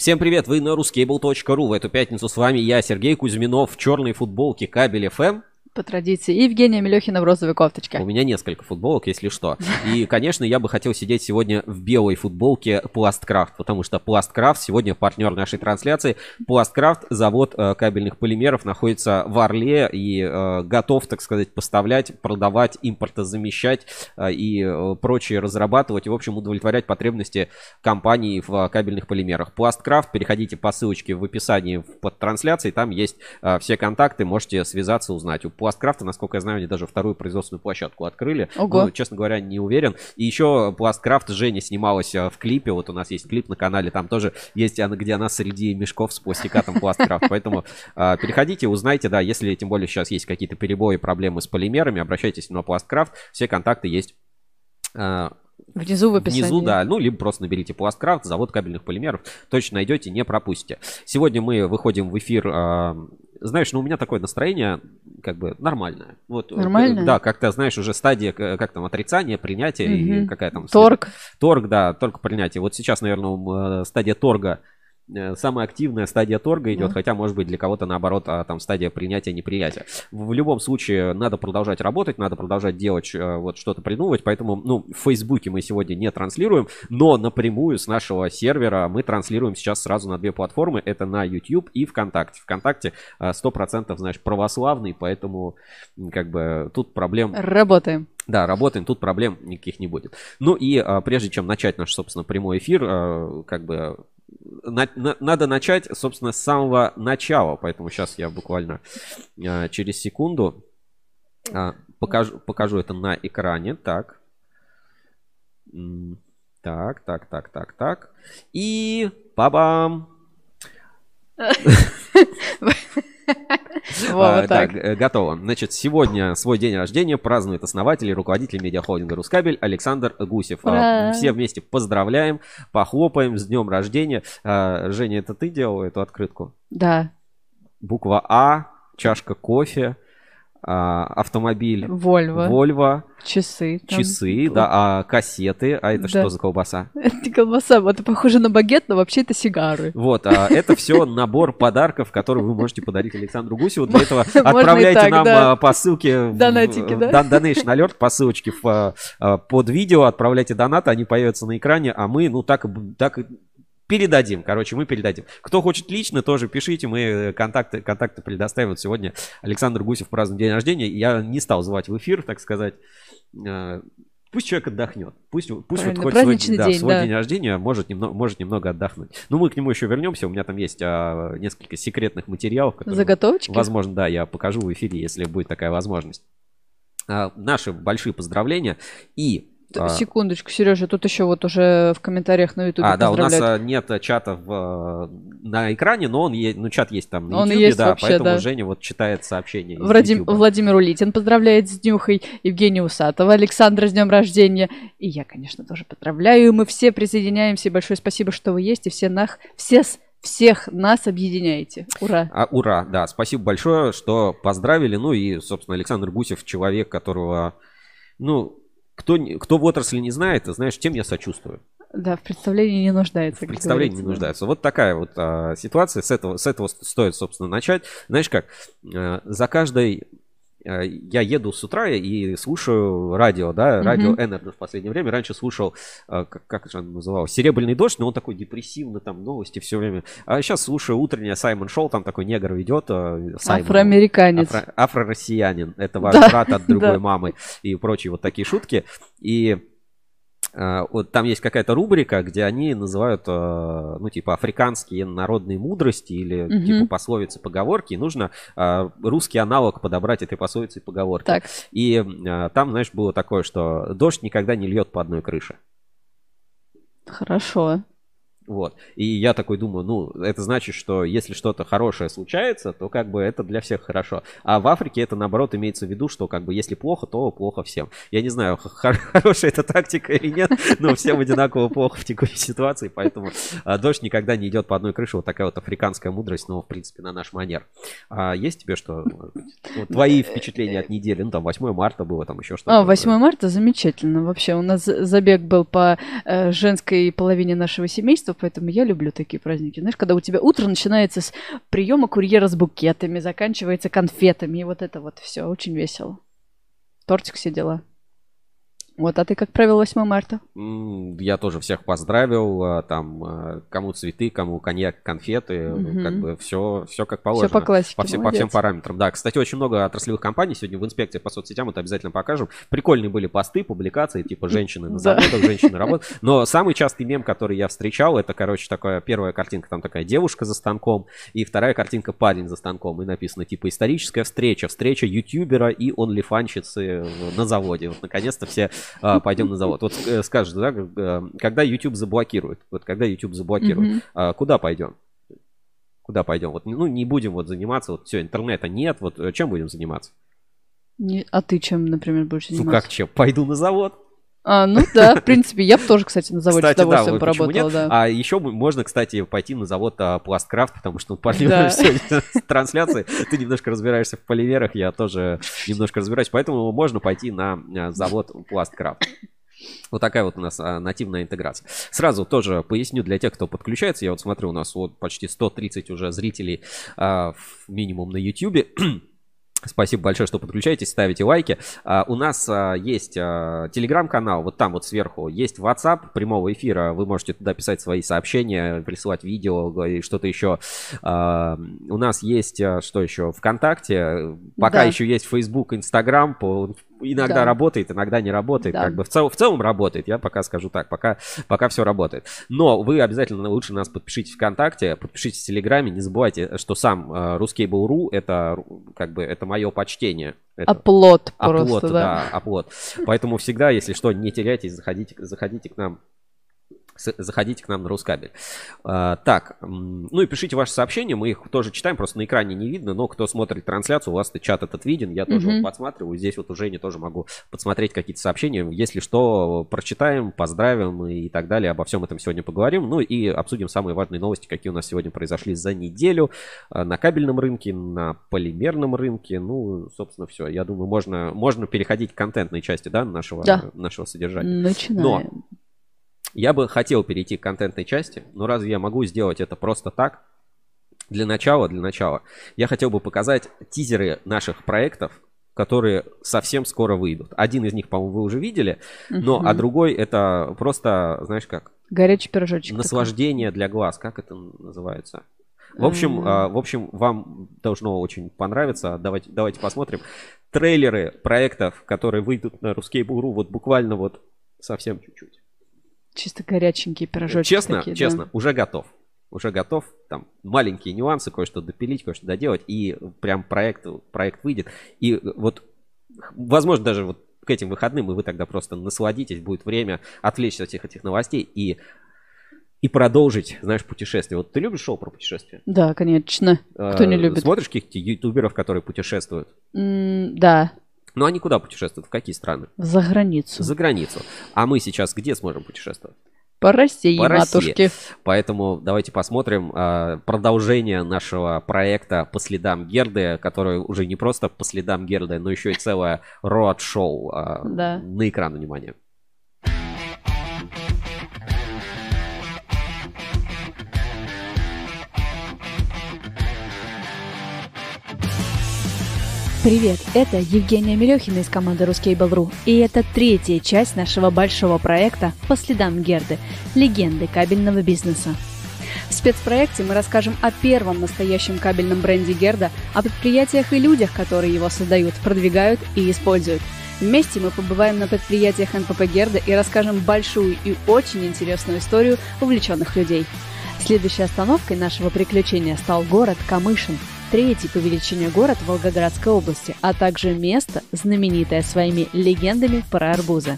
Всем привет, вы на RusCable.ru. В эту пятницу с вами я, Сергей Кузьминов, в черной футболке Кабель FM. По традиции. И Евгения Мелехина в розовой кофточке. У меня несколько футболок, если что. И, конечно, я бы хотел сидеть сегодня в белой футболке Пласткрафт, потому что Пласткрафт сегодня партнер нашей трансляции. Пласткрафт, завод э, кабельных полимеров, находится в Орле и э, готов, так сказать, поставлять, продавать, импортозамещать э, и э, прочее разрабатывать, и, в общем, удовлетворять потребности компании в э, кабельных полимерах. Пласткрафт, переходите по ссылочке в описании под трансляцией, там есть э, все контакты, можете связаться, узнать. У Пласткрафта, насколько я знаю, они даже вторую производственную площадку открыли. Ого. Ну, честно говоря, не уверен. И еще Пласткрафт Женя снималась э, в клипе. Вот у нас есть клип на канале. Там тоже есть, она- где она среди мешков с пластикатом Пласткрафт. Поэтому э, переходите, узнайте, да, если тем более сейчас есть какие-то перебои, проблемы с полимерами, обращайтесь на Пласткрафт. Все контакты есть э, Внизу в описании. Внизу, да, ну, либо просто наберите Пласткрафт, завод кабельных полимеров, точно найдете, не пропустите. Сегодня мы выходим в эфир, а, знаешь, ну, у меня такое настроение, как бы, нормальное. Вот, э, Нормальное? Да, как-то, знаешь, уже стадия, к- как там, отрицания, принятия и Мгм. какая там... Торг. Торг, да, только принятие. Вот сейчас, наверное, стадия торга, э, самая активная стадия торга идет, Ну. хотя, может быть, для кого-то, наоборот, а, там стадия принятия, неприятия. В любом случае, надо продолжать работать, надо продолжать делать, э, вот что-то придумывать, поэтому, ну, в Фейсбуке мы сегодня не транслируем, но напрямую с нашего сервера мы транслируем сейчас сразу на две платформы, это на YouTube и ВКонтакте. ВКонтакте э, 100%, знаешь, православный, поэтому, как бы, тут проблем Работаем. да, работаем, тут проблем никаких не будет. Ну и а, прежде чем начать наш, собственно, прямой эфир, а, как бы на- на- надо начать, собственно, с самого начала. Поэтому сейчас я буквально а, через секунду а, покажу, покажу это на экране. Так. Так, так, так, так, так. И бабам! А, вот так. э, готово. Значит, сегодня свой день рождения празднует основатель и руководитель медиахолдинга Рускабель Александр Гусев. А! Все вместе поздравляем, похлопаем с днем рождения. А, Женя, это ты делал эту открытку? Да. Буква А, чашка кофе, а, автомобиль Вольво. Вольво, Часы. там. часы, да, а кассеты. А это Да. что за колбаса? Это не колбаса, вот это похоже на багет, но вообще это сигары. Вот, а это все набор подарков, которые вы можете подарить Александру Гусеву. Для этого отправляйте нам а, по ссылке... Донатики, да? Donation alert по ссылочке а, а, под видео. Отправляйте донаты, они появятся на экране, а мы, ну, так, передадим. Короче, мы передадим. Кто хочет лично, тоже пишите. Мы э, контакты, контакты предоставим. Вот сегодня Александр Гусев празднует день рождения. Я не стал звать в эфир, так сказать. Э, Пусть человек отдохнет. Пусть, пусть вот хоть свой, праздничный да, день, свой да. день рождения может немного, может немного отдохнуть. Ну, мы к нему еще вернемся. У меня там есть а, несколько секретных материалов, которые, Заготовочки? возможно, да, я покажу в эфире, если будет такая возможность. А, наши большие поздравления. И... А, Секундочку, Сережа, тут еще вот уже в комментариях на Ютубе а, да, у нас а, нет чата в, а, на экране, но он е- ну, чат есть там на Он YouTube, есть да, вообще, поэтому да. Женя вот читает сообщения. из Владим-. Владимир Улитин поздравляет с днюхой, Евгения Усатова, Александра с днем рождения. И я, конечно, тоже поздравляю. И мы все присоединяемся. И большое спасибо, что вы есть. И все, нах... все с- всех нас объединяете. Ура! А, ура, да, спасибо большое, что поздравили. Ну и, собственно, Александр Гусев, человек, которого, ну, кто, кто в отрасли не знает, знаешь, тем я сочувствую. Да, в представлении не нуждается. В представлении не говорится, нуждается. Вот такая вот а, ситуация. С этого, с этого стоит, собственно, начать. Знаешь как, а, за каждой... а, Я еду с утра и слушаю радио, да, Мгм. радио Энерго в последнее время. Раньше слушал, как, как же оно называлось, «Серебряный дождь», но он такой депрессивный, там новости все время. А сейчас слушаю утреннее Саймон Шоу, там такой негр ведет. а, Саймон. Афроамериканец. Афро- афро-россиянин. Это ваш Да, брат от другой да. мамы и прочие вот такие шутки. И э, вот там есть какая-то рубрика, где они называют, э, ну, типа, африканские народные мудрости или, Мгм. типа, пословицы, поговорки. И нужно э, русский аналог подобрать этой пословицы и поговорки. Так, И э, там, знаешь, было такое, что дождь никогда не льет по одной крыше. хорошо. Вот. И я такой думаю, ну, это значит, что если что-то хорошее случается, то как бы это для всех хорошо. А в Африке это наоборот имеется в виду, что как бы если плохо, то плохо всем. Я не знаю, хор- хорошая это тактика или нет, но всем одинаково плохо в текущей ситуации, поэтому а, дождь никогда не идет по одной крыше. Вот такая вот африканская мудрость, но в принципе на наш манер. А есть тебе что? вот твои впечатления от недели? Ну там 8 марта было, там еще что-то. А, 8 марта замечательно. Вообще, у нас забег был по э, женской половине нашего семейства. Творчества, поэтому я люблю такие праздники. Знаешь, когда у тебя утро начинается с приема курьера с букетами, заканчивается конфетами, и вот это вот все очень весело. Тортик, все дела. Вот, а ты как провел 8 марта? Я тоже всех поздравил. а, Там а, кому цветы, кому коньяк, конфеты. Мгм. Как бы все, все как положено. Все по классике, По всем, по всем параметрам. Да, кстати, очень много отраслевых компаний сегодня в инспекции по соцсетям, это обязательно покажем. Прикольные были посты, публикации, типа женщины на Да. заводах, женщины работают. Но самый частый мем, который я встречал, это, короче, такая первая картинка, там такая девушка за станком, и вторая картинка парень за станком. И написано, типа, историческая встреча, встреча ютубера и онлифанщицы на заводе. Вот, наконец-то все пойдем на завод. Вот э, скажешь, да, э, когда YouTube заблокирует, вот когда YouTube заблокирует, а, куда пойдем? Куда пойдем? Вот, ну, не будем вот заниматься, вот все, интернета нет, вот э, чем будем заниматься? Не- А ты чем, например, будешь Ну заниматься? как чем? Пойду на завод. А, ну да, в принципе, я бы тоже, кстати, на заводе Кстати, с удовольствием почему поработала, да. А еще можно, кстати, пойти на завод а, Пласткрафт, потому что он Да. с трансляции. Ты немножко разбираешься в полимерах, я тоже немножко разбираюсь, поэтому можно пойти на а, завод Пласткрафт. Вот такая вот у нас а, нативная интеграция. Сразу тоже поясню для тех, кто подключается. Я вот смотрю, у нас вот почти 130 уже зрителей а, в- минимум на YouTube. Спасибо большое, что подключаетесь, ставите лайки. А, у нас а, есть а, телеграм-канал, вот там вот сверху есть WhatsApp прямого эфира. Вы можете туда писать свои сообщения, присылать видео и что-то еще. А, у нас есть, что еще, ВКонтакте. Пока Да. еще есть Facebook, Instagram. По- иногда Да. работает, иногда не работает. Да. Как бы в, цел- в целом работает, я пока скажу так, пока, пока все работает. Но вы обязательно лучше нас подпишитесь ВКонтакте, подпишитесь в Телеграме. Не забывайте, что сам э, Ruskable.ru это ру- как бы это мое почтение. Это Оплот оплот, просто, да. да, оплот. Поэтому всегда, если что, не теряйтесь, заходите, заходите к нам. Заходите к нам на Рускабель. А, так, ну и пишите ваши сообщения, мы их тоже читаем, просто на экране не видно, но кто смотрит трансляцию, у вас чат этот виден, я тоже вот подсматриваю, здесь вот уже не тоже могу подсмотреть какие-то сообщения, если что, прочитаем, поздравим и так далее, обо всем этом сегодня поговорим, ну и обсудим самые важные новости, какие у нас сегодня произошли за неделю а, на кабельном рынке, на полимерном рынке, ну, собственно, все, я думаю, можно, можно переходить к контентной части, да, нашего, Да. нашего содержания. Начинаем. Я бы хотел перейти к контентной части, но разве я могу сделать это просто так? Для начала, для начала, я хотел бы показать тизеры наших проектов, которые совсем скоро выйдут. Один из них, по-моему, вы уже видели, но а другой это просто, знаешь как, Горячий пирожочек. наслаждение для глаз, как это называется? В общем, М. а, в общем, вам должно очень понравиться. Давайте, давайте посмотрим. Трейлеры проектов, которые выйдут на Ruskable.ru вот буквально вот совсем чуть-чуть. Чисто горяченькие пирожочки Честно, такие, да. честно, уже готов. Уже готов. Там маленькие нюансы, кое-что допилить, кое-что доделать. И прям проект, проект выйдет. И вот, возможно, даже вот к этим выходным, и вы тогда просто насладитесь, будет время отвлечься от всех этих новостей и, и продолжить, знаешь, путешествие. Вот ты любишь шоу про путешествия? Да, конечно. Кто не Э, любит? Смотришь каких-то ютуберов, которые путешествуют? М, Да, Ну, они куда путешествуют? В какие страны? за границу. За границу. А мы сейчас где сможем путешествовать? По России, По России. матушки. Поэтому давайте посмотрим а, продолжение нашего проекта по следам Герды, который уже не просто по следам Герды, но еще и целое роад-шоу. а, Да. На экран, внимание. Привет, это Евгения Мелехина из команды Ruskable.ru, и это третья часть нашего большого проекта «По следам Герды. Легенды кабельного бизнеса». В спецпроекте мы расскажем о первом настоящем кабельном бренде Герда, о предприятиях и людях, которые его создают, продвигают и используют. Вместе мы побываем на предприятиях НПП Герда и расскажем большую и очень интересную историю увлеченных людей. Следующей остановкой нашего приключения стал город Камышин, третий по величине город Волгоградской области, а также место, знаменитое своими легендами про арбузы.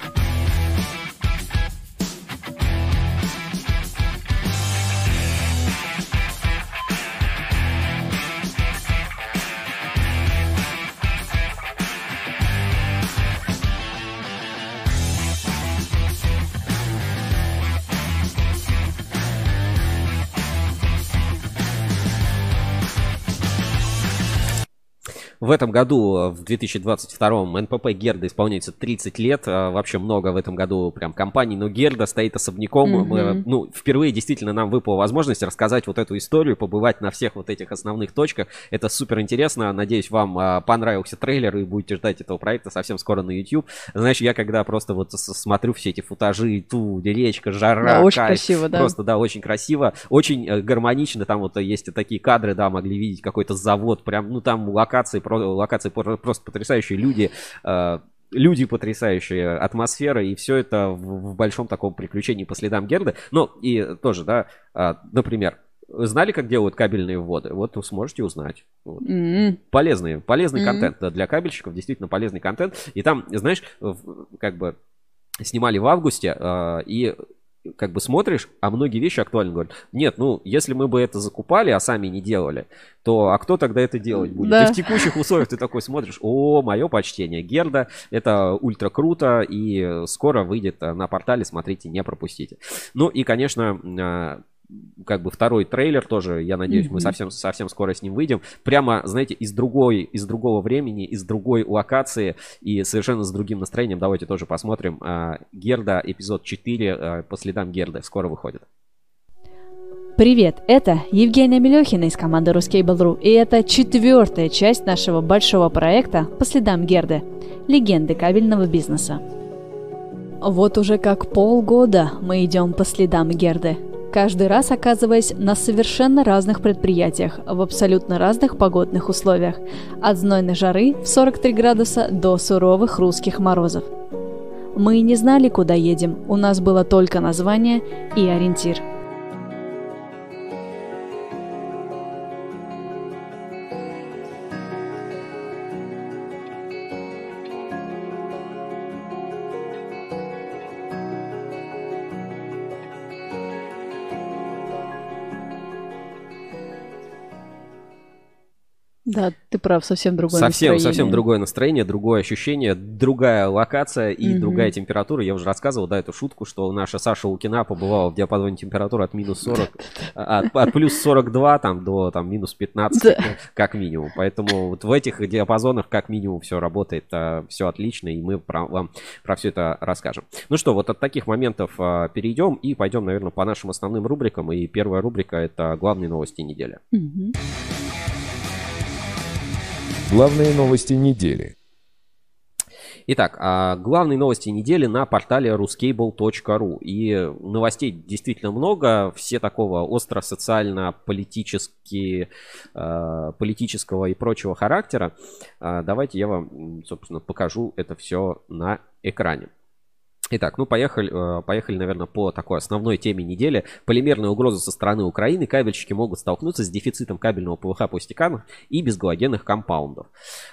В этом году, в 2022 НПП Герда исполняется 30 лет. А, вообще много в этом году прям компаний, но Герда стоит особняком. Mm-hmm. Мы, ну, впервые действительно нам выпала возможность рассказать вот эту историю, побывать на всех вот этих основных точках. Это супер интересно. Надеюсь, вам а, понравился трейлер и будете ждать этого проекта совсем скоро на YouTube. Знаешь, я когда просто вот смотрю все эти футажи, ту, речка, жара, да, очень кайф, красиво, да. Просто, да, очень красиво, очень э, гармонично. Там вот есть такие кадры, да, могли видеть какой-то завод, прям, ну там локации, локации просто потрясающие люди, э, люди потрясающие, атмосфера, и все это в, в большом таком приключении по следам Герда. Ну, и тоже, да, э, например, знали, как делают кабельные вводы? Вот вы сможете узнать. Вот. Mm-hmm. Полезный, полезный mm-hmm. контент да, для кабельщиков, действительно полезный контент. И там, знаешь, как бы снимали в августе, э, и как бы смотришь, а многие вещи актуальны. Говорят, нет, ну, если мы бы это закупали, а сами не делали, то а кто тогда это делать будет? Да. И в текущих условиях ты такой смотришь, о, мое почтение, Герда, это ультра круто, и скоро выйдет на портале, смотрите, не пропустите. Ну и, конечно, а, как бы второй трейлер тоже, я надеюсь, mm-hmm. мы совсем, совсем скоро с ним выйдем. Прямо, знаете, из другой, из другого времени, из другой локации и совершенно с другим настроением. Давайте тоже посмотрим. А, Герда, эпизод 4 а, по следам Герды скоро выходит. Привет, это Евгения Мелехина из команды Ruskable.ru, и это четвертая часть нашего большого проекта по следам Герды – легенды кабельного бизнеса. Вот уже как полгода мы идем по следам Герды – каждый раз оказываясь на совершенно разных предприятиях в абсолютно разных погодных условиях, от знойной жары в 43 градуса до суровых русских морозов. Мы не знали, куда едем, у нас было только название и ориентир – Да, ты прав, совсем другое совсем, настроение. Совсем другое настроение, другое ощущение, другая локация и mm другая температура. Я уже рассказывал, да, эту шутку, что наша Саша Лукина побывала в диапазоне температуры от минус 40, от, от плюс 42 там, до там, минус 15, да. как минимум. Поэтому вот в этих диапазонах как минимум все работает, а, все отлично, и мы про, вам про все это расскажем. Ну что, вот от таких моментов а, перейдем и пойдем, наверное, по нашим основным рубрикам. И первая рубрика – это главные новости недели. mm Главные новости недели. Итак, а, главные новости недели на портале ruscable.ru. И новостей действительно много, все такого остро социально-политически, а, политического и прочего характера. А, давайте я вам, собственно, покажу это все на экране. Итак, ну поехали, э, поехали, наверное, по такой основной теме недели. Полимерная угроза со стороны Украины. Кабельщики могут столкнуться с дефицитом кабельного ПВХ по стеканам и безгалогенных компаундов.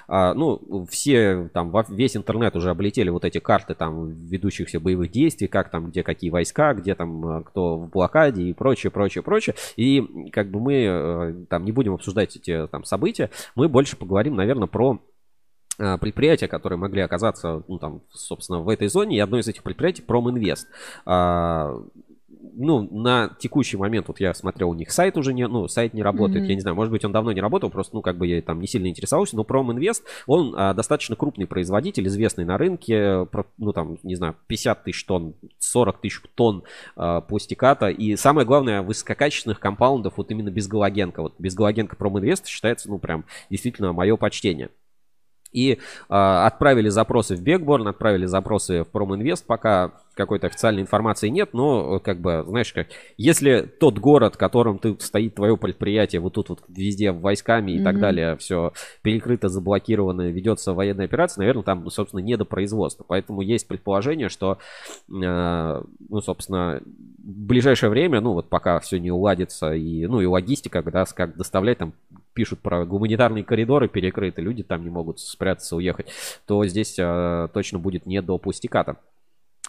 А, ну, все, там, весь интернет уже облетели вот эти карты там ведущихся боевых действий, как там, где какие войска, где там э, кто в блокаде и прочее, прочее, прочее. И как бы мы э, там не будем обсуждать эти там события, мы больше поговорим, наверное, про предприятия, которые могли оказаться, ну, там, собственно, в этой зоне. И одно из этих предприятий Проминвест. А, ну, на текущий момент, вот я смотрел, у них сайт уже не, ну, сайт не работает, mm-hmm. я не знаю, может быть, он давно не работал, просто, ну, как бы я там не сильно интересовался, но Проминвест, он а, достаточно крупный производитель, известный на рынке, про, ну, там, не знаю, 50 тысяч тонн, 40 тысяч тонн а, пластиката, и самое главное, высококачественных компаундов, вот именно без галогенка, вот без галогенка Проминвест считается, ну, прям, действительно, мое почтение. И э, отправили запросы в Бекборн, отправили запросы в Проминвест, пока какой-то официальной информации нет, но как бы, знаешь, как, если тот город, которым ты, стоит твое предприятие, вот тут вот везде войсками и mm-hmm. так далее, все перекрыто, заблокировано, ведется военная операция, наверное, там, собственно, не до производства. Поэтому есть предположение, что, э, ну, собственно, в ближайшее время, ну, вот пока все не уладится, и, ну, и логистика, да, как доставлять там пишут про гуманитарные коридоры перекрыты, люди там не могут спрятаться, уехать, то здесь э, точно будет не до пустяката.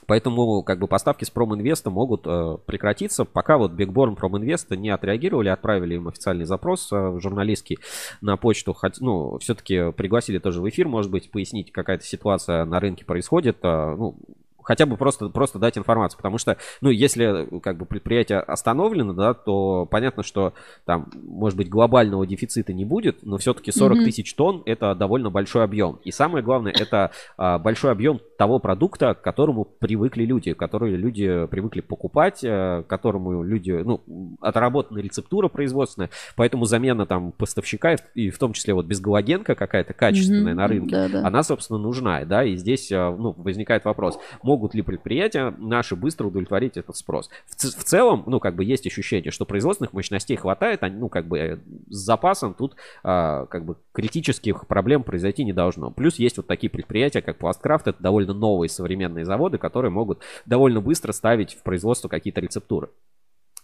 Поэтому как бы поставки с Проминвеста могут э, прекратиться, пока вот Бигборн Проминвеста не отреагировали, отправили им официальный запрос э, журналистский на почту. Хоть, ну, все-таки пригласили тоже в эфир, может быть, пояснить, какая-то ситуация на рынке происходит. Э, ну, хотя бы просто, просто дать информацию, потому что, ну, если как бы предприятие остановлено, да, то понятно, что там, может быть, глобального дефицита не будет, но все-таки 40 mm-hmm. тысяч тонн это довольно большой объем. И самое главное, это а, большой объем того продукта, к которому привыкли люди, которые люди привыкли покупать, а, которому люди, ну, отработанная рецептура производственная, поэтому замена там поставщика, и в том числе вот без галогенка какая-то качественная mm-hmm. на рынке, да, да. она, собственно, нужна, да, и здесь, а, ну, возникает вопрос, могут ли предприятия наши быстро удовлетворить этот спрос? В, в целом, ну, как бы есть ощущение, что производственных мощностей хватает, они, ну, как бы э, с запасом тут, а, как бы, критических проблем произойти не должно. Плюс есть вот такие предприятия, как Пласткрафт, это довольно новые современные заводы, которые могут довольно быстро ставить в производство какие-то рецептуры.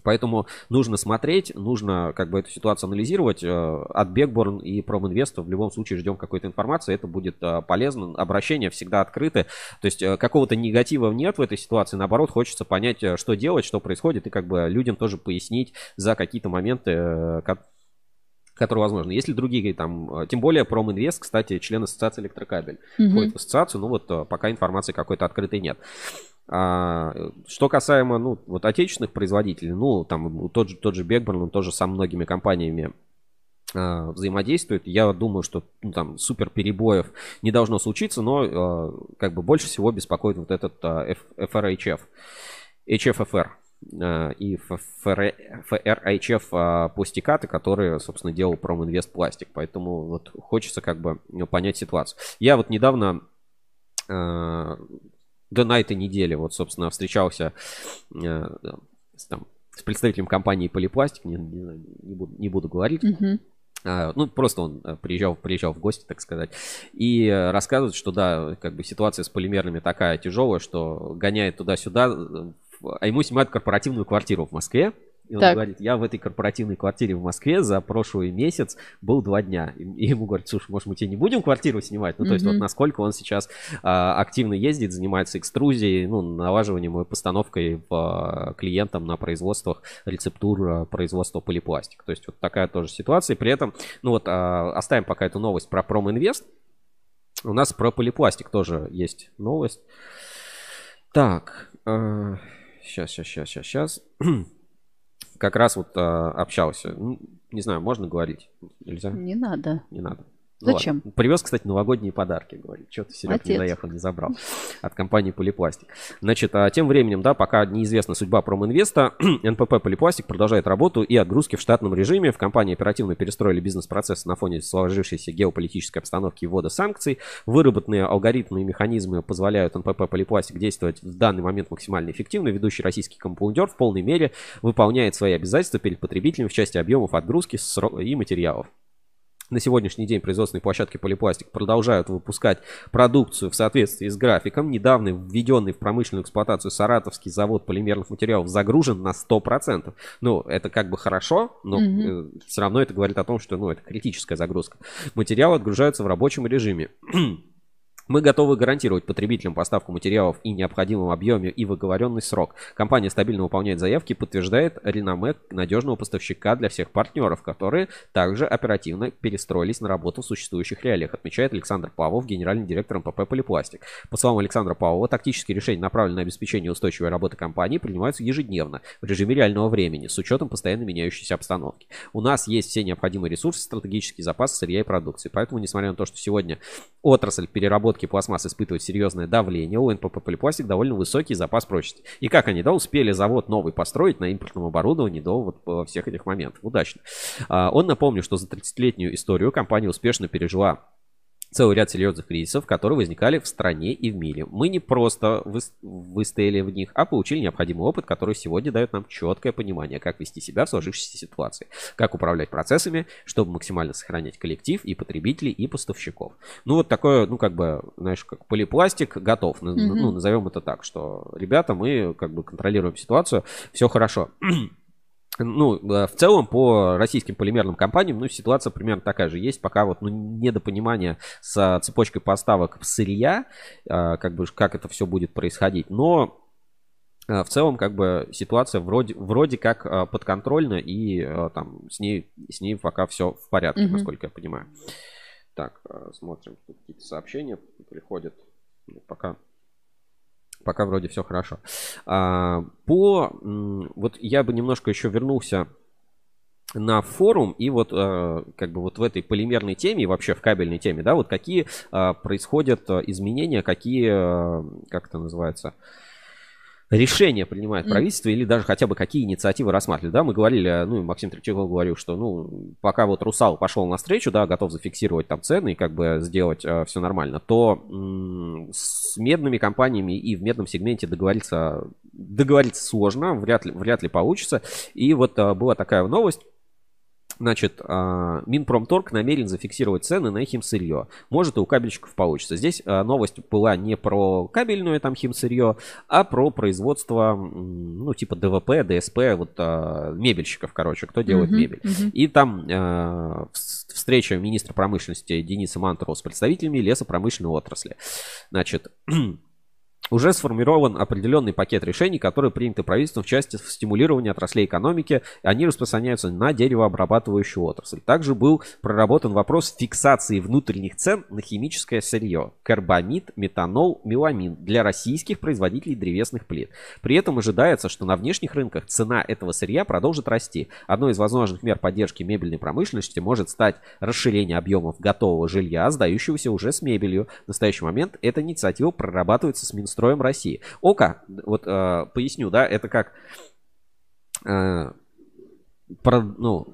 Поэтому нужно смотреть, нужно как бы эту ситуацию анализировать. Э, от Бекборн и Проминвеста в любом случае ждем какой-то информации. Это будет э, полезно. Обращения всегда открыты. То есть э, какого-то негатива нет в этой ситуации. Наоборот, хочется понять, что делать, что происходит. И как бы людям тоже пояснить за какие-то моменты, которые возможны. Есть ли другие там, тем более Проминвест, кстати, член ассоциации электрокабель, mm-hmm. входит в ассоциацию, ну вот пока информации какой-то открытой нет. А, что касаемо, ну, вот отечественных производителей, ну, там тот же, тот же Бекберн, он тоже со многими компаниями а, взаимодействует. Я думаю, что ну, там супер перебоев не должно случиться, но а, как бы больше всего беспокоит вот этот а, FRHF, HFFR а, и FRHF а, пустикаты, которые, собственно, делал Проминвест Пластик. Поэтому вот хочется как бы ну, понять ситуацию. Я вот недавно а, да на этой неделе, вот, собственно, встречался э, с, там, с представителем компании Полипластик, не, не, не, буду, не буду говорить. А, ну, просто он э, приезжал, приезжал в гости, так сказать, и э, рассказывает, что да, как бы ситуация с полимерными такая тяжелая, что гоняет туда-сюда, а ему снимают корпоративную квартиру в Москве, и он так. говорит, я в этой корпоративной квартире в Москве за прошлый месяц был два дня. И ему говорят, слушай, может, мы тебе не будем квартиру снимать? Ну, то mm-hmm. есть вот насколько он сейчас а, активно ездит, занимается экструзией, ну, налаживанием и постановкой в, а, клиентам на производствах рецептур а, производства полипластик. То есть вот такая тоже ситуация. При этом, ну вот, а, оставим пока эту новость про Проминвест. У нас про полипластик тоже есть новость. Так, э, сейчас, сейчас, сейчас, сейчас, сейчас как раз вот а, общался. Ну, не знаю, можно говорить? Нельзя? Не надо. Не надо. Зачем? Ладно. Привез, кстати, новогодние подарки, говорит. Что ты, Серег, не доехал, не забрал. От компании Полипластик. Значит, а тем временем, да, пока неизвестна судьба Проминвеста, НПП Полипластик продолжает работу и отгрузки в штатном режиме. В компании оперативно перестроили бизнес-процесс на фоне сложившейся геополитической обстановки и ввода санкций. Выработанные алгоритмы и механизмы позволяют НПП Полипластик действовать в данный момент максимально эффективно. Ведущий российский компаундер в полной мере выполняет свои обязательства перед потребителями в части объемов отгрузки и материалов. На сегодняшний день производственные площадки Полипластик продолжают выпускать продукцию в соответствии с графиком. Недавно введенный в промышленную эксплуатацию Саратовский завод полимерных материалов загружен на 100%. Ну, это как бы хорошо, но mm-hmm. все равно это говорит о том, что ну, это критическая загрузка. Материалы отгружаются в рабочем режиме. Мы готовы гарантировать потребителям поставку материалов и необходимом объеме и в оговоренный срок. Компания стабильно выполняет заявки подтверждает реноме надежного поставщика для всех партнеров, которые также оперативно перестроились на работу в существующих реалиях, отмечает Александр Павлов, генеральный директор МПП «Полипластик». По словам Александра Павлова, тактические решения, направленные на обеспечение устойчивой работы компании, принимаются ежедневно в режиме реального времени с учетом постоянно меняющейся обстановки. У нас есть все необходимые ресурсы, стратегический запас сырья и продукции. Поэтому, несмотря на то, что сегодня отрасль переработки переработки пластмасс испытывает серьезное давление, у НПП Полипластик довольно высокий запас прочности. И как они, да, успели завод новый построить на импортном оборудовании до вот всех этих моментов. Удачно. А, он напомнил, что за 30-летнюю историю компания успешно пережила целый ряд серьезных кризисов, которые возникали в стране и в мире. Мы не просто выстояли в них, а получили необходимый опыт, который сегодня дает нам четкое понимание, как вести себя в сложившейся ситуации, как управлять процессами, чтобы максимально сохранять коллектив и потребителей, и поставщиков. Ну вот такое, ну как бы, знаешь, как полипластик готов, mm-hmm. ну назовем это так, что ребята, мы как бы контролируем ситуацию, все хорошо. Ну, э, в целом по российским полимерным компаниям, ну, ситуация примерно такая же. Есть пока вот ну, недопонимание с цепочкой поставок сырья, э, как бы как это все будет происходить. Но э, в целом, как бы ситуация вроде, вроде как подконтрольна, и там с ней, с ней пока все в порядке, mm-hmm. насколько я понимаю. Так, смотрим, тут какие-то сообщения приходят. Пока Пока вроде все хорошо. А, по... Вот я бы немножко еще вернулся на форум и вот э, как бы вот в этой полимерной теме и вообще в кабельной теме, да, вот какие э, происходят э, изменения, какие, как это называется, решения принимает правительство или даже хотя бы какие инициативы рассматривают. Да, мы говорили, ну, Максим Третьяков говорил, что, ну, пока вот Русал пошел навстречу, да, готов зафиксировать там цены и как бы сделать э, все нормально, то м- с медными компаниями и в медном сегменте договориться, договориться сложно, вряд ли, вряд ли получится. И вот э, была такая новость, Значит, а, Минпромторг намерен зафиксировать цены на химсырье. Может и у кабельщиков получится. Здесь а, новость была не про кабельное там химсырье, а про производство, ну, типа ДВП, ДСП, вот а, мебельщиков, короче, кто делает uh-huh, мебель. Uh-huh. И там встреча министра промышленности Дениса Мантурова с представителями лесопромышленной отрасли. Значит, уже сформирован определенный пакет решений, которые приняты правительством в части стимулирования отраслей экономики, и они распространяются на деревообрабатывающую отрасль. Также был проработан вопрос фиксации внутренних цен на химическое сырье – карбамид, метанол, меламин для российских производителей древесных плит. При этом ожидается, что на внешних рынках цена этого сырья продолжит расти. Одной из возможных мер поддержки мебельной промышленности может стать расширение объемов готового жилья, сдающегося уже с мебелью. В настоящий момент эта инициатива прорабатывается с Строем России. ОКО, вот э, поясню, да, это как э, про, ну,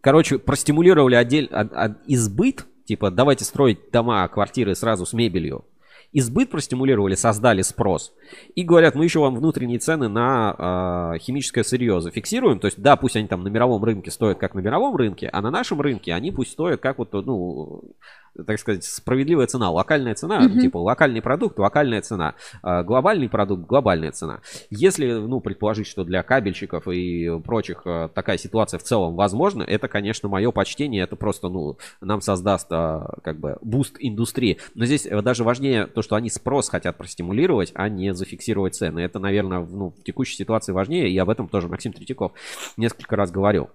короче, простимулировали отдель, от, от, избыт, типа давайте строить дома, квартиры сразу с мебелью. Избыт простимулировали, создали спрос. И говорят, мы еще вам внутренние цены на э, химическое сырье зафиксируем. То есть, да, пусть они там на мировом рынке стоят как на мировом рынке, а на нашем рынке они пусть стоят как вот, ну, так сказать, справедливая цена, локальная цена, mm-hmm. типа локальный продукт, локальная цена, а, глобальный продукт, глобальная цена. Если, ну, предположить, что для кабельщиков и прочих а, такая ситуация в целом возможна, это, конечно, мое почтение, это просто, ну, нам создаст а, как бы буст индустрии. Но здесь даже важнее то, что они спрос хотят простимулировать, а не зафиксировать цены. Это, наверное, ну, в текущей ситуации важнее, и об этом тоже Максим Третьяков несколько раз говорил.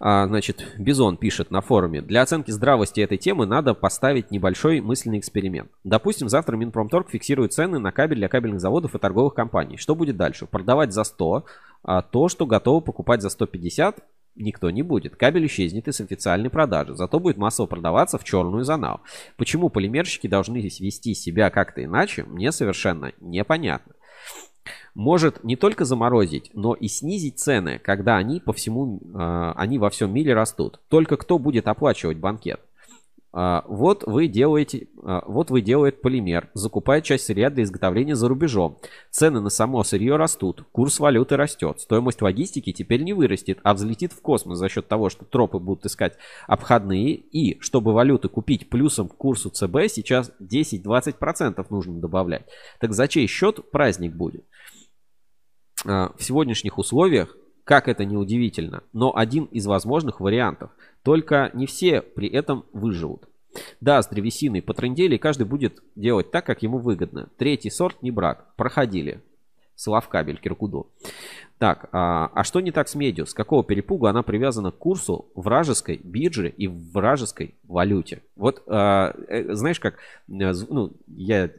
А, значит, Бизон пишет на форуме. Для оценки здравости этой темы надо поставить небольшой мысленный эксперимент. Допустим, завтра Минпромторг фиксирует цены на кабель для кабельных заводов и торговых компаний. Что будет дальше? Продавать за 100, а то, что готовы покупать за 150, никто не будет. Кабель исчезнет из официальной продажи, зато будет массово продаваться в черную зонал. Почему полимерщики должны вести себя как-то иначе, мне совершенно непонятно может не только заморозить, но и снизить цены, когда они по всему, э, они во всем мире растут. Только кто будет оплачивать банкет? Uh, вот вы делаете, uh, вот вы делаете полимер, закупает часть сырья для изготовления за рубежом. Цены на само сырье растут, курс валюты растет, стоимость логистики теперь не вырастет, а взлетит в космос за счет того, что тропы будут искать обходные. И чтобы валюты купить плюсом к курсу ЦБ, сейчас 10-20% нужно добавлять. Так за чей счет праздник будет? А, в сегодняшних условиях, как это не удивительно, но один из возможных вариантов. Только не все при этом выживут. Да, с древесиной потрындели, каждый будет делать так, как ему выгодно. Третий сорт не брак. Проходили. Славкабель, Киркудо. Так, а, а что не так с медью? С какого перепугу она привязана к курсу вражеской биржи и вражеской валюте? Вот, а, э, знаешь, как, э, ну, я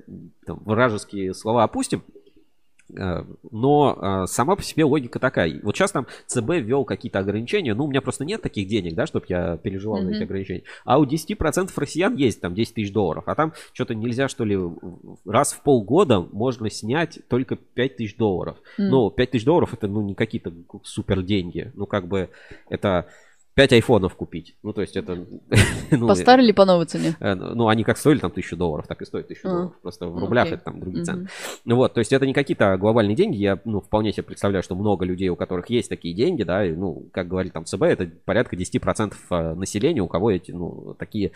там, вражеские слова опустим, но э, сама по себе логика такая. Вот сейчас там ЦБ ввел какие-то ограничения. Ну, у меня просто нет таких денег, да, чтобы я переживал mm-hmm. на эти ограничения. А у 10% россиян есть там 10 тысяч долларов. А там что-то нельзя, что ли, раз в полгода можно снять только 5 тысяч долларов. Mm. Ну, 5 тысяч долларов это, ну, не какие-то супер деньги. Ну, как бы это 5 айфонов купить. Ну, то есть это... ну, по старой или по новой цене? Э, ну, они как стоили там тысячу долларов, так и стоят тысячу а, долларов. Просто в рублях okay. это там другие цены. Ну вот, то есть это не какие-то глобальные деньги. Я, ну, вполне себе представляю, что много людей, у которых есть такие деньги, да, и, ну, как говорит там ЦБ, это порядка 10% э, населения, у кого эти, ну, такие,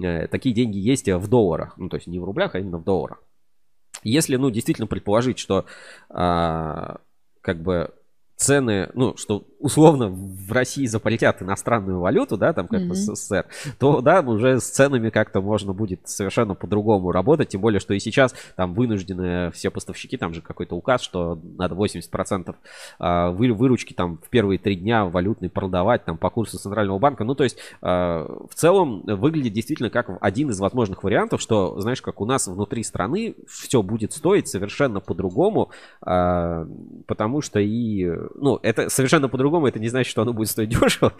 э, такие деньги есть в долларах. Ну, то есть не в рублях, а именно в долларах. Если, ну, действительно предположить, что а, как бы цены, ну, что условно в России запретят иностранную валюту, да, там как mm-hmm. в СССР, то, да, уже с ценами как-то можно будет совершенно по-другому работать, тем более, что и сейчас там вынуждены все поставщики, там же какой-то указ, что надо 80% а, выручки там в первые три дня валютной продавать там по курсу Центрального банка, ну, то есть а, в целом выглядит действительно как один из возможных вариантов, что, знаешь, как у нас внутри страны все будет стоить совершенно по-другому, а, потому что и ну, это совершенно по-другому, это не значит, что оно будет стоить дешево.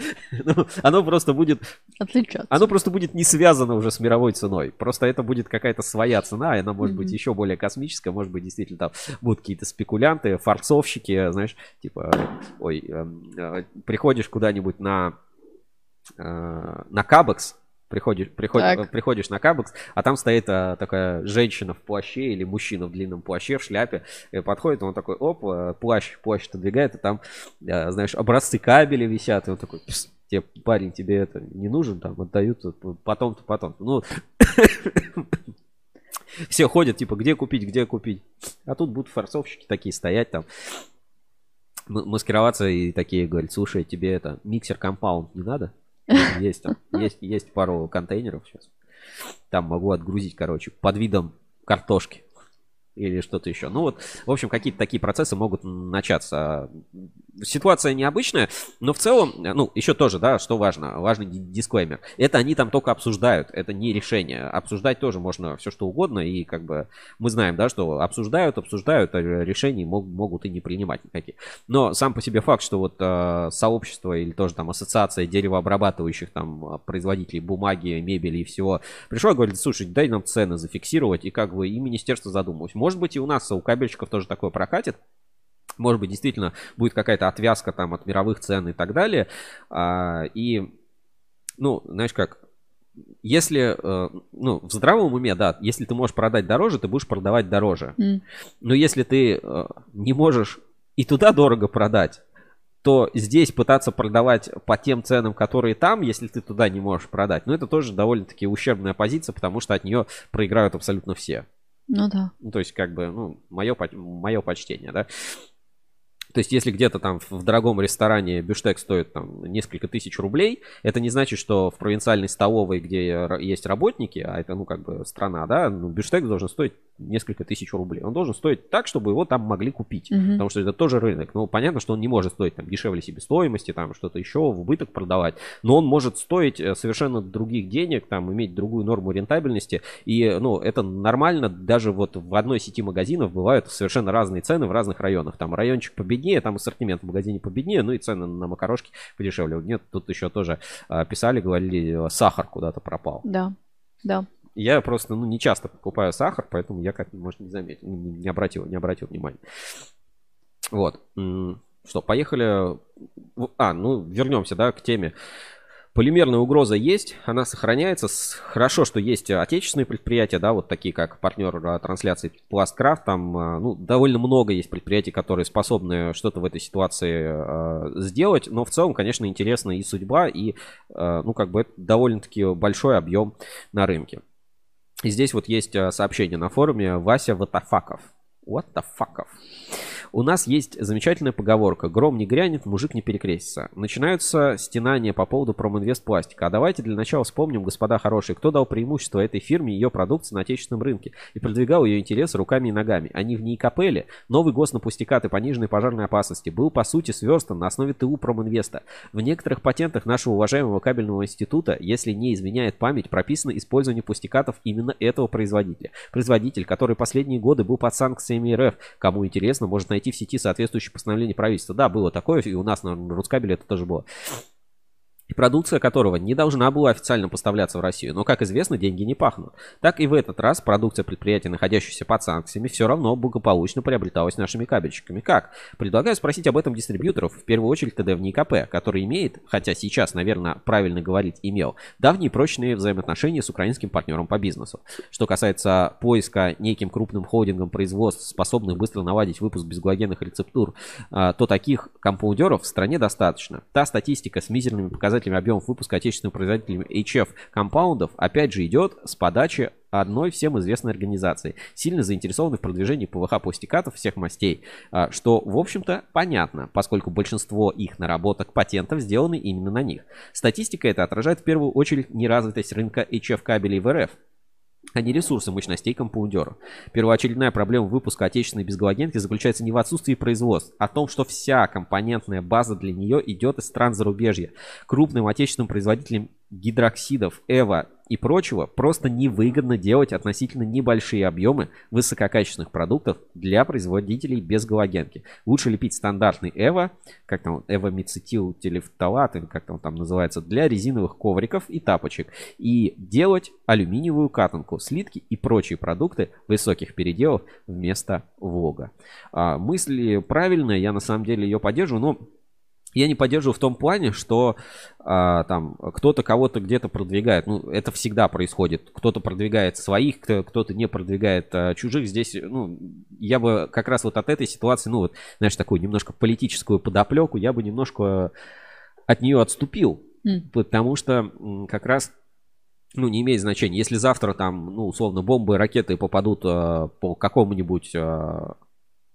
ну, оно просто будет... Отличаться. Оно просто будет не связано уже с мировой ценой. Просто это будет какая-то своя цена, и она может mm-hmm. быть еще более космическая, может быть, действительно там будут какие-то спекулянты, форцовщики, знаешь, типа, ой, э, э, приходишь куда-нибудь на, э, на Кабекс, Приходишь, приход, приходишь на Кабекс, а там стоит а, такая женщина в плаще или мужчина в длинном плаще, в шляпе. И подходит, он такой, оп, а, плащ, плащ отодвигает, и там, а, знаешь, образцы кабеля висят. И он такой, тебе, парень, тебе это не нужен, там отдают потом-то, потом. Ну, все ходят, типа, где купить, где купить. А тут будут форцовщики такие стоять там, маскироваться и такие говорят, слушай, тебе это, миксер компаунд не надо? Есть там, есть, есть пару контейнеров сейчас. Там могу отгрузить, короче, под видом картошки или что-то еще. Ну вот, в общем, какие-то такие процессы могут начаться. Ситуация необычная, но в целом, ну, еще тоже, да, что важно, важный дисклеймер. Это они там только обсуждают, это не решение. Обсуждать тоже можно все что угодно, и как бы мы знаем, да, что обсуждают, обсуждают, а решений мог, могут и не принимать никакие. Но сам по себе факт, что вот э, сообщество или тоже там ассоциация деревообрабатывающих там производителей бумаги, мебели и всего пришло и говорит, слушай, дай нам цены зафиксировать, и как бы и министерство задумалось может быть, и у нас, у кабельщиков тоже такое прокатит. Может быть, действительно будет какая-то отвязка там от мировых цен и так далее. А, и, ну, знаешь как, если, э, ну, в здравом уме, да, если ты можешь продать дороже, ты будешь продавать дороже. Mm. Но если ты э, не можешь и туда дорого продать, то здесь пытаться продавать по тем ценам, которые там, если ты туда не можешь продать, ну, это тоже довольно-таки ущербная позиция, потому что от нее проиграют абсолютно все. Ну да. Ну, то есть, как бы, ну, мое, мое почтение, да. То есть, если где-то там в дорогом ресторане бюштек стоит там несколько тысяч рублей, это не значит, что в провинциальной столовой, где есть работники, а это, ну, как бы страна, да, ну, бюштек должен стоить несколько тысяч рублей. Он должен стоить так, чтобы его там могли купить. Угу. Потому что это тоже рынок. Ну, понятно, что он не может стоить там дешевле себестоимости, там что-то еще в убыток продавать. Но он может стоить э, совершенно других денег, там иметь другую норму рентабельности. И, ну, это нормально. Даже вот в одной сети магазинов бывают совершенно разные цены в разных районах. Там райончик победнее, там ассортимент в магазине победнее, ну и цены на макарошки подешевле. Нет, тут еще тоже а, писали, говорили, сахар куда-то пропал. Да, да. Я просто ну, не часто покупаю сахар, поэтому я как может не заметил, не обратил, не обратил внимания. Вот. Что, поехали. А, ну, вернемся, да, к теме. Полимерная угроза есть, она сохраняется. Хорошо, что есть отечественные предприятия, да, вот такие как партнер а, трансляции Пласткрафт. Там, а, ну, довольно много есть предприятий, которые способны что-то в этой ситуации э, сделать. Но в целом, конечно, интересна и судьба, и, э, ну, как бы это довольно-таки большой объем на рынке. И здесь вот есть сообщение на форуме Вася Ватафаков. What the fuckов. У нас есть замечательная поговорка «Гром не грянет, мужик не перекрестится». Начинаются стенания по поводу Проминвест пластика. А давайте для начала вспомним, господа хорошие, кто дал преимущество этой фирме и ее продукции на отечественном рынке и продвигал ее интересы руками и ногами. Они в ней капели. Новый гос на пустякаты пониженной пожарной опасности был по сути сверстан на основе ТУ Проминвеста. В некоторых патентах нашего уважаемого кабельного института, если не изменяет память, прописано использование пустякатов именно этого производителя. Производитель, который последние годы был под санкциями РФ. Кому интересно, может найти найти в сети соответствующее постановление правительства. Да, было такое, и у нас на Рускабеле это тоже было и продукция которого не должна была официально поставляться в Россию. Но, как известно, деньги не пахнут. Так и в этот раз продукция предприятия, находящихся под санкциями, все равно благополучно приобреталась нашими кабельщиками. Как? Предлагаю спросить об этом дистрибьюторов, в первую очередь ТД в НИКП, который имеет, хотя сейчас, наверное, правильно говорить, имел, давние прочные взаимоотношения с украинским партнером по бизнесу. Что касается поиска неким крупным холдингом производств, способных быстро наладить выпуск безглогенных рецептур, а, то таких компаудеров в стране достаточно. Та статистика с мизерными показателями показателями объемов выпуска отечественными производителями HF компаундов, опять же, идет с подачи одной всем известной организации, сильно заинтересованы в продвижении ПВХ пластикатов всех мастей, а, что, в общем-то, понятно, поскольку большинство их наработок патентов сделаны именно на них. Статистика это отражает в первую очередь неразвитость рынка HF кабелей в РФ, а не ресурсы мощностей компаундера. Первоочередная проблема выпуска отечественной безгалогенки заключается не в отсутствии производств, а в том, что вся компонентная база для нее идет из стран зарубежья. Крупным отечественным производителям гидроксидов, эво и прочего просто невыгодно делать относительно небольшие объемы высококачественных продуктов для производителей без галогенки. Лучше лепить стандартный эво, как там эвомицетил телефталат, или как там, там называется, для резиновых ковриков и тапочек. И делать алюминиевую катанку, слитки и прочие продукты высоких переделов вместо вога. А, мысль правильная, я на самом деле ее поддерживаю, но я не поддерживаю в том плане, что а, там кто-то кого-то где-то продвигает. Ну, это всегда происходит. Кто-то продвигает своих, кто-то не продвигает а, чужих. Здесь, ну, я бы как раз вот от этой ситуации, ну, вот, знаешь, такую немножко политическую подоплеку, я бы немножко от нее отступил. Mm. Потому что как раз ну, не имеет значения. Если завтра там, ну, условно, бомбы, ракеты попадут э, по какому-нибудь э,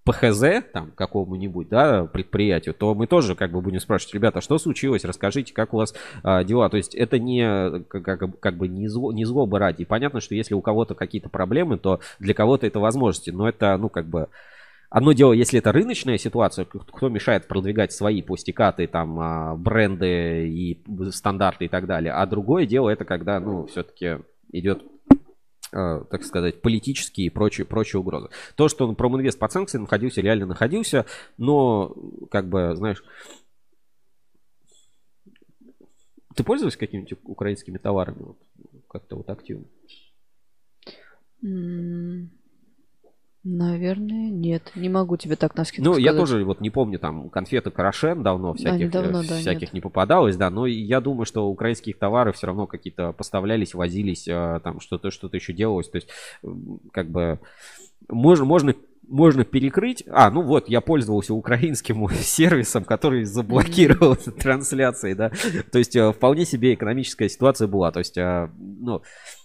ПХЗ, там, какому-нибудь, да, предприятию, то мы тоже как бы будем спрашивать, ребята, что случилось, расскажите, как у вас а, дела. То есть это не, как, как бы не, зло, не злоба ради. Понятно, что если у кого-то какие-то проблемы, то для кого-то это возможности. Но это, ну, как бы... Одно дело, если это рыночная ситуация, кто мешает продвигать свои пустикаты, там, а, бренды и стандарты и так далее. А другое дело, это когда, ну, все-таки идет так сказать, политические и прочие, прочие угрозы. То, что он проминвест по санкциям находился, реально находился, но, как бы, знаешь, ты пользовался какими-нибудь украинскими товарами вот, как-то вот активно? Наверное, нет. Не могу тебе так на скидку Ну, сказать. я тоже вот не помню, там, конфеты Карашен давно всяких, да, давно, да, всяких нет. не попадалось, да, но я думаю, что украинских товары все равно какие-то поставлялись, возились, а, там, что-то что-то еще делалось, то есть, как бы, можно, можно можно перекрыть. А, ну вот, я пользовался украинским сервисом, который заблокировал mm-hmm. трансляции, да. То есть э, вполне себе экономическая ситуация была. То есть, э, ну, Э,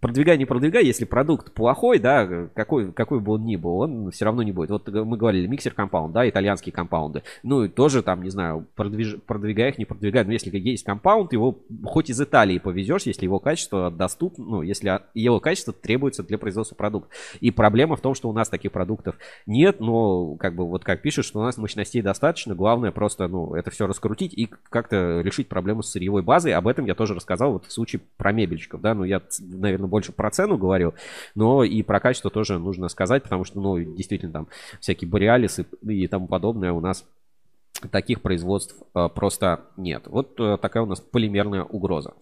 продвигай, не продвигай, если продукт плохой, да, какой, какой бы он ни был, он все равно не будет. Вот мы говорили, миксер компаунд, да, итальянские компаунды. Ну, и тоже там, не знаю, продвиж, продвигай их, не продвигай. Но если есть компаунд, его хоть из Италии повезешь, если его качество доступно, ну, если его качество требуется для производства продукта. И проблема в том, что у нас таких продуктов нет, но, как бы, вот как пишут, что у нас мощностей достаточно, главное просто, ну, это все раскрутить и как-то решить проблему с сырьевой базой. Об этом я тоже рассказал вот в случае про мебельщиков, да, ну, я наверное, больше про цену говорил, но и про качество тоже нужно сказать, потому что, ну, действительно, там всякие бореалисы и тому подобное у нас таких производств э, просто нет. Вот э, такая у нас полимерная угроза.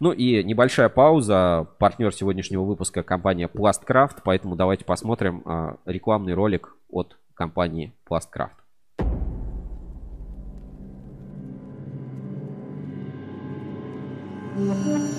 Ну и небольшая пауза. Партнер сегодняшнего выпуска компания Plastcraft, поэтому давайте посмотрим э, рекламный ролик от компании Plastcraft. Mm-hmm.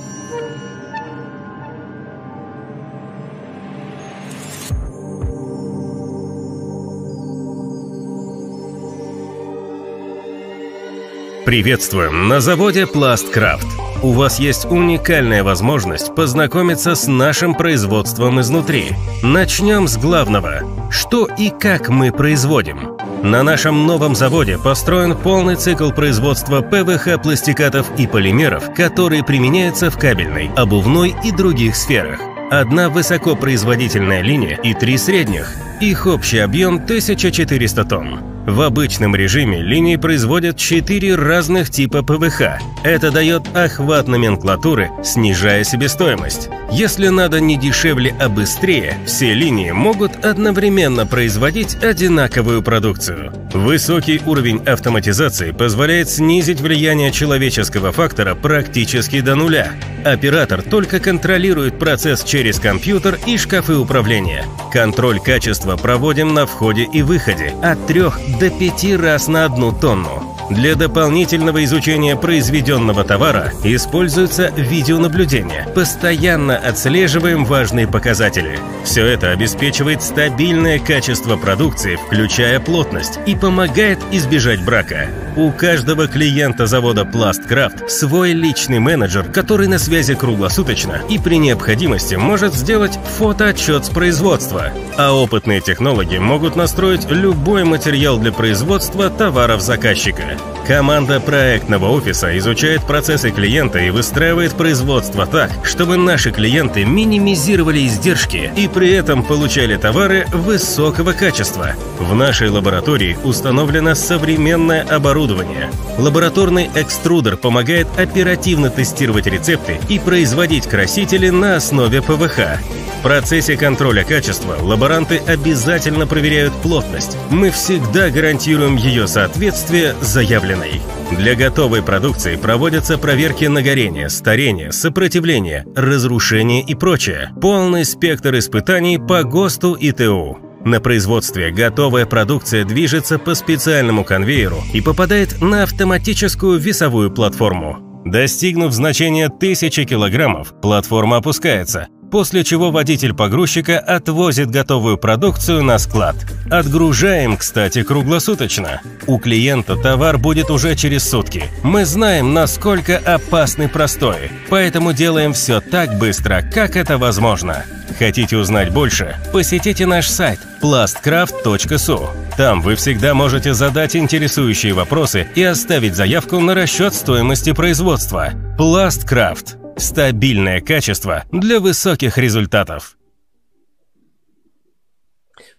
Приветствуем на заводе Пласткрафт. У вас есть уникальная возможность познакомиться с нашим производством изнутри. Начнем с главного. Что и как мы производим? На нашем новом заводе построен полный цикл производства ПВХ-пластикатов и полимеров, которые применяются в кабельной, обувной и других сферах. Одна высокопроизводительная линия и три средних. Их общий объем 1400 тонн. В обычном режиме линии производят 4 разных типа ПВХ. Это дает охват номенклатуры, снижая себестоимость. Если надо не дешевле, а быстрее, все линии могут одновременно производить одинаковую продукцию. Высокий уровень автоматизации позволяет снизить влияние человеческого фактора практически до нуля. Оператор только контролирует процесс через компьютер и шкафы управления. Контроль качества проводим на входе и выходе от 3 до 5 раз на одну тонну. Для дополнительного изучения произведенного товара используется видеонаблюдение. Постоянно отслеживаем важные показатели. Все это обеспечивает стабильное качество продукции, включая плотность, и помогает избежать брака. У каждого клиента завода Пласткрафт свой личный менеджер, который на связи круглосуточно и при необходимости может сделать фотоотчет с производства. А опытные технологи могут настроить любой материал для производства товаров заказчика. Команда проектного офиса изучает процессы клиента и выстраивает производство так, чтобы наши клиенты минимизировали издержки и при этом получали товары высокого качества. В нашей лаборатории установлено современное оборудование. Лабораторный экструдер помогает оперативно тестировать рецепты и производить красители на основе ПВХ. В процессе контроля качества лаборанты обязательно проверяют плотность. Мы всегда гарантируем ее соответствие заявленной. Для готовой продукции проводятся проверки на горение, старение, сопротивление, разрушение и прочее. Полный спектр испытаний по ГОСТу и ТУ. На производстве готовая продукция движется по специальному конвейеру и попадает на автоматическую весовую платформу. Достигнув значения 1000 килограммов, платформа опускается – после чего водитель погрузчика отвозит готовую продукцию на склад. Отгружаем, кстати, круглосуточно. У клиента товар будет уже через сутки. Мы знаем, насколько опасны простои, поэтому делаем все так быстро, как это возможно. Хотите узнать больше? Посетите наш сайт plastcraft.su. Там вы всегда можете задать интересующие вопросы и оставить заявку на расчет стоимости производства. Plastcraft Стабильное качество для высоких результатов.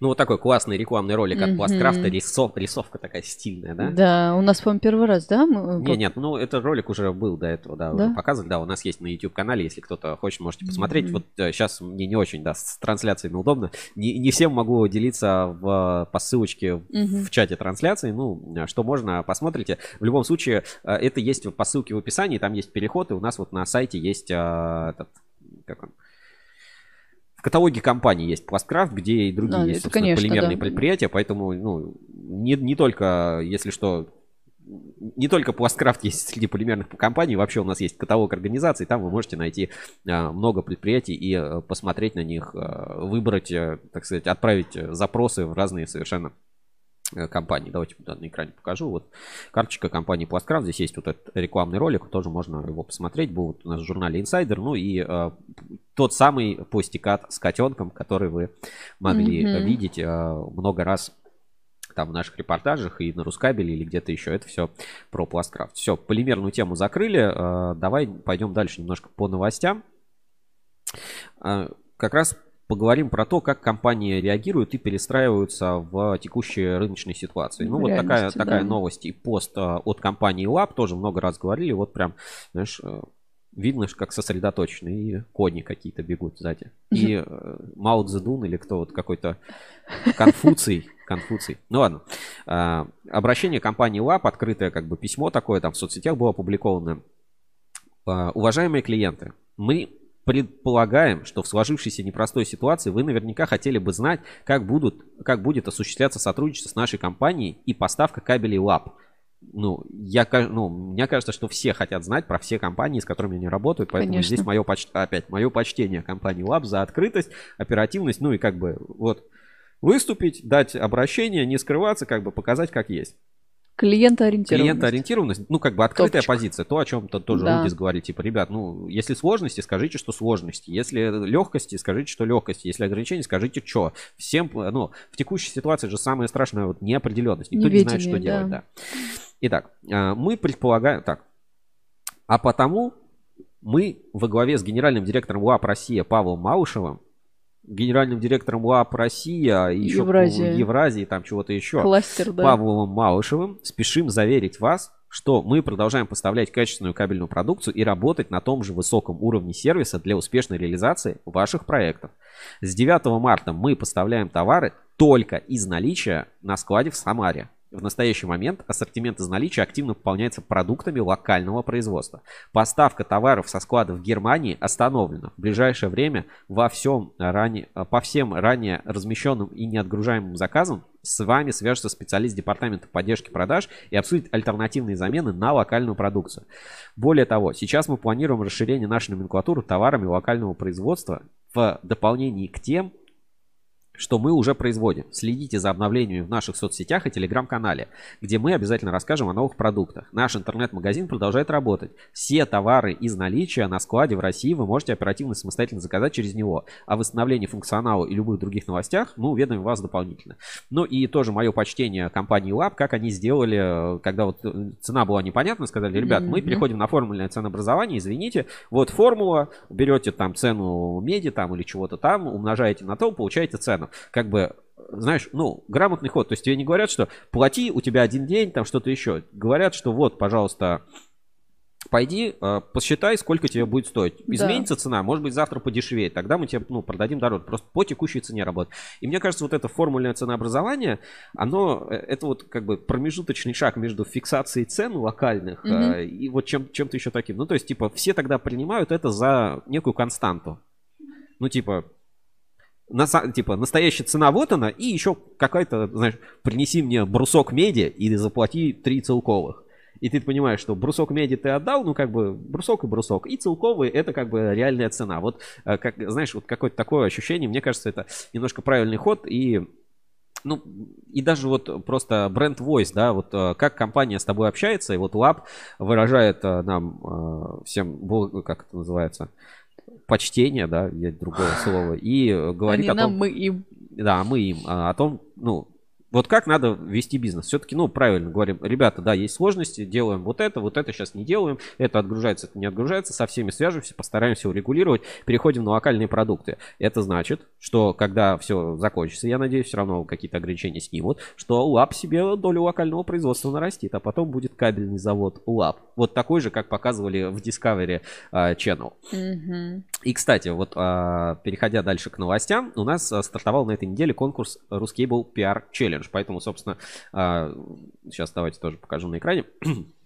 Ну, вот такой классный рекламный ролик от Пласткрафта, рисов, рисовка такая стильная, да? Да, у нас, по-моему, первый раз, да? Мы... Нет, нет, ну, этот ролик уже был до этого, да, да? уже да, у нас есть на YouTube-канале, если кто-то хочет, можете посмотреть. Mm-hmm. Вот э, сейчас мне не очень, да, с трансляциями удобно. Не, не всем могу делиться в, по ссылочке mm-hmm. в чате трансляции, ну, что можно, посмотрите. В любом случае, э, это есть по ссылке в описании, там есть переход, и у нас вот на сайте есть этот, как он, в каталоге компании есть Пласткрафт, где и другие а, есть, это, конечно, полимерные да. предприятия, поэтому, ну, не, не только, если что, не только Пласткрафт есть среди полимерных компаний, вообще у нас есть каталог организаций, там вы можете найти а, много предприятий и а, посмотреть на них, а, выбрать, а, так сказать, отправить запросы в разные совершенно Э, компании. Давайте на экране покажу. Вот карточка компании Пласткрафт. Здесь есть вот этот рекламный ролик, тоже можно его посмотреть. Был вот у нас в журнале Insider. Ну и э, тот самый постикат с котенком, который вы могли mm-hmm. видеть э, много раз там в наших репортажах и на Рускабеле или где-то еще. Это все про Пласткрафт. Все, полимерную тему закрыли. Э, давай пойдем дальше немножко по новостям. Э, как раз поговорим про то, как компании реагируют и перестраиваются в текущей рыночной ситуации. Ну, вот такая, да. такая новость и пост а, от компании Lab, тоже много раз говорили, вот прям, знаешь, э, видно, как сосредоточены, и кони какие-то бегут сзади. И э, Мао Цзэдун или кто вот какой-то Конфуций, Конфуций. Ну ладно. А, обращение компании Lab, открытое как бы письмо такое, там в соцсетях было опубликовано. А, уважаемые клиенты, мы предполагаем, что в сложившейся непростой ситуации вы наверняка хотели бы знать, как, будут, как будет осуществляться сотрудничество с нашей компанией и поставка кабелей ЛАП. Ну, я, ну, мне кажется, что все хотят знать про все компании, с которыми они работают, поэтому Конечно. здесь мое поч... опять мое почтение компании Lab за открытость, оперативность, ну и как бы вот выступить, дать обращение, не скрываться, как бы показать, как есть. Клиентоориентированность. Клиентоориентированность, ну, как бы открытая Топчик. позиция, то, о чем -то тоже да. Рудис говорит, типа, ребят, ну, если сложности, скажите, что сложности, если легкости, скажите, что легкости, если ограничения, скажите, что. Всем, ну, в текущей ситуации же самое страшное вот неопределенность, никто Неведение, не знает, что да. делать, да. Итак, а, мы предполагаем, так, а потому мы во главе с генеральным директором УАП «Россия» Павлом Малышевым генеральным директором УАП Россия и еще Евразия. Евразии, там чего-то еще, Кластер, да. Павловым Малышевым, спешим заверить вас, что мы продолжаем поставлять качественную кабельную продукцию и работать на том же высоком уровне сервиса для успешной реализации ваших проектов. С 9 марта мы поставляем товары только из наличия на складе в Самаре. В настоящий момент ассортимент из наличия активно пополняется продуктами локального производства. Поставка товаров со складов Германии остановлена. В ближайшее время во всем ранее, по всем ранее размещенным и неотгружаемым заказам с вами свяжется специалист департамента поддержки продаж и обсудит альтернативные замены на локальную продукцию. Более того, сейчас мы планируем расширение нашей номенклатуры товарами локального производства в дополнении к тем, что мы уже производим. Следите за обновлениями в наших соцсетях и телеграм-канале, где мы обязательно расскажем о новых продуктах. Наш интернет-магазин продолжает работать. Все товары из наличия на складе в России вы можете оперативно самостоятельно заказать через него. О восстановлении функционала и любых других новостях мы уведомим вас дополнительно. Ну и тоже мое почтение компании Lab, как они сделали, когда вот цена была непонятна, сказали, ребят, мы переходим на формульное ценообразование, извините, вот формула, берете там цену меди там или чего-то там, умножаете на то, получаете цену как бы знаешь, ну, грамотный ход. То есть тебе не говорят, что плати, у тебя один день, там что-то еще. Говорят, что вот, пожалуйста, пойди, э, посчитай, сколько тебе будет стоить. Изменится да. цена, может быть, завтра подешевеет. Тогда мы тебе, ну, продадим дороже. Просто по текущей цене работать. И мне кажется, вот это формульное ценообразование, оно, э, это вот как бы промежуточный шаг между фиксацией цен локальных угу. и вот чем, чем-то еще таким. Ну, то есть, типа, все тогда принимают это за некую константу. Ну, типа, на, типа, настоящая цена вот она, и еще какая-то, знаешь, принеси мне брусок меди и заплати три целковых. И ты понимаешь, что брусок меди ты отдал, ну, как бы, брусок и брусок. И целковый это как бы реальная цена. Вот, э, как, знаешь, вот какое-то такое ощущение, мне кажется, это немножко правильный ход. И ну, и даже вот просто бренд Voice, да, вот э, как компания с тобой общается, и вот Lab выражает э, нам всем, как это называется, почтение, да, я другого слова, и говорит Они о том... Нам, мы им. Да, мы им. А, о том, ну, вот как надо вести бизнес? Все-таки, ну, правильно говорим, ребята, да, есть сложности, делаем вот это, вот это сейчас не делаем, это отгружается, это не отгружается, со всеми свяжемся, постараемся урегулировать, переходим на локальные продукты. Это значит, что когда все закончится, я надеюсь, все равно какие-то ограничения снимут, что УАП себе долю локального производства нарастит, а потом будет кабельный завод УАП. Вот такой же, как показывали в Discovery uh, Channel. Mm-hmm. И, кстати, вот uh, переходя дальше к новостям, у нас uh, стартовал на этой неделе конкурс Ruscable PR Challenge. Поэтому, собственно, сейчас давайте тоже покажу на экране.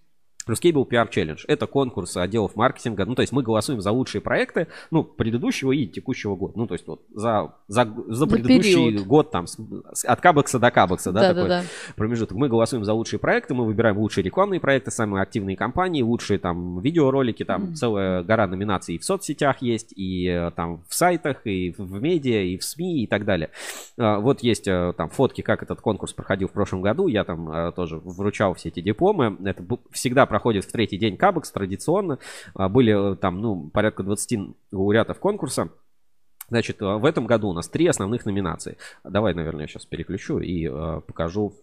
Ruscable PR Challenge. Это конкурс отделов маркетинга. Ну, то есть мы голосуем за лучшие проекты, ну, предыдущего и текущего года. Ну, то есть вот за, за, за предыдущий период. год там с, от Кабекса до Кабекса, да, да такой да, да. промежуток. Мы голосуем за лучшие проекты, мы выбираем лучшие рекламные проекты, самые активные компании, лучшие там видеоролики, там mm-hmm. целая гора номинаций и в соцсетях есть, и э, там в сайтах, и в медиа, и в СМИ и так далее. А, вот есть э, там фотки, как этот конкурс проходил в прошлом году. Я там э, тоже вручал все эти дипломы. Это всегда проходит в третий день Кабекс традиционно. А, были э, там, ну, порядка 20 лауреатов конкурса. Значит, э, в этом году у нас три основных номинации. Давай, наверное, я сейчас переключу и э, покажу.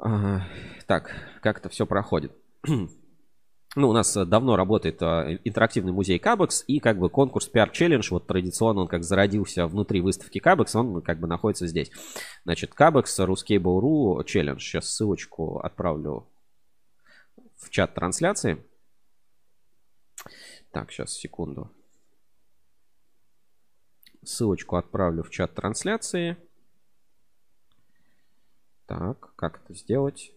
Э, так, как это все проходит. Ну, у нас давно работает э, интерактивный музей Кабекс и как бы конкурс PR Challenge, вот традиционно он как зародился внутри выставки Кабекс, он как бы находится здесь. Значит, Кабекс, Ruscable.ru Challenge. Сейчас ссылочку отправлю в чат трансляции. Так, сейчас, секунду. Ссылочку отправлю в чат трансляции. Так, как это сделать?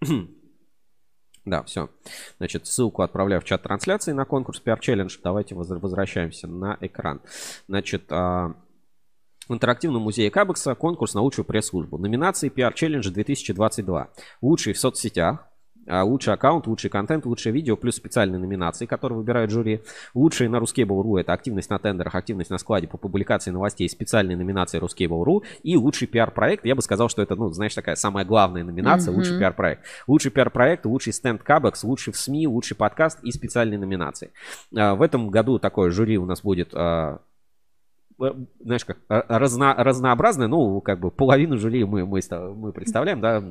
да, все. Значит, ссылку отправляю в чат трансляции на конкурс PR Challenge. Давайте возвращаемся на экран. Значит, а, в интерактивном музее Кабекса конкурс на лучшую пресс-службу. Номинации PR Challenge 2022. Лучший в соцсетях, лучший аккаунт, лучший контент, лучшее видео, плюс специальные номинации, которые выбирают жюри. Лучшие на Ruskable.ru это активность на тендерах, активность на складе по публикации новостей, специальные номинации Ruskable.ru и лучший пиар-проект. Я бы сказал, что это, ну, знаешь, такая самая главная номинация, mm-hmm. лучший пиар-проект. Лучший пиар-проект, лучший стенд Кабекс, лучший в СМИ, лучший подкаст и специальные номинации. А, в этом году такое жюри у нас будет а, знаешь, как разно, разнообразное, ну, как бы половину жюри мы, мы, мы представляем, да,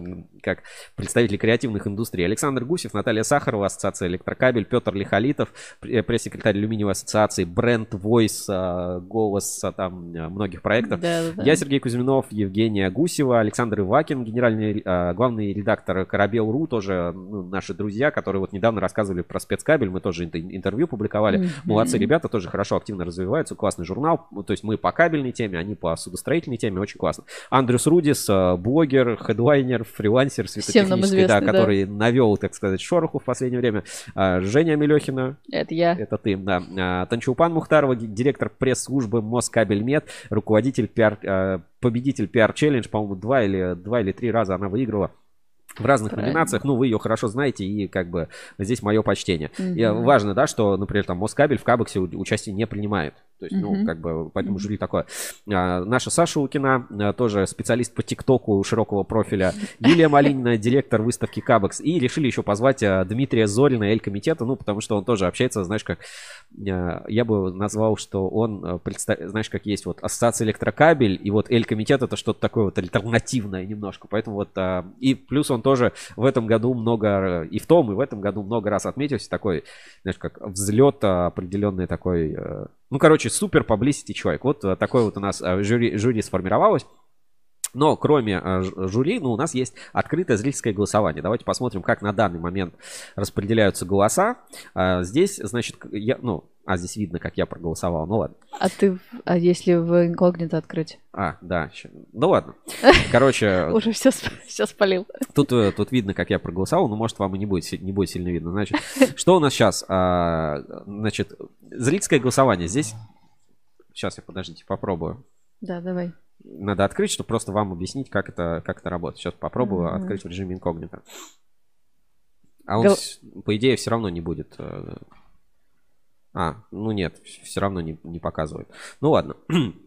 как представители креативных индустрий. Александр Гусев, Наталья Сахарова, Ассоциация Электрокабель, Петр Лихолитов, э, пресс-секретарь Алюминиевой ассоциации, бренд Voice, э, голос там многих проектов. Да, да. Я Сергей Кузьминов, Евгения Гусева, Александр Ивакин, генеральный, главный редактор Корабел.ру, тоже ну, наши друзья, которые вот недавно рассказывали про спецкабель, мы тоже интервью публиковали. Mm-hmm. Молодцы ребята, тоже хорошо, активно развиваются, классный журнал, то есть мы по кабельной теме, они по судостроительной теме, очень классно. Андрюс Рудис, э, блогер, хедлайнер, фрилансер светотехнический, да, который навел, так сказать, шороху в последнее время. А, Женя Мелехина. Это я. Это ты, да. А, Танчулпан Мухтарова, директор пресс-службы Москабельмет, руководитель пиар, победитель пиар-челлендж, по-моему, два или, два или три раза она выиграла в разных Правильно. номинациях, ну, вы ее хорошо знаете, и как бы здесь мое почтение. Угу. И важно, да, что, например, там Москабель в Кабексе участие не принимает. То есть, ну, как бы, поэтому жюри такое. А, наша Саша Лукина, а, тоже специалист по ТикТоку широкого профиля. Юлия Малинина, директор выставки Кабекс. И решили еще позвать а, Дмитрия Зорина, Эль-комитета, ну, потому что он тоже общается, знаешь, как... А, я бы назвал, что он, представ... знаешь, как есть вот ассоциация электрокабель, и вот Эль-комитет это что-то такое вот альтернативное немножко. Поэтому вот... А, и плюс он тоже в этом году много... И в том, и в этом году много раз отметился такой, знаешь, как взлет определенный такой ну, короче, супер publicity человек. Вот э, такой вот у нас э, жюри, жюри сформировалось. Но кроме э, жюри, ну, у нас есть открытое зрительское голосование. Давайте посмотрим, как на данный момент распределяются голоса. Здесь, значит, я, ну, а здесь видно, как я проголосовал. Ну ладно. А ты, а если в инкогнито открыть? А, да. Ну ладно. Короче. Уже все, все спалил. Тут, тут видно, как я проголосовал, но может вам и не будет, не будет сильно видно. Значит, что у нас сейчас? Значит, зрительское голосование здесь. Сейчас я, подождите, попробую. Да, давай. Надо открыть, чтобы просто вам объяснить, как это, как это работает. Сейчас попробую mm-hmm. открыть в режиме инкогнито. А он, Гол... по идее, все равно не будет. Э, а, ну нет, все равно не, не показывает. Ну ладно.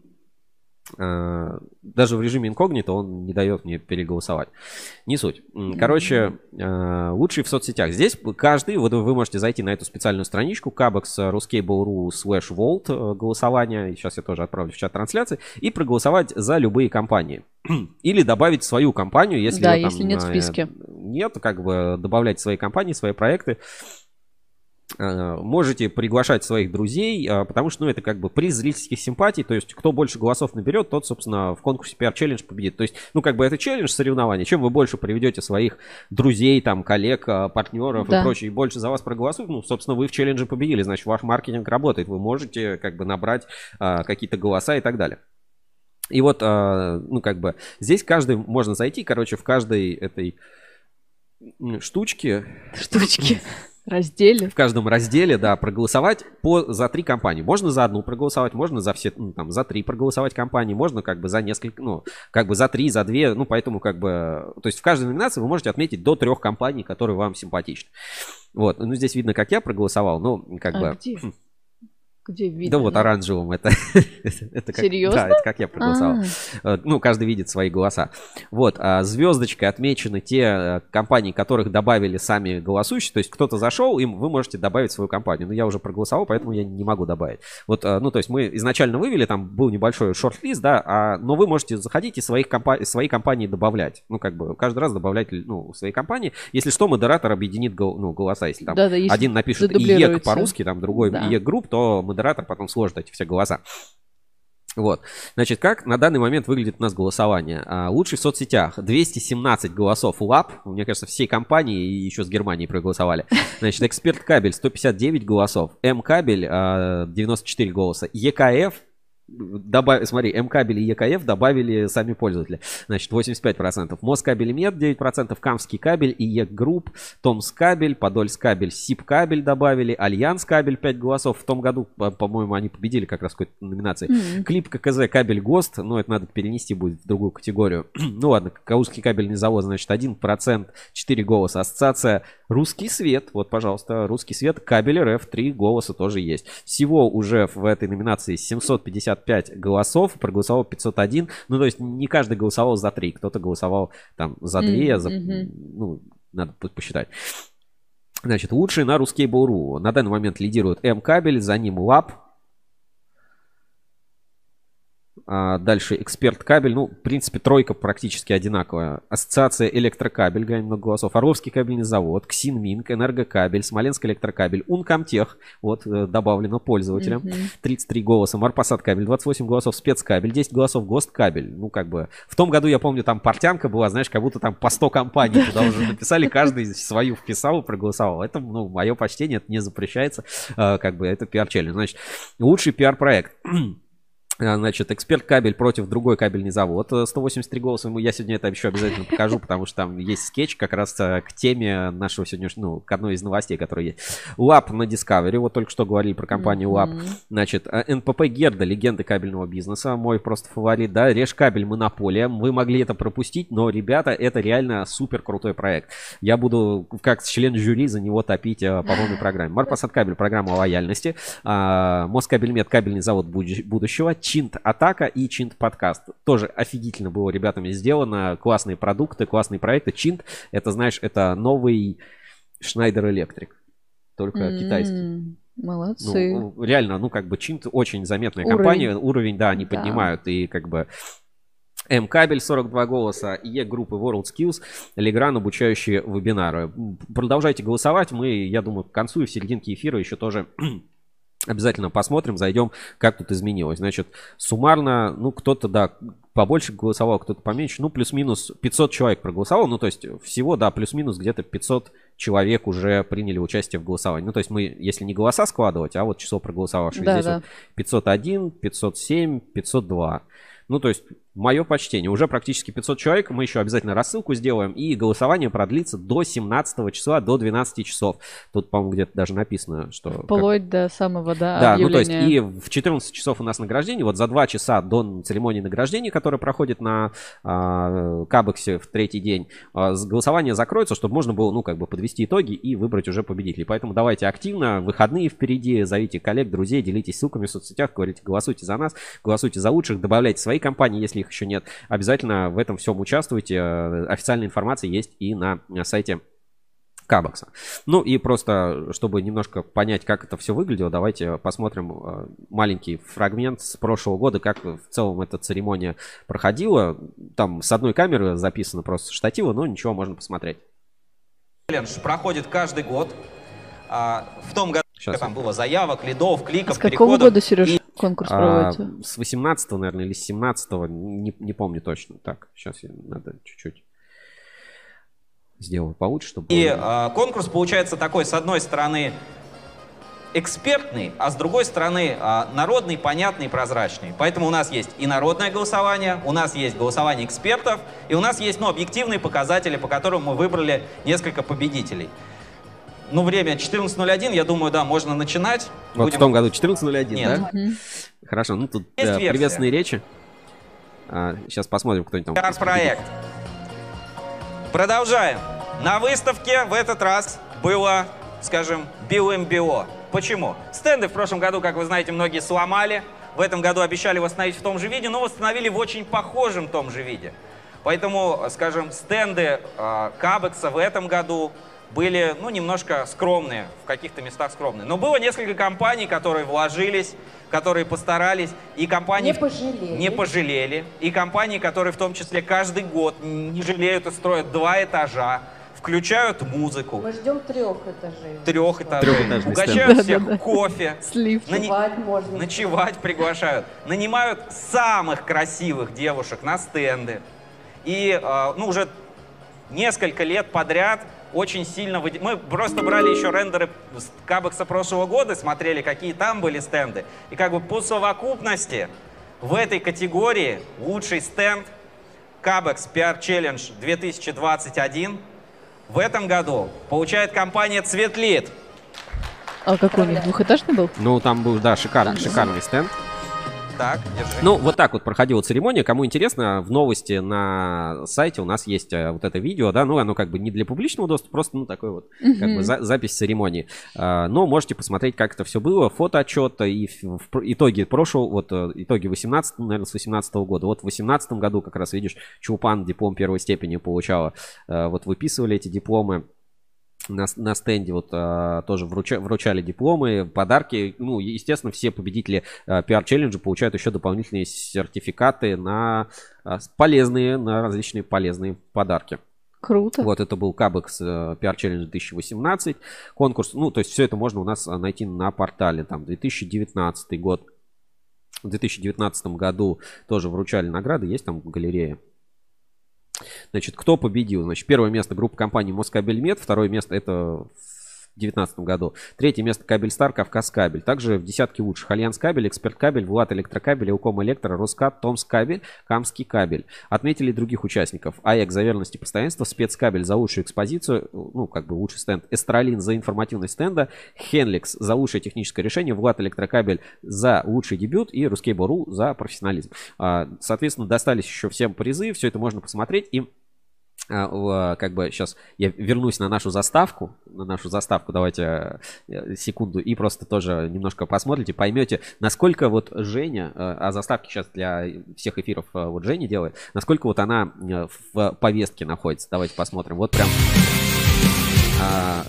Э, даже в режиме инкогнито он не дает мне переголосовать. Не суть. Короче, э, лучшие в соцсетях. Здесь каждый, вот вы можете зайти на эту специальную страничку Kabex Ruskable.ru slash Volt э, голосование. Сейчас я тоже отправлю в чат трансляции. И проголосовать за любые компании. Или добавить свою компанию, если, да, если нет в списке. Нет, как бы добавлять свои компании, свои проекты. Э, можете приглашать своих друзей, э, потому что, ну, это как бы приз зрительских симпатий, то есть кто больше голосов наберет, тот, собственно, в конкурсе PR Challenge победит. То есть, ну, как бы это челлендж соревнования. Чем вы больше приведете своих друзей, там, коллег, э, партнеров да. и прочее, и больше за вас проголосуют, ну, собственно, вы в челлендже победили, значит, ваш маркетинг работает, вы можете как бы набрать а, какие-то голоса и так далее. И вот, а, ну, как бы, здесь каждый, можно зайти, короче, в каждой этой штучке... Штучки. Разделе. В каждом разделе, да, проголосовать по, за три компании. Можно за одну проголосовать, можно за все, ну, там, за три проголосовать компании, можно как бы за несколько, ну, как бы за три, за две, ну, поэтому как бы, то есть в каждой номинации вы можете отметить до трех компаний, которые вам симпатичны. Вот, ну, здесь видно, как я проголосовал, ну, как а бы... Где? Где видно? Да вот оранжевым это. это как, Серьезно? Да, это как я проголосовал. А-а-а. Э, ну, каждый видит свои голоса. Вот, а звездочкой отмечены те э, компании, которых добавили сами голосующие. То есть кто-то зашел, им вы можете добавить свою компанию. Но я уже проголосовал, поэтому я не могу добавить. Вот, э, ну, то есть мы изначально вывели, там был небольшой шорт-лист, да, а, но вы можете заходить и своих компа- свои компании добавлять. Ну, как бы каждый раз добавлять ну, свои компании. Если что, модератор объединит ну, голоса. Если там да, да, если один напишет ИЕК по-русски, там другой да. IEK Group, то мы модератор потом сложит эти все голоса. Вот. Значит, как на данный момент выглядит у нас голосование? А, лучший в соцсетях 217 голосов ЛАП. Мне кажется, всей компании и еще с Германии проголосовали. Значит, Эксперт Кабель 159 голосов. М Кабель 94 а, голоса. ЕКФ добав... смотри, М-кабель и ЕКФ добавили сами пользователи. Значит, 85%. Москабель Мед 9%, Камский кабель, IEK Group, Томс кабель, Подольск кабель, СИП кабель добавили, Альянс кабель 5 голосов. В том году, по-моему, они победили как раз в какой-то номинации. Mm-hmm. Клип ККЗ кабель ГОСТ, ну, это надо перенести будет в другую категорию. ну, ладно, Каузский кабельный завод, значит, 1%, 4 голоса. Ассоциация Русский Свет, вот, пожалуйста, Русский Свет, кабель РФ, 3 голоса тоже есть. Всего уже в этой номинации 750 555 голосов, проголосовал 501. Ну, то есть не каждый голосовал за 3, кто-то голосовал там за 2, mm-hmm. за, ну, надо посчитать. Значит, лучший на Ruskable.ru. На данный момент лидирует М-кабель, за ним ЛАП, дальше эксперт кабель. Ну, в принципе, тройка практически одинаковая. Ассоциация электрокабель, говорим много голосов. Орловский кабельный завод, Ксинминк, Энергокабель, Смоленск электрокабель, Ункомтех. Вот э, добавлено пользователям. 33 голоса. Марпасад кабель, 28 голосов. Спецкабель, 10 голосов. Госткабель. Ну, как бы. В том году, я помню, там портянка была, знаешь, как будто там по 100 компаний туда уже написали. Каждый свою вписал и проголосовал. Это, ну, мое почтение, это не запрещается. Э, как бы это пиар-челлендж. Значит, лучший пиар-проект. А, Значит, эксперт кабель против другой кабельный завод. э, 183 голоса. Я сегодня это еще обязательно покажу, потому что там есть скетч как раз э, к теме нашего сегодняшнего, ну, к одной из новостей, которая есть. ЛАП на Discovery. Вот только что говорили про компанию ЛАП. Значит, э, НПП Герда, легенды кабельного бизнеса. Мой просто фаворит, да. Режь кабель, монополия. Вы могли это пропустить, но, ребята, это реально супер крутой проект. Я буду, как член жюри, за него топить э, по полной программе. Марпасад кабель, программа лояльности. А, Москабельмет, кабельный завод будущ- будущего. Чинт Атака и Чинт Подкаст. Тоже офигительно было ребятами сделано. Классные продукты, классные проекты. Чинт, это, знаешь, это новый Schneider Electric. Только китайский. М, Молодцы. Ну, реально, ну, как бы Чинт очень заметная Уровень. компания. Уровень, да, они Да. поднимают. И как бы М-кабель 42 голоса, Е-группы World Skills, Легран обучающие вебинары. Продолжайте голосовать. Мы, я думаю, к концу и в серединке эфира еще тоже обязательно посмотрим, зайдем, как тут изменилось. Значит, суммарно, ну, кто-то, да, побольше голосовал, кто-то поменьше. Ну, плюс-минус 500 человек проголосовал. Ну, то есть всего, да, плюс-минус где-то 500 человек уже приняли участие в голосовании. Ну, то есть мы, если не голоса складывать, а вот число проголосовавших. Да, Здесь да. вот 501, 507, 502. Ну, то есть, мое почтение. Уже практически 500 человек. Мы еще обязательно рассылку сделаем. И голосование продлится до 17 числа, до 12 часов. Тут, по-моему, где-то даже написано, что... как- Вплоть до самого, да, да, ну то есть объявления. и в 14 часов у нас награждение, вот за 2 часа до церемонии награждения, которая проходит на а, Кабексе в третий день, с- голосование закроется, чтобы можно было, ну, как бы подвести итоги и выбрать уже победителей. Поэтому давайте активно, выходные впереди, зовите коллег, друзей, делитесь ссылками в соцсетях, говорите, голосуйте за нас, голосуйте за лучших, добавляйте свои компании, если их еще нет. Обязательно в этом всем участвуйте. Э, Официальная информация есть и на э, сайте Кабакса. Ну и просто, чтобы немножко понять, как это все выглядело, давайте посмотрим э, маленький фрагмент с прошлого года, как в целом эта церемония проходила. Там с одной камеры записано просто штатива, но ничего, можно посмотреть. Челлендж проходит каждый год. А, В том году Сейчас. там было заявок, лидов, кликов, С какого переходов. года, Сереж, И конкурс А, проводится? с 18 наверное, или с 17 не, не помню точно. Так, сейчас я надо чуть-чуть сделаю получше, чтобы... И а, конкурс получается такой, с одной стороны, экспертный, а с другой стороны, а, народный, понятный, прозрачный. Поэтому у нас есть и народное голосование, у нас есть голосование экспертов, и у нас есть ну, объективные показатели, по которым мы выбрали несколько победителей. Ну, время 14.01, я думаю, да, можно начинать. Вот Будем- в том году 14.01, Нет. да? Хорошо, ну тут Есть э, версия. приветственные речи. сейчас посмотрим, кто-нибудь там... проект. Продолжаем. На выставке в этот раз было, скажем, БиоМБО. Почему? Стенды в прошлом году, как вы знаете, многие сломали. В этом году обещали восстановить в том же виде, но восстановили в очень похожем том же виде. Поэтому, скажем, стенды э, Кабекса в этом году были, ну, немножко скромные, в каких-то местах скромные. Но было несколько компаний, которые вложились, которые постарались, и компании... Не пожалели. Не пожалели. И компании, которые в том числе каждый год не жалеют и строят два этажа, включают музыку, Мы ждем трех этажей. трех этажей, угощают всех Да-да-да. кофе, Слив. нани- Ночевать можно. ночевать приглашают, нанимают самых красивых девушек на стенды. И, э, ну, уже несколько лет подряд очень сильно... выде- Мы просто брали еще рендеры Кабекса прошлого года, смотрели, какие там были стенды. И как бы по совокупности в этой категории лучший стенд Кабекс PR Challenge 2021 в этом году получает компания Цветлит. А какой у них двухэтажный был? Ну, там был, да, шикарный, шикарный стенд. Так, держи. Ну, вот так вот проходила церемония. Кому интересно, в новости на сайте у нас есть э, вот это видео, да, ну, оно как бы не для публичного доступа, просто, ну, такой вот, как бы, за- запись церемонии. А, но можете посмотреть, как это все было, фотоотчет и в пр- итоги прошлого, вот, э, итоги 18, наверное, с 18 года. Вот в 18 году как раз, видишь, Чулпан диплом первой степени получала. Э, Вот выписывали эти дипломы на, на стенде вот а, тоже вруча- вручали дипломы, подарки. Ну, естественно, все победители а, PR-челленджа получают еще дополнительные сертификаты на а, полезные, на различные полезные подарки. Круто. Вот это был Кабекс PR Challenge 2018 конкурс. Ну, то есть все это можно у нас а, найти на портале. Там 2019 год. В 2019 году тоже вручали награды. Есть там галерея. Значит, кто победил? Значит, первое место группа компании Москабельмет. Второе место это 2019 году. Третье место Кабельстар, Кавказ Кабель. Также в десятке лучших Альянс Кабель, Эксперт Кабель, Влад Электрокабель, Илком Электро, Роскат, Томс Кабель, Камский Кабель. Отметили других участников. АЭК за верность и постоянство, Спецкабель за лучшую экспозицию, ну, как бы лучший стенд, Эстралин за информативность стенда, Хенликс за лучшее техническое решение, Влад Электрокабель за лучший дебют и Русский Бору за профессионализм. А, соответственно, достались еще всем призы, все это можно посмотреть. И как бы сейчас я вернусь на нашу заставку, на нашу заставку, давайте э, секунду, и просто тоже немножко посмотрите, поймете, насколько вот Женя, э, а заставки сейчас для всех эфиров э, вот Женя делает, насколько вот она в повестке находится. Давайте посмотрим. Вот прям а,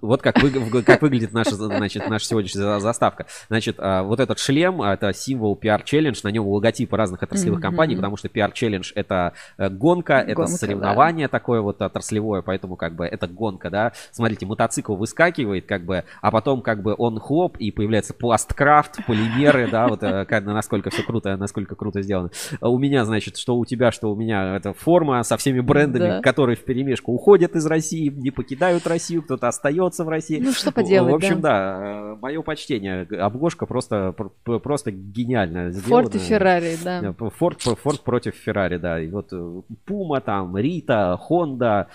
вот как, вы, как выглядит наша, значит, наша сегодняшняя заставка. Значит, а, вот этот шлем, а, это символ PR Challenge, на нем логотипы разных отраслевых mm-hmm. компаний, потому что PR Challenge это э, гонка, это гонка, соревнование да. такое вот отраслевое, поэтому как бы это гонка, да. Смотрите, мотоцикл выскакивает, как бы, а потом как бы он хлоп, и появляется пласткрафт, полимеры, да, вот э, насколько все круто, насколько круто сделано. У меня, значит, что у тебя, что у меня, это форма со всеми брендами, да. которые в перемешку уходят из России, не покидают Россию Россию, кто-то остается в России. Ну, что поделать, В общем, да, да э, мое почтение. Обложка просто, просто гениально сделана. Форд и Феррари, да. Форд, Форд против Феррари, да. И вот Пума там, Рита, Хонда.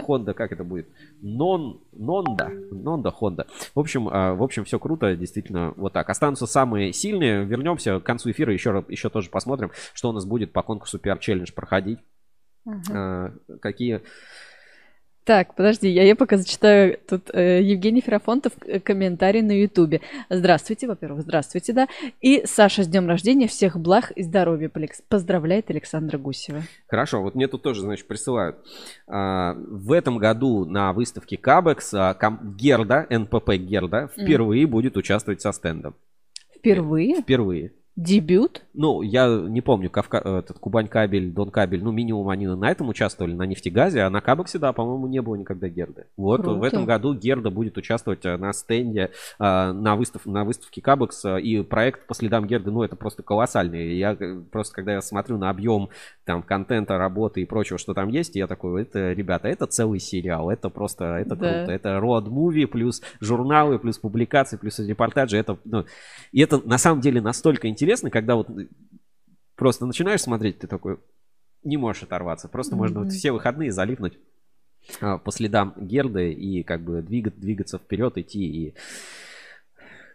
Хонда, как это будет? Нон, Нонда, Нонда, Хонда. В общем, в общем, все круто, действительно, вот так. Останутся самые сильные. Вернемся к концу эфира, еще, еще тоже посмотрим, что у нас будет по конкурсу PR Challenge проходить. Uh-huh. Какие так, подожди, я, я пока зачитаю тут э, Евгений Ферафонтов э, комментарий на Ютубе. Здравствуйте, во-первых, здравствуйте, да. И Саша, с днем рождения, всех благ и здоровья, поздравляет Александра Гусева. Хорошо, вот мне тут тоже, значит, присылают. А, в этом году на выставке Кабекс а, ком- Герда, НПП Герда, впервые mm. будет участвовать со стендом. Впервые? Впервые. Дебют? Ну, я не помню, Кавка... этот Кубань кабель, Дон кабель, ну, минимум они на этом участвовали, на нефтегазе, а на Кабексе, да, по-моему, не было никогда Герды. Вот Круто. в этом году Герда будет участвовать э, на стенде э, на, выстав... на выставке Кабекс, и проект по следам Герды, ну, это просто колоссальный. Я э, просто, когда я смотрю на объем там контента, работы и прочего, что там есть, я такой, это, ребята, это целый сериал, это просто, это да. круто. Это роад-муви, плюс журналы, плюс публикации, плюс репортажи, это, ну, и это на самом деле настолько интересно, интересно, когда вот просто начинаешь смотреть, ты такой не можешь оторваться. Просто mm-hmm. можно вот все выходные залипнуть а, по следам Герды и как бы двигать, двигаться вперед, идти и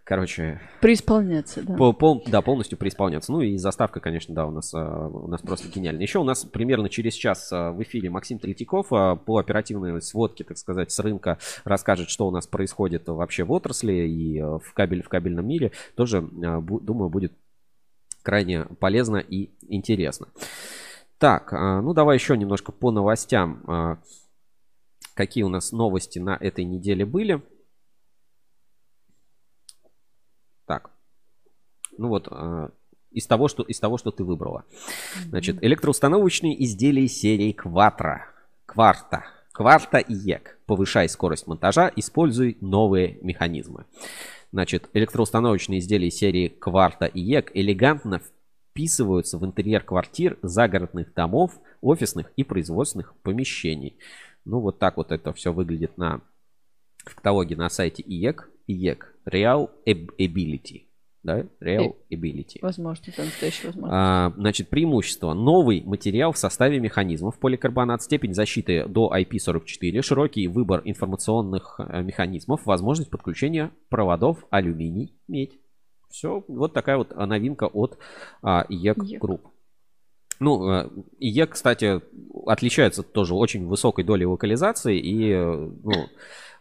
короче... Преисполняться, да. Пол, пол, да, полностью преисполняться. Ну и заставка, конечно, да, у нас, а, у нас просто гениальная. Еще у нас примерно через час а, в эфире Максим Третьяков по оперативной сводке, так сказать, с рынка расскажет, что у нас происходит вообще в отрасли и в, кабель, в кабельном мире. Тоже, думаю, будет крайне полезно и интересно. Так, а, ну давай еще немножко по новостям. А, какие у нас новости на этой неделе были? Так, ну вот, а, из того, что, из того, что ты выбрала. Значит, электроустановочные изделия серии Quattro. Кварта. Кварта и ЕК. Повышай скорость монтажа, используй новые механизмы. Значит, электроустановочные изделия серии Кварта и ЕК элегантно вписываются в интерьер квартир, загородных домов, офисных и производственных помещений. Ну, вот так вот это все выглядит на в каталоге на сайте ИЕК. ИЕК Real Ability да, Real Ability. Возможно, это настоящая возможность. А, значит, преимущество. Новый материал в составе механизмов поликарбонат, степень защиты до IP44, широкий выбор информационных э, механизмов, возможность подключения проводов алюминий, медь. Все, вот такая вот новинка от а, IEK Group. Ну, э, ИЕК, кстати, отличается тоже очень высокой долей локализации и, э, ну,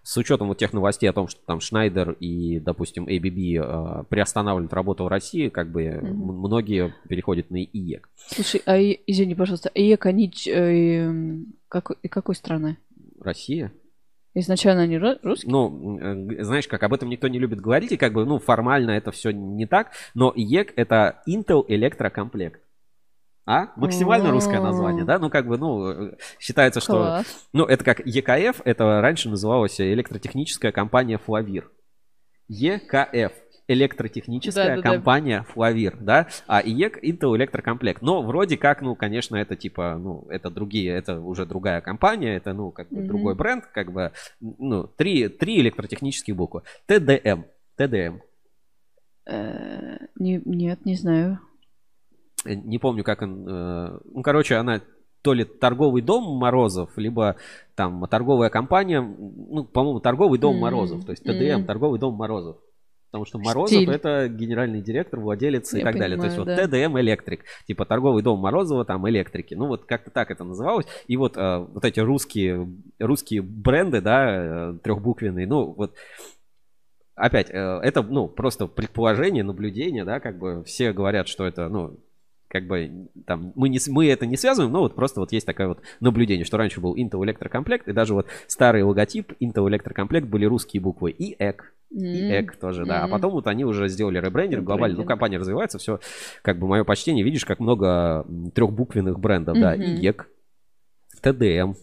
с учетом вот тех новостей о том, что там Шнайдер и, допустим, ABB э, приостанавливают работу в России, как бы mm-hmm. многие переходят на ИЕК. Слушай, а извини, пожалуйста, ИЕК они э, как, и какой страны? Россия. Изначально они русские? Ну, э, знаешь, как об этом никто не любит говорить, и как бы, ну, формально это все не так, но ИЕК это ИнтерЭлектрокомплект. А? Максимально русское название, да? Ну, как бы, ну, считается, что... Класс. Ну, это как ЕКФ, это раньше называлась электротехническая компания Флавир. ЕКФ. электротехническая Да-да-да. компания Флавир, да, а ИЕК ИнтерЭлектрокомплект. Но вроде как, ну, конечно, это типа, ну, это другие, это уже другая компания, это, ну, как бы Мгм. другой бренд, как бы, ну, три, три электротехнические буквы. ТДМ. ТДМ. Э, не- Нет, не знаю. Э, Не помню, как он... э, Ну, короче, она то ли торговый дом Морозов, либо там торговая компания, ну, по-моему, торговый дом М, Морозов, то есть ТДМ, м. торговый дом Морозов. Потому что Морозов Стиль. это генеральный директор, владелец и Я так далее. То есть вот понимаю, да. ТДМ Электрик, типа торговый дом Морозова, там электрики. Ну вот как-то так это называлось. И вот э, вот эти русские русские бренды, да, э, трехбуквенные, ну вот опять, э, это, ну, просто предположение, наблюдение, да, как бы все говорят, что это, ну, как бы там мы, не, мы это не связываем, но вот просто вот есть такое вот наблюдение, что раньше был Intel электрокомплект, и даже вот старый логотип Intel электрокомплект были русские буквы и ЭК, и. ЭК тоже, да. А потом вот они уже сделали ребрендинг глобально. Ну, компания развивается, все, как бы мое почтение, видишь, как много трехбуквенных брендов, да, и ЕК, ТДМ,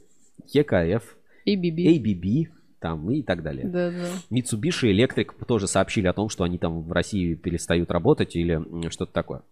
ЕКФ, Биби. ABB, там и так далее. Да, да. Mitsubishi Electric тоже сообщили о том, что они там в России перестают работать или что-то такое.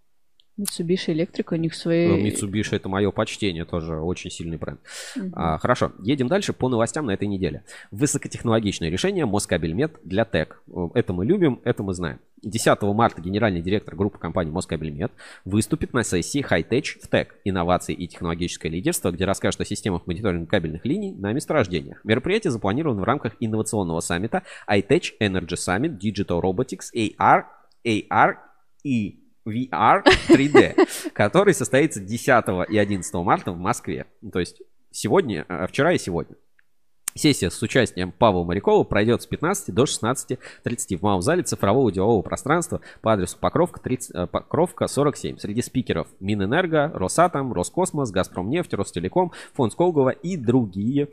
Mitsubishi Electric, у них Ну, свои... Mitsubishi это мое почтение, тоже очень сильный бренд. Мгм. А, хорошо, едем дальше по новостям на этой неделе. Высокотехнологичное решение Москабельмет для ТЭК. Это мы любим, это мы знаем. 10 марта генеральный директор группы компании Москабельмет выступит на сессии High-Tech в ТЭК «Инновации и технологическое лидерство», где расскажет о системах мониторинга кабельных линий на месторождениях. Мероприятие запланировано в рамках инновационного саммита iTech Energy Summit Digital Robotics AR, AR и VR 3D, который состоится 10 и 11 марта в Москве. То есть сегодня, э, вчера и сегодня. Сессия с участием Павла Морякова пройдет с 15 до 16.30 в малом зале цифрового делового пространства по адресу Покровка, 30, э, Покровка 47. Среди спикеров Минэнерго, Росатом, Роскосмос, Газпромнефть, Ростелеком, Фонд Сколково и другие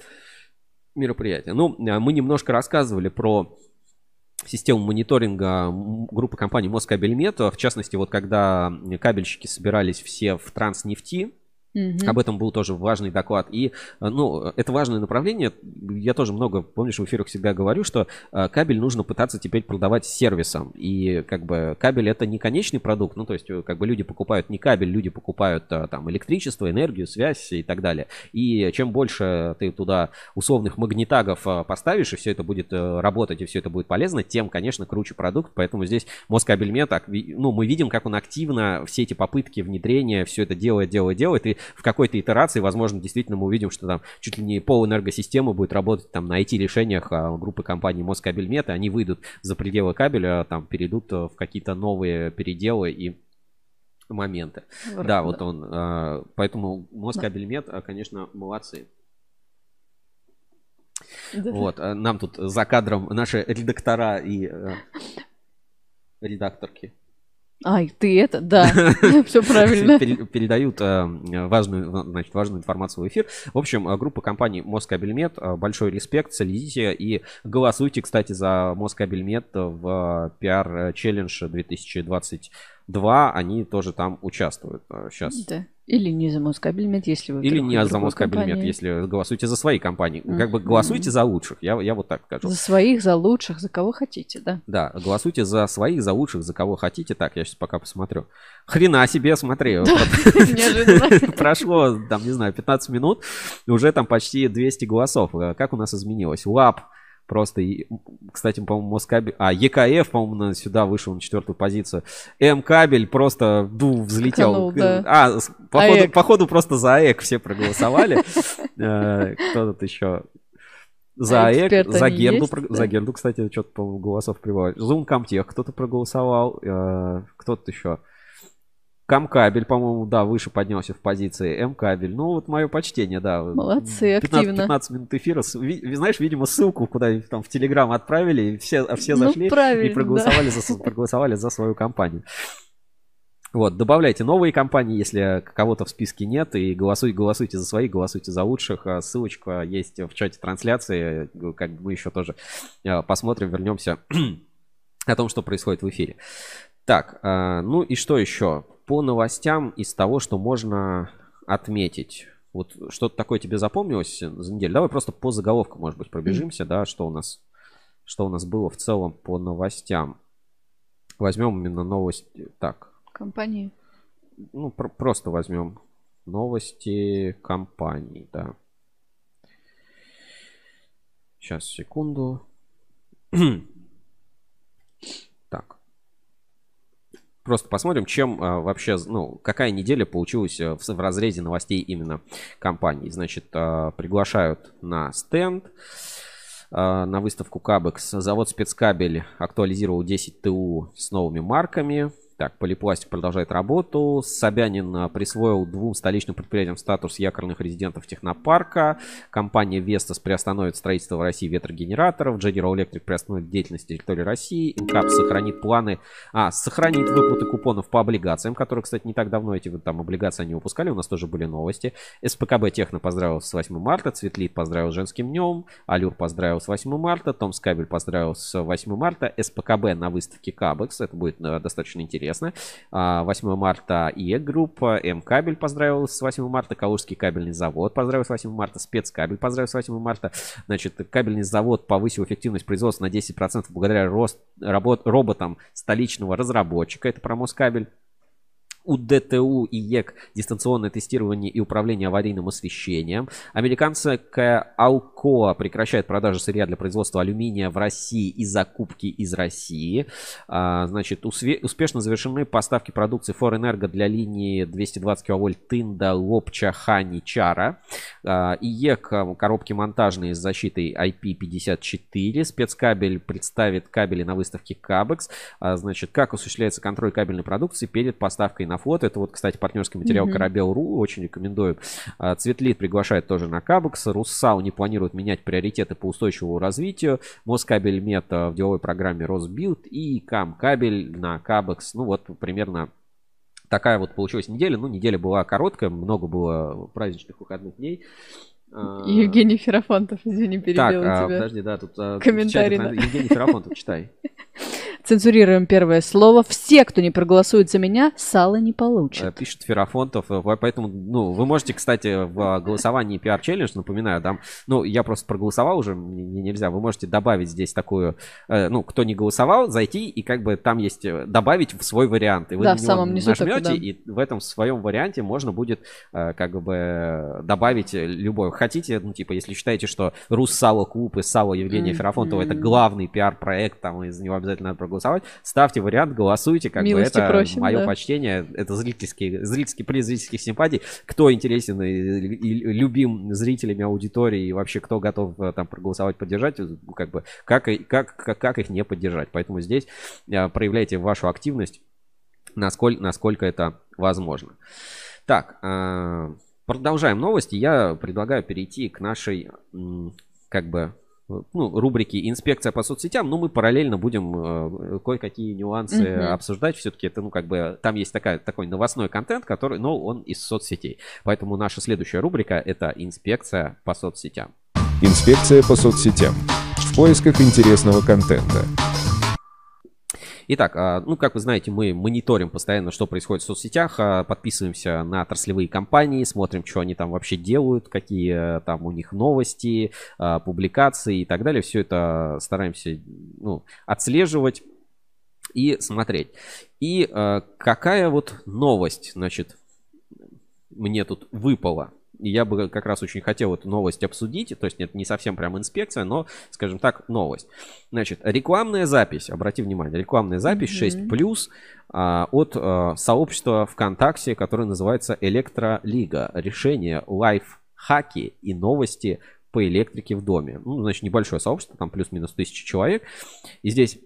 мероприятия. Ну, э, мы немножко рассказывали про систему мониторинга группы компаний Москабельмет. В частности, вот когда кабельщики собирались все в Транснефти, Об этом был тоже важный доклад. И, э, ну, это важное направление. Я тоже много, помнишь, в эфирах всегда говорю, что э, кабель нужно пытаться теперь продавать сервисом. И, как бы, кабель это не конечный продукт. Ну, то есть, э, как бы, люди покупают не кабель, люди покупают э, там электричество, энергию, связь и так далее. И чем больше ты туда условных магнитагов э, поставишь, и все это будет э, работать, и все это будет полезно, тем, конечно, круче продукт. Поэтому здесь Москабельмет, ну, мы видим, как он активно все эти попытки внедрения, все это делает, делает, делает. И в какой-то итерации, возможно, действительно мы увидим, что там чуть ли не пол энергосистемы будет работать там на IT-решениях а, группы компаний Москабельмет, и они выйдут за пределы кабеля, там перейдут э, в какие-то новые переделы и моменты. Да, вот он. а, Поэтому Москабельмет, а, конечно, молодцы. Да. Вот, а, нам тут за кадром наши редактора и э, редакторки Ай, ты это, да, все правильно. Передают э, важную, значит, важную информацию в эфир. В общем, э, группа компаний Москабельмет, э, большой респект, следите и голосуйте, кстати, за Москабельмет в пиар-челлендж 2020 Два, они тоже там участвуют а, сейчас. Да. Или не за Москабельмет, если вы... Или не за Москабельмет, если голосуете за свои компании. Mm-hmm. Как бы голосуйте за лучших, я, я вот так скажу. За своих, за лучших, за кого хотите, да? Да, голосуйте за своих, за лучших, за кого хотите. Так, я сейчас пока посмотрю. Хрена себе, смотри. Прошло, там, не знаю, 15 минут, уже там почти 200 голосов. Э, как у нас изменилось? Лап просто, кстати, по-моему, Москабель, а, ЕКФ, по-моему, сюда вышел на четвертую позицию. М-кабель просто, ду, взлетел. Скаканул, да. А, походу, АЭК. походу просто за АЭК все проголосовали. Э, Кто тут еще? За А эксперты за Герду, есть, про- да? за Герду, кстати, что-то, по-моему, голосов прибавили. Зум Комтех кто-то проголосовал, э, кто-то еще. Камкабель, по-моему, да, выше поднялся в позиции. М-кабель. Ну, вот мое почтение, да. Молодцы, 15, активно. 15 минут эфира. Ви- знаешь, видимо, ссылку куда там в Телеграм отправили, и все, а все Ну, зашли и правильно, проголосовали, за, проголосовали за свою компанию. Вот, добавляйте новые компании, если кого-то в списке нет, и голосуйте, голосуйте за своих, голосуйте за лучших. А Ссылочка есть в чате трансляции, как бы мы еще тоже э, посмотрим, вернемся о том, что происходит в эфире. Так, а, ну и что еще? По новостям из того, что можно отметить. Вот что-то такое тебе запомнилось за неделю? Давай просто по заголовкам, может быть, пробежимся, да, что у нас, что у нас было в целом по новостям. Возьмем именно новости. Так, Компании. ну, про- просто возьмем новости компаний, да. Сейчас, секунду. Так. Просто посмотрим, чем а, вообще, ну, какая неделя получилась а, в, в разрезе новостей именно компаний. Значит, а, приглашают на стенд, а, на выставку Кабекс. Завод спецкабель актуализировал 10 ТУ с новыми марками. Так, Полипластик продолжает работу. Собянин а, присвоил двум столичным предприятиям статус якорных резидентов технопарка. Компания Vestas приостановит строительство в России ветрогенераторов. General Electric приостановит деятельность на территории России. Инкап сохранит планы... А, сохранит выплаты купонов по облигациям, которые, кстати, не так давно эти там облигации они выпускали. У нас тоже были новости. СПКБ Техно поздравил с 8 марта. Цветлит поздравил с женским днем. Алюр поздравил с 8 марта. Томс Кабель поздравил с 8 марта. СПКБ на выставке Кабекс. Это будет э, достаточно интересно. А, 8 марта ИЭ группа, М кабель поздравил с 8 марта, Калужский кабельный завод поздравил с 8 марта, спецкабель поздравил с 8 марта. Значит, кабельный завод повысил эффективность производства на 10% благодаря рост, работ, роботам столичного разработчика. Это про Москабель. У ДТУ и ЕК дистанционное тестирование и управление аварийным освещением. Американская Алкоа прекращает продажу сырья для производства алюминия в России и закупки из России. А, значит, успешно завершены поставки продукции Форэнерго для линии 220 кВт Тында, Лопча, Хани, Чара. А, ИЕК а, коробки монтажные с защитой IP54. Спецкабель представит кабели на выставке Кабекс. Значит, как осуществляется контроль кабельной продукции перед поставкой на флот. Это вот, кстати, партнерский материал Мгм. Корабел.ру. Очень рекомендую. А, Цветлит приглашает тоже на Кабекс. Русал не планирует менять приоритеты по устойчивому развитию. Москабель Мет а, в деловой программе Росбилд. И Кам Кабель на Кабекс. Ну вот примерно такая вот получилась неделя. Ну, неделя была короткая, много было праздничных выходных дней. А, Евгений Ферафонтов, извини, Так, перебила а, тебя. подожди, да, тут Комментарий чате Евгений Ферапонтов, читай. Цензурируем первое слово. Все, кто не проголосует за меня, сало не Э, получат. Пишет Ферафонтов. э, по- Поэтому, ну, вы можете, кстати, в а, голосовании PR Challenge, напоминаю, там, ну, я просто проголосовал уже, мне нельзя. Вы можете добавить здесь такую, э, ну, кто не голосовал, зайти и как бы там есть э, добавить в свой вариант. И вы Да, на в самом низу нажмете, такой, да. и в этом своем варианте можно будет э, как бы добавить э, любой. Хотите, ну, типа, если считаете, что Рус Сало Клуб и Сало Евгения Мгм. Ферафонтова это главный пиар-проект, там, и за него обязательно надо проголосовать, ставьте вариант, голосуйте, как Милости бы это просим, мое да. почтение, это зрительский, зрительский приз зрительских симпатий. Кто интересен и, и любим зрителями аудитории и вообще кто готов э, там проголосовать, поддержать, э, как бы как, и- как, как, как их не поддержать. Поэтому здесь э, проявляйте вашу активность, насколько, насколько это возможно. Так, продолжаем новости. Я предлагаю перейти к нашей, как бы, ну, рубрике «Инспекция по соцсетям», но мы параллельно будем э, кое-какие нюансы Мгм. обсуждать. Все-таки это, ну, как бы, там есть такая, такой новостной контент, который, но он из соцсетей. Поэтому наша следующая рубрика – это «Инспекция по соцсетям». Инспекция по соцсетям. В поисках интересного контента. Итак, а, ну, как вы знаете, мы мониторим постоянно, что происходит в соцсетях, а, подписываемся на отраслевые компании, смотрим, что они там вообще делают, какие э, там у них новости, а, публикации и так далее. Все это стараемся ну, отслеживать и смотреть. И а, какая вот новость, значит, мне тут выпала. Я бы как раз очень хотел эту новость обсудить. То есть это не совсем прям инспекция, но, скажем так, новость. Значит, рекламная запись. Обрати внимание, рекламная запись 6 плюс а, от а, сообщества ВКонтакте, которое называется Электролига. Решение, лайфхаки и новости по электрике в доме. Ну, значит, небольшое сообщество, там плюс-минус тысяча человек. И здесь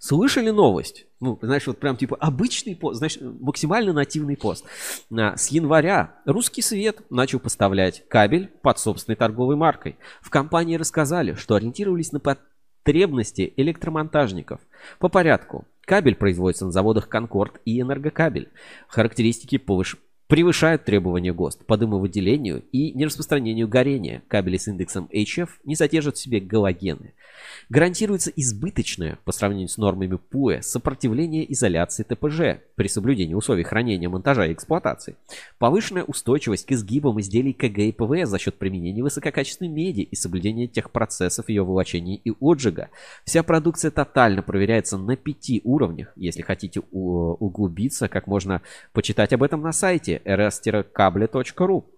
Слышали новость? Ну, знаешь, вот прям типа обычный пост, знаешь, максимально нативный пост. С января русский свет начал поставлять кабель под собственной торговой маркой. В компании рассказали, что ориентировались на потребности электромонтажников. По порядку. Кабель производится на заводах Конкорд и Энергокабель. Характеристики повыш- превышают требования ГОСТ по дымовыделению и нераспространению горения. Кабели с индексом HF не содержат в себе галогены. Гарантируется избыточное, по сравнению с нормами ПУЭ, сопротивление изоляции ТПЖ при соблюдении условий хранения, монтажа и эксплуатации. Повышенная устойчивость к изгибам изделий КГ и ПВС за счет применения высококачественной меди и соблюдения тех процессов ее волочения и отжига. Вся продукция тотально проверяется на пяти уровнях. Если хотите углубиться, как можно почитать об этом на сайте rs-кабля.ру.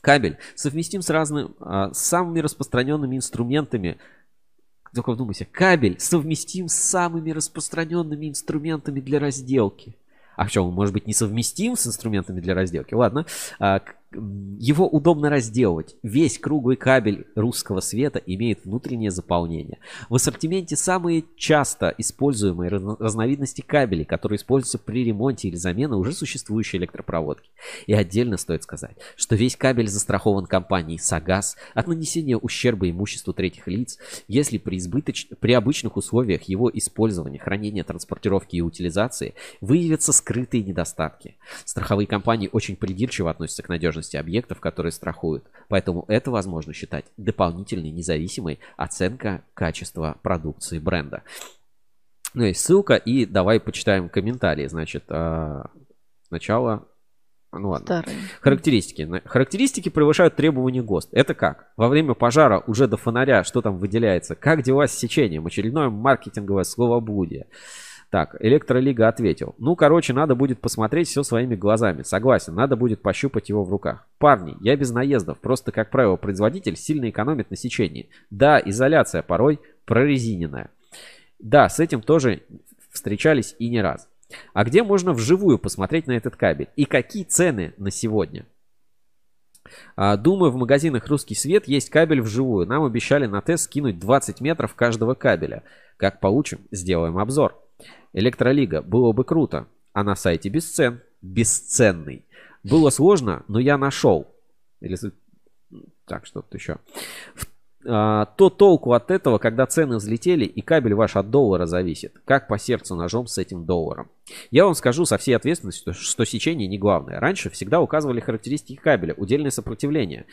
Кабель совместим с разными, а, с самыми распространенными инструментами только вдумайся, кабель совместим с самыми распространенными инструментами для разделки. А что, он может быть несовместим с инструментами для разделки? Ладно. Его удобно разделывать. Весь круглый кабель русского света имеет внутреннее заполнение. В ассортименте самые часто используемые разновидности кабелей, которые используются при ремонте или замене уже существующей электропроводки. И отдельно стоит сказать, что весь кабель застрахован компанией Сагаз от нанесения ущерба имуществу третьих лиц, если при, избыточ... при обычных условиях его использования, хранения, транспортировки и утилизации выявятся скрытые недостатки. Страховые компании очень придирчиво относятся к надежности надежности объектов, которые страхуют. Поэтому это возможно считать дополнительной независимой оценка качества продукции бренда. Ну, есть ссылка, и давай почитаем комментарии. Значит, а, сначала ну ладно. Старые. Характеристики. Характеристики превышают требования ГОСТ. Это как? Во время пожара уже до фонаря что там выделяется? Как дела с сечением? Очередное маркетинговое словоблудие. Так, Электролига ответил. Ну, короче, надо будет посмотреть все своими глазами. Согласен, надо будет пощупать его в руках. Парни, я без наездов. Просто, как правило, производитель сильно экономит на сечении. Да, изоляция порой прорезиненная. Да, с этим тоже встречались и не раз. А где можно вживую посмотреть на этот кабель? И какие цены на сегодня? А, думаю, в магазинах «Русский свет» есть кабель вживую. Нам обещали на тест скинуть 20 метров каждого кабеля. Как получим, сделаем обзор. Электролига. Было бы круто. А на сайте без цен. Бесценный. Было сложно, но я нашел. Или... Так, что-то еще. А, то толку от этого, когда цены взлетели и кабель ваш от доллара зависит. Как по сердцу ножом с этим долларом. Я вам скажу со всей ответственностью, что сечение не главное. Раньше всегда указывали характеристики кабеля, удельное сопротивление.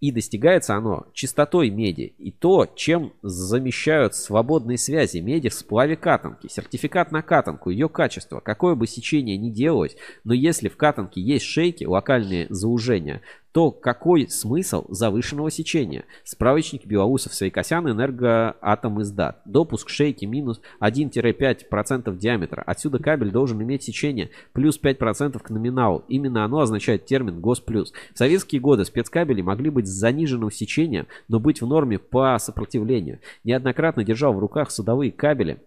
И достигается оно чистотой меди и то, чем замещают свободные связи меди в сплаве катанки. Сертификат на катанку, ее качество, какое бы сечение ни делалось, но если в катанке есть шейки, локальные заужения, то какой смысл завышенного сечения? Справочник Белоусов Свейкосян Энергоатом издат. Допуск шейки минус 1-5% диаметра. Отсюда кабель должен иметь сечение плюс 5% к номиналу. Именно оно означает термин ГОС+. В советские годы спецкабели могли быть с заниженным сечением, но быть в норме по сопротивлению. Неоднократно держал в руках судовые кабели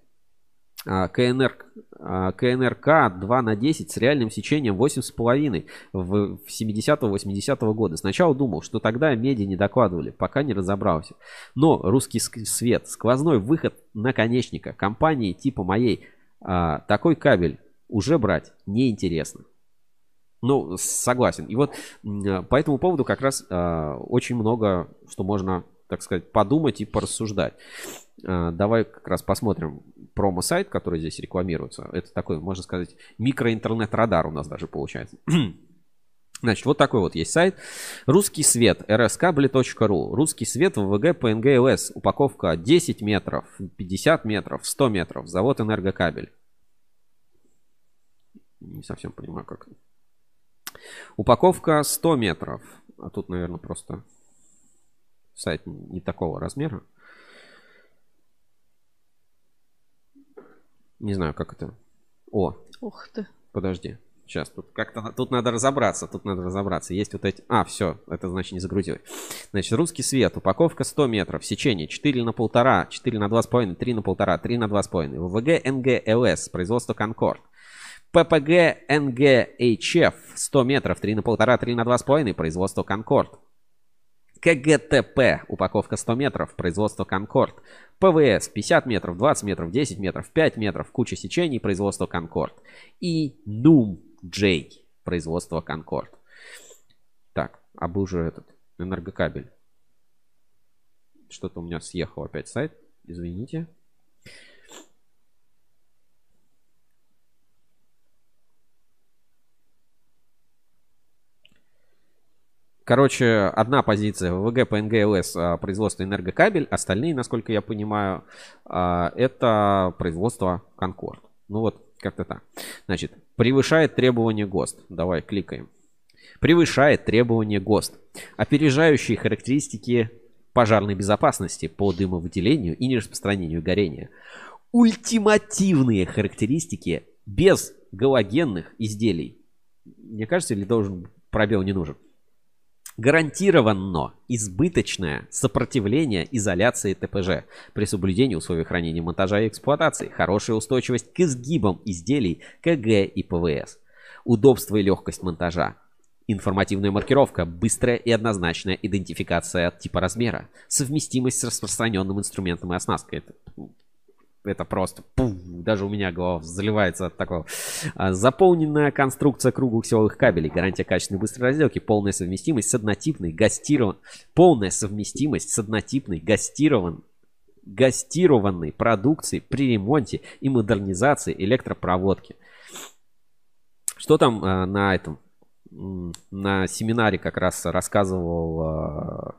КНР, а, КНРК 2 на 10 с реальным сечением 8,5 в 70-80 года. Сначала думал, что тогда меди не докладывали, пока не разобрался. Но русский свет, сквозной выход наконечника компании типа моей, а, такой кабель уже брать неинтересно. Ну, согласен. И вот по этому поводу как раз очень много, что можно, так сказать, подумать и порассуждать. Давай как раз посмотрим промо-сайт, который здесь рекламируется. Это такой, можно сказать, микроинтернет-радар у нас даже получается. Значит, вот такой вот есть сайт. Русский свет, rskabli.ru. Русский свет ВВГ PNG LS. Упаковка 10 метров, 50 метров, 100 метров. Завод энергокабель. Не совсем понимаю, как. Упаковка 100 метров. А тут, наверное, просто сайт не такого размера. Не знаю, как это. О. Ух ты. Подожди. Сейчас, тут как-то тут надо разобраться, тут надо разобраться. Есть вот эти... А, все, это значит не загрузил. Значит, русский свет, упаковка 100 метров, сечение 4 на полтора, 4 на 2,5, 3 на полтора, 3 на 2,5. ВВГ НГ производство Конкорд. ППГ НГ 100 метров, 3 на полтора, 3 на 2,5, производство Конкорд. КГТП, упаковка 100 метров, производство Конкорд. ПВС 50 метров, 20 метров, 10 метров, 5 метров, куча сечений, производство Конкорд. И Нум J, производство Конкорд. Так, а был же этот энергокабель. Что-то у меня съехал опять сайт. Извините. Короче, одна позиция ВВГ, ПНГ, ЛС а, производство энергокабель, остальные, насколько я понимаю, а, это производство Конкорд. Ну вот, как-то так. Значит, превышает требования ГОСТ. Давай, кликаем. Превышает требования ГОСТ. Опережающие характеристики пожарной безопасности по дымовыделению и нераспространению горения. Ультимативные характеристики без галогенных изделий. Мне кажется, или должен пробел не нужен? Гарантированно избыточное сопротивление изоляции ТПЖ при соблюдении условий хранения, монтажа и эксплуатации, хорошая устойчивость к изгибам изделий КГ и ПВС, удобство и легкость монтажа, Информативная маркировка, быстрая и однозначная идентификация от типа размера, совместимость с распространенным инструментом и оснасткой. Это это просто пуф, даже у меня голова заливается от такого. А, заполненная конструкция круглых силовых кабелей, гарантия качественной быстрой разделки, полная совместимость с однотипной гастирован, полная совместимость с однотипной гастирован, гастированной продукцией при ремонте и модернизации электропроводки. Что там э, на этом на семинаре как раз рассказывал а,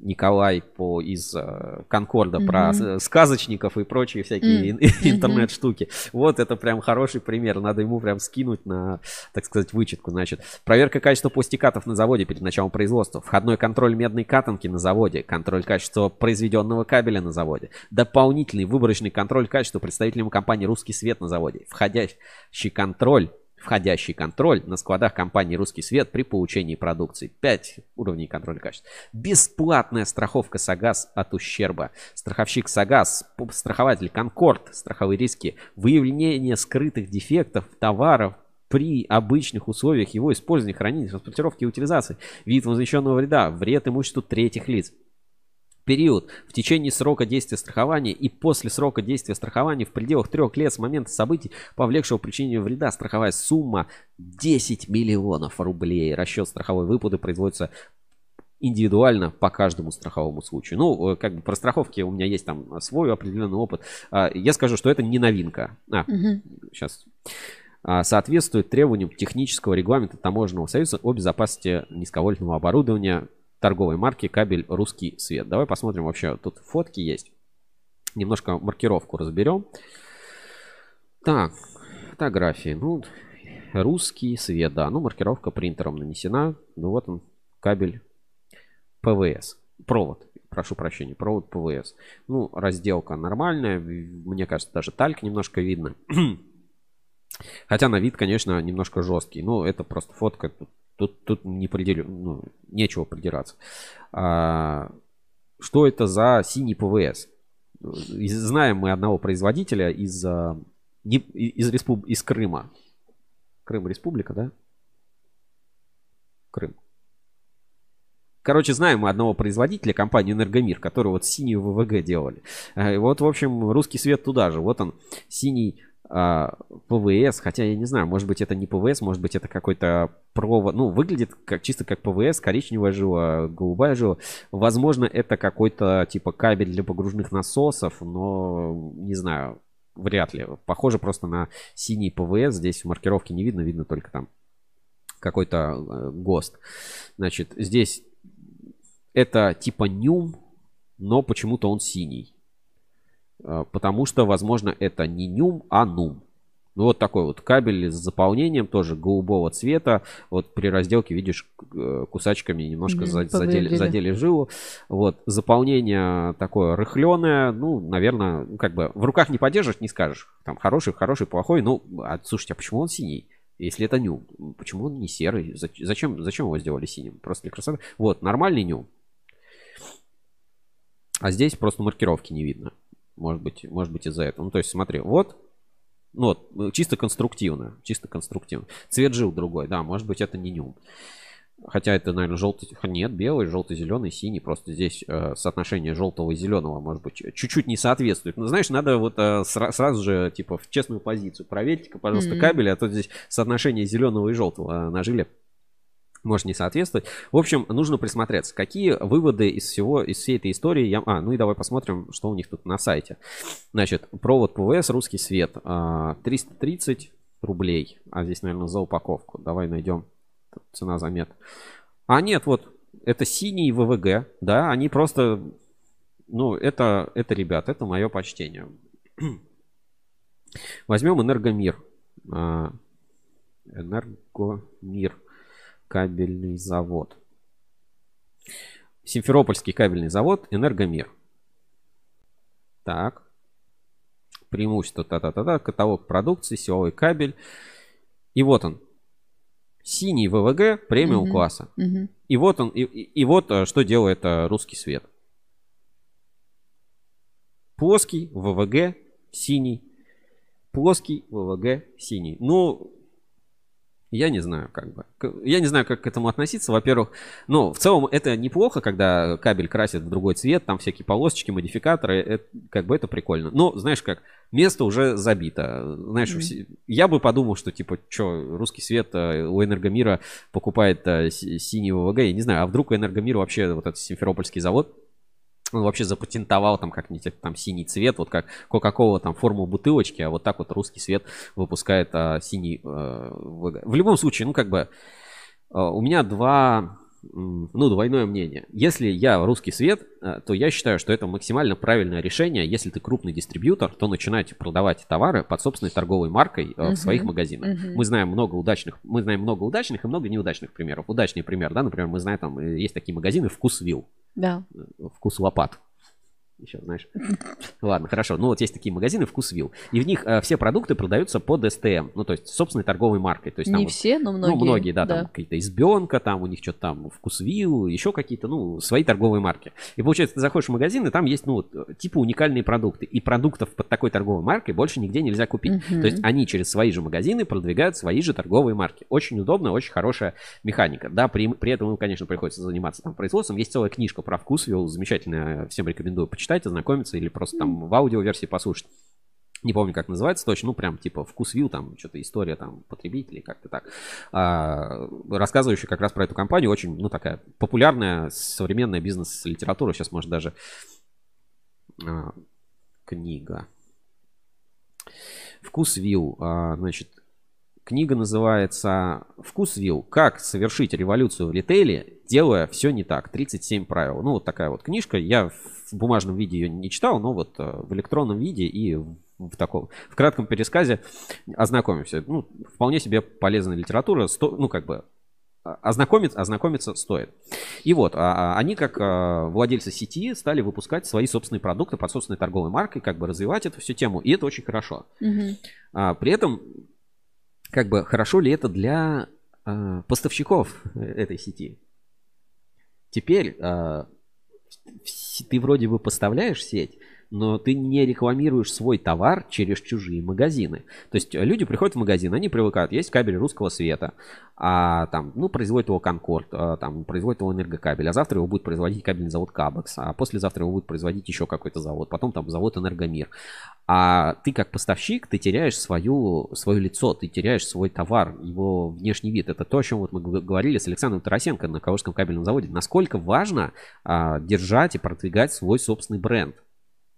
Николай по, из э, Конкорда mm-hmm. про сказочников и прочие всякие mm-hmm. интернет-штуки. Вот это прям хороший пример. Надо ему прям скинуть на, так сказать, вычетку. Значит, проверка качества пластикатов на заводе перед началом производства. Входной контроль медной катанки на заводе. Контроль качества произведенного кабеля на заводе. Дополнительный выборочный контроль качества представителям компании «Русский свет» на заводе. Входящий контроль входящий контроль на складах компании «Русский свет» при получении продукции. 5 уровней контроля качества. Бесплатная страховка САГАС от ущерба. Страховщик САГАС, страхователь Конкорд, страховые риски, выявление скрытых дефектов товаров, при обычных условиях его использования, хранения, транспортировки и утилизации, вид возмещенного вреда, вред имуществу третьих лиц период в течение срока действия страхования и после срока действия страхования в пределах трех лет с момента событий, повлекшего причинения вреда, страховая сумма 10 миллионов рублей. Расчет страховой выплаты производится индивидуально по каждому страховому случаю. Ну, э, как бы про страховки у меня есть там свой определенный опыт. А, я скажу, что это не новинка. А, угу. сейчас а, соответствует требованиям технического регламента Таможенного союза о безопасности низковольтного оборудования торговой марки кабель «Русский свет». Давай посмотрим вообще, тут фотки есть. Немножко маркировку разберем. Так, фотографии. Ну, русский свет, да. Ну, маркировка принтером нанесена. Ну, вот он, кабель ПВС. Провод, прошу прощения, провод ПВС. Ну, разделка нормальная. Мне кажется, даже тальк немножко видно. Хотя на вид, конечно, немножко жесткий. Ну, это просто фотка. Тут, тут не пределю, ну, нечего придираться. А, что это за синий ПВС? Знаем мы одного производителя из, а, из, респуб... из Крыма. Крым республика, да? Крым. Короче, знаем мы одного производителя, компанию Энергомир, который вот синюю ВВГ делали. И вот, в общем, русский свет туда же. Вот он, синий ПВС, хотя я не знаю, может быть это не ПВС, может быть это какой-то провод, ну выглядит как чисто как ПВС, коричневая жила, голубая жила. Возможно это какой-то типа кабель для погружных насосов, но не знаю, вряд ли. Похоже просто на синий ПВС, здесь маркировки не видно, видно только там какой-то э, ГОСТ. Значит, здесь это типа нюм, но почему-то он синий. Э, потому что, возможно, это не нюм, а нум. Ну, вот такой вот кабель с заполнением, тоже голубого цвета. Вот при разделке, видишь, э, кусачками немножко mm-hmm, задели, задели жилу. Вот, заполнение такое рыхленое. Ну, наверное, ну, как бы в руках не подержишь, не скажешь. Там хороший, хороший, плохой. Ну, а, слушайте, а почему он синий? Если это нюм, почему он не серый? Зачем, зачем его сделали синим? Просто для красоты. Вот, нормальный нюм. А здесь просто маркировки не видно. Может быть, может быть из-за этого. Ну, то есть, смотри, вот, ну, вот, ну, чисто конструктивно, чисто конструктивно. Цвет жил другой, да, может быть, это не нюм. Хотя это, наверное, желтый, нет, белый, желтый, зеленый, синий. Просто здесь э, соотношение желтого и зеленого, может быть, чуть-чуть не соответствует. Но знаешь, надо вот э, сра- сразу же, типа, в честную позицию. Проверьте-ка, пожалуйста, mm-hmm. кабели, а то здесь соотношение зеленого и желтого э, нажили может не соответствовать. В общем, нужно присмотреться, какие выводы из всего, из всей этой истории я... А, ну и давай посмотрим, что у них тут на сайте. Значит, провод ПВС, русский свет, 330 а, рублей. А здесь, наверное, за упаковку. Давай найдем цена за метр. А нет, вот, это синий ВВГ, да, они просто, ну, это, это, ребят, это мое почтение. Возьмем Энергомир. А, Энергомир. Кабельный завод. Симферопольский кабельный завод Энергомир. Так. Преимущество та-та-та-та. Каталог продукции, силовой кабель. И вот он. Синий ВВГ премиум угу. класса. Угу. И вот он, и, и, и вот э, что делает э, русский свет. Плоский ВВГ синий. Плоский ВВГ синий. Ну, я не знаю, как бы. Я не знаю, как к этому относиться. Во-первых, ну, в целом это неплохо, когда кабель красит в другой цвет, там всякие полосочки, модификаторы, это, как бы это прикольно. Но, знаешь как, место уже забито. Знаешь, mm-hmm. я бы подумал, что, типа, что, русский свет э, у Энергомира покупает э, синий ВВГ, я не знаю, а вдруг у Энергомира вообще вот этот Симферопольский завод он вообще запатентовал там как-нибудь там синий цвет, вот как Кока-Кола там форму бутылочки, а вот так вот русский свет выпускает а, синий. А, в любом случае, ну как бы а, у меня два, ну двойное мнение. Если я русский свет, а, то я считаю, что это максимально правильное решение. Если ты крупный дистрибьютор, то начинайте продавать товары под собственной торговой маркой uh-huh. в своих магазинах. Uh-huh. Мы знаем много удачных, мы знаем много удачных и много неудачных примеров. Удачный пример, да, например, мы знаем там есть такие магазины Вкусвилл. Да. Вкус лопат. Еще, знаешь. Ладно, хорошо. Ну вот есть такие магазины Вкусвилл. И в них э, все продукты продаются под СТМ. Ну, то есть собственной торговой маркой. То есть, там, Не вот, все, но многие. Ну, многие, да, да. там какие-то избенка, там у них что-то там Вкусвилл, еще какие-то, ну, свои торговые марки. И получается, ты заходишь в магазин, и там есть, ну, вот, типа уникальные продукты. И продуктов под такой торговой маркой больше нигде нельзя купить. Угу. То есть они через свои же магазины продвигают свои же торговые марки. Очень удобно, очень хорошая механика. Да, при, при этом, ну, конечно, приходится заниматься там производством. Есть целая книжка про Вкусвилл, замечательная, всем рекомендую почитать почитать, ознакомиться или просто там в аудиоверсии послушать. Не помню, как называется точно, ну, прям типа вкус вил, там, что-то история там потребителей, как-то так. А, рассказывающая как раз про эту компанию, очень, ну, такая популярная современная бизнес-литература. Сейчас, может, даже а, книга. Вкус вил, а, значит, Книга называется «Вкус вилл. Как совершить революцию в ритейле, делая все не так. 37 правил». Ну, вот такая вот книжка. Я в бумажном виде ее не читал, но вот э, в электронном виде и в таком, в кратком пересказе ознакомимся. Ну, вполне себе полезная литература. Сто, ну, как бы ознакомиться, ознакомиться стоит. И вот, а, а, они как а, владельцы сети стали выпускать свои собственные продукты под собственной торговой маркой, как бы развивать эту всю тему, и это очень хорошо. Угу. При этом как бы хорошо ли это для э, поставщиков этой сети? Теперь э, ты вроде бы поставляешь сеть, но ты не рекламируешь свой товар через чужие магазины. То есть люди приходят в магазин, они привыкают, есть кабель русского света, а там, ну, производит его Конкорд, а, там, производит его Энергокабель, а завтра его будет производить кабельный завод Кабекс, а послезавтра его будет производить еще какой-то завод, потом там завод Энергомир. А ты как поставщик, ты теряешь свою, свое лицо, ты теряешь свой товар, его внешний вид. Это то, о чем вот мы говорили с Александром Тарасенко на Калужском кабельном заводе. Насколько важно а, держать и продвигать свой собственный бренд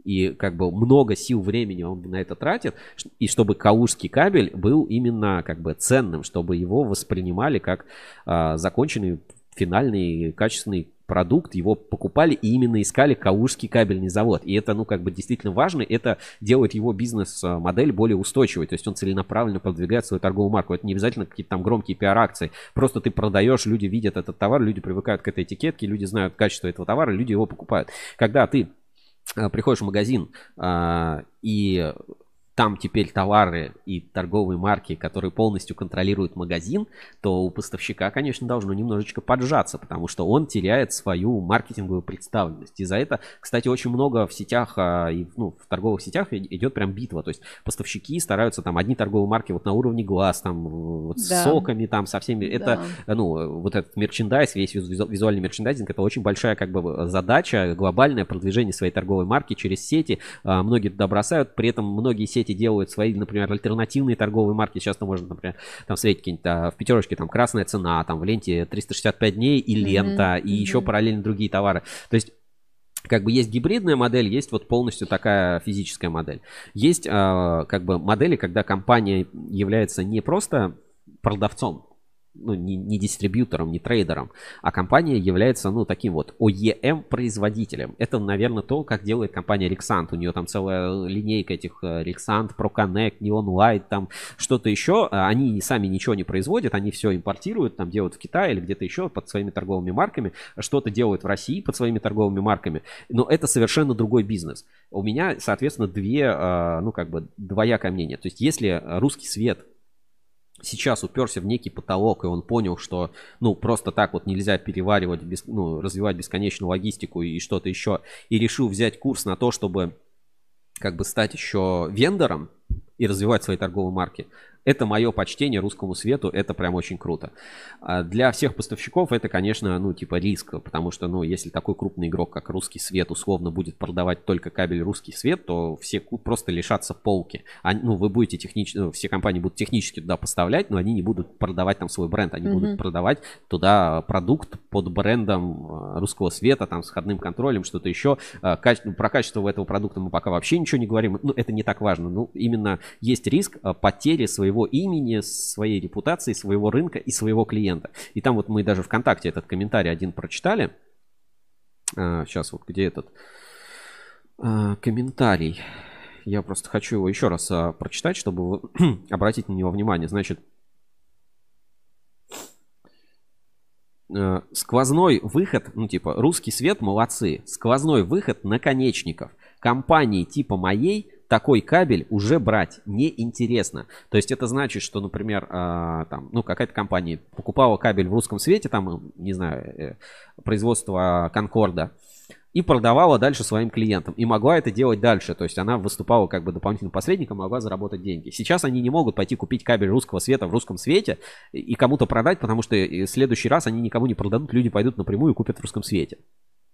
и как бы много сил, времени он на это тратит, и чтобы калужский кабель был именно как бы ценным, чтобы его воспринимали как а, законченный финальный качественный продукт, его покупали и именно искали Калужский кабельный завод. И это, ну, как бы действительно важно, это делает его бизнес-модель более устойчивой, то есть он целенаправленно продвигает свою торговую марку. Это не обязательно какие-то там громкие пиар-акции, просто ты продаешь, люди видят этот товар, люди привыкают к этой этикетке, люди знают качество этого товара, люди его покупают. Когда ты а, приходишь в магазин а, и там теперь товары и торговые марки, которые полностью контролируют магазин, то у поставщика, конечно, должно немножечко поджаться, потому что он теряет свою маркетинговую представленность. И за это, кстати, очень много в сетях, а, и, ну, в торговых сетях идет прям битва. То есть поставщики стараются там одни торговые марки вот на уровне глаз, там вот да. с соками, там со всеми. Это, да. ну, вот этот мерчендайз, весь визуальный мерчендайзинг, это очень большая как бы задача, глобальное продвижение своей торговой марки через сети. А, многие туда бросают, при этом многие сети сети делают свои, например, альтернативные торговые марки. Часто можно, например, там встретить какие-нибудь а, в пятерочке там красная цена, там в ленте 365 дней и лента, mm-hmm. и mm-hmm. еще параллельно другие товары. То есть как бы есть гибридная модель, есть вот полностью такая физическая модель. Есть э, как бы модели, когда компания является не просто продавцом, ну, не, не дистрибьютором, не трейдером, а компания является, ну, таким вот OEM-производителем. Это, наверное, то, как делает компания Rexant. У нее там целая линейка этих э, Rexant, ProConnect, Neon Light, там что-то еще. А они сами ничего не производят, они все импортируют, там делают в Китае или где-то еще под своими торговыми марками, что-то делают в России под своими торговыми марками. Но это совершенно другой бизнес. У меня, соответственно, две, э, ну, как бы двоякое мнение. То есть, если русский свет сейчас уперся в некий потолок, и он понял, что, ну, просто так вот нельзя переваривать, без, ну, развивать бесконечную логистику и что-то еще, и решил взять курс на то, чтобы как бы стать еще вендором и развивать свои торговые марки, это мое почтение русскому свету, это прям очень круто. А для всех поставщиков это, конечно, ну, типа риск, потому что, ну, если такой крупный игрок, как русский свет, условно будет продавать только кабель русский свет, то все просто лишатся полки. А, ну, вы будете технически, ну, все компании будут технически туда поставлять, но они не будут продавать там свой бренд, они mm-hmm. будут продавать туда продукт под брендом а, русского света, там, с входным контролем, что-то еще. А, каче... Про качество этого продукта мы пока вообще ничего не говорим, ну, это не так важно. Ну, именно есть риск потери своего своего имени, своей репутации, своего рынка и своего клиента. И там вот мы даже ВКонтакте этот комментарий один прочитали. А, сейчас вот где этот а, комментарий. Я просто хочу его еще раз а, прочитать, чтобы обратить на него внимание. Значит, а, сквозной выход, ну типа русский свет молодцы, сквозной выход наконечников. Компании типа моей такой кабель уже брать неинтересно. То есть это значит, что, например, э, там, ну, какая-то компания покупала кабель в русском свете, там, не знаю, э, производство Конкорда, и продавала дальше своим клиентам. И могла это делать дальше. То есть она выступала как бы дополнительным посредником, могла заработать деньги. Сейчас они не могут пойти купить кабель русского света в русском свете и кому-то продать, потому что в следующий раз они никому не продадут, люди пойдут напрямую и купят в русском свете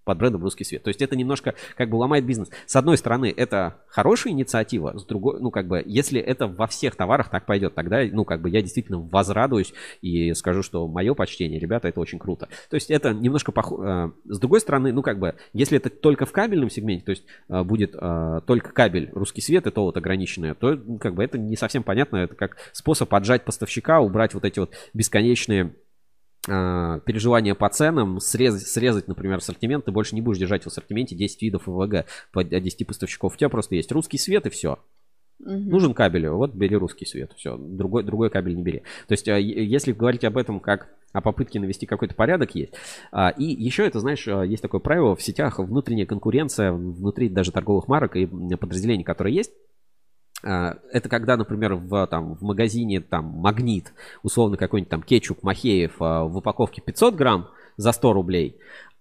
под брендом «Русский свет». То есть это немножко как бы ломает бизнес. С одной стороны, это хорошая инициатива, с другой, ну как бы, если это во всех товарах так пойдет, тогда, ну как бы я действительно возрадуюсь и скажу, что мое почтение, ребята, это очень круто. То есть это немножко похоже. С другой стороны, ну как бы, если это только в кабельном сегменте, то есть э, будет э, только кабель «Русский свет» и то вот ограниченное, то ну, как бы это не совсем понятно, это как способ отжать поставщика, убрать вот эти вот бесконечные э, переживания по ценам, срезать, срезать, например, ассортимент, ты больше не будешь держать в ассортименте 10 видов ВВГ по 10 поставщиков. У тебя просто есть русский свет и все. Угу. Нужен кабель, вот бери русский свет, все, другой, другой кабель не бери. То есть, э, если говорить об этом как о попытке навести какой-то порядок есть. А, и еще это, знаешь, есть такое правило в сетях, внутренняя конкуренция внутри даже торговых марок и подразделений, которые есть, а, это когда, например, в, там, в магазине там магнит, условно какой-нибудь там кетчуп Махеев а, в упаковке 500 грамм за 100 рублей,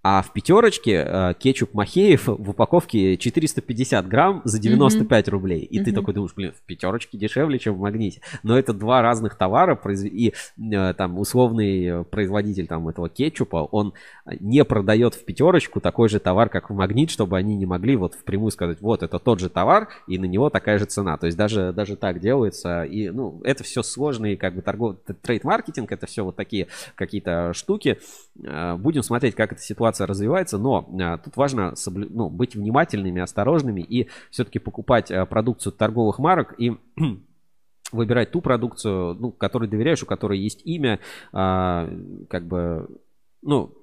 а в пятерочке э, кетчуп Махеев в упаковке 450 грамм за 95 mm-hmm. рублей. И mm-hmm. ты такой думаешь, блин, в пятерочке дешевле, чем в магните. Но это два разных товара, и э, там условный производитель там этого кетчупа, он не продает в пятерочку такой же товар, как в магнит, чтобы они не могли вот впрямую сказать, вот это тот же товар, и на него такая же цена. То есть даже, даже так делается. И, ну, это все сложные как бы торговый трейд-маркетинг, это все вот такие какие-то штуки. Э, будем смотреть, как эта ситуация ситуация развивается, но а, тут важно соблю... ну, быть внимательными, осторожными и все-таки покупать а, продукцию торговых марок и выбирать ту продукцию, ну, которой доверяешь, у которой есть имя, а, как бы, ну,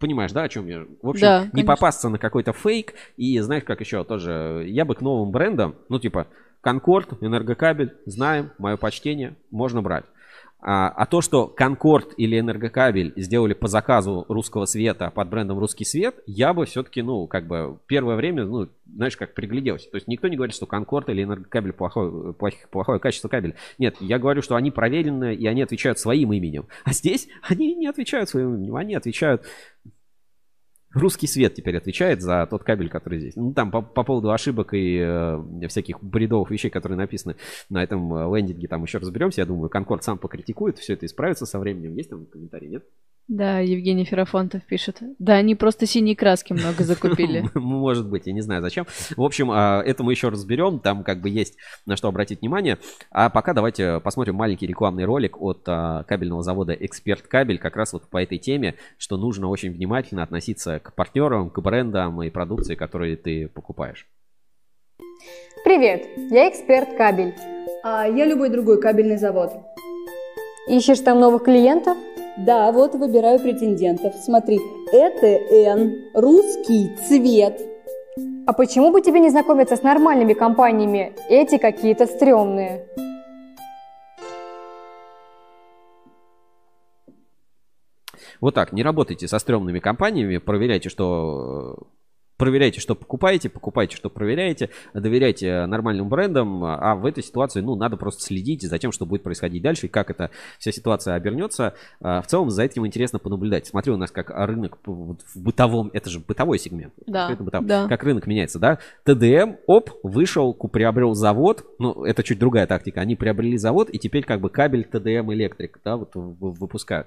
понимаешь, да, о чем я? В общем, да, не попасться на какой-то фейк. И знаешь, как еще тоже, я бы к новым брендам, ну, типа, Конкорд, Энергокабель, знаем, мое почтение, можно брать. А, а то, что Конкорд или Энергокабель сделали по заказу русского света под брендом Русский свет, я бы все-таки, ну, как бы первое время, ну, знаешь, как пригляделся. То есть никто не говорит, что Конкорд или Энергокабель плохой, плохое, плохое качество кабеля. Нет, я говорю, что они проверены и они отвечают своим именем. А здесь они не отвечают своим именем, они отвечают Русский свет теперь отвечает за тот кабель, который здесь. Ну, там по, по поводу ошибок и э, всяких бредовых вещей, которые написаны на этом лендинге, там еще разберемся. Я думаю, Конкорд сам покритикует, все это исправится со временем. Есть там комментарии, нет? Да, Евгений Ферафонтов пишет. Да, они просто синие краски много закупили. Может быть, я не знаю зачем. В общем, а, это мы еще разберем. Там как бы есть на что обратить внимание. А пока давайте посмотрим маленький рекламный ролик от а, кабельного завода Эксперт Кабель. Как раз вот по этой теме, что нужно очень внимательно относиться к партнерам, к брендам и продукции, которые ты покупаешь. Привет, я Эксперт Кабель. А я любой другой кабельный завод. Ищешь там новых клиентов? Да, вот выбираю претендентов. Смотри, ЭТН, русский цвет. А почему бы тебе не знакомиться с нормальными компаниями? Эти какие-то стрёмные. Вот так, не работайте со стрёмными компаниями, проверяйте, что проверяйте, что покупаете, покупайте, что проверяете, доверяйте нормальным брендам, а в этой ситуации, ну, надо просто следить за тем, что будет происходить дальше и как эта вся ситуация обернется. А, в целом, за этим интересно понаблюдать. Смотрю, у нас как рынок в бытовом, это же бытовой сегмент, да, бытов, да. как рынок меняется, да? ТДМ, оп, вышел, приобрел завод, ну, это чуть другая тактика, они приобрели завод, и теперь как бы кабель ТДМ электрик, да, вот выпускают.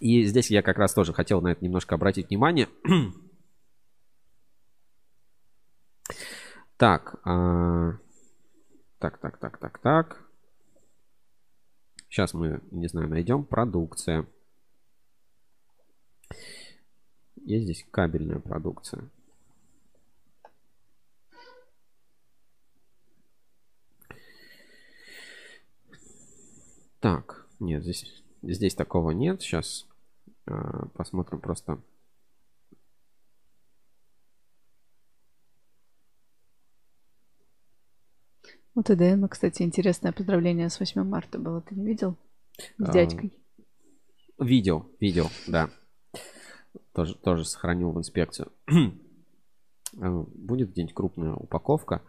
И здесь я как раз тоже хотел на это немножко обратить внимание. Так, а... так, так, так, так, так. Сейчас мы, не знаю, найдем продукция. Есть здесь кабельная продукция. Так, нет, здесь, здесь такого нет. Сейчас э, посмотрим просто. У ТДМ, кстати, интересное поздравление с 8 марта было. Ты не видел? С А, дядькой. Видел, видел, да. Тоже, тоже сохранил в инспекцию. А, Будет где-нибудь крупная упаковка.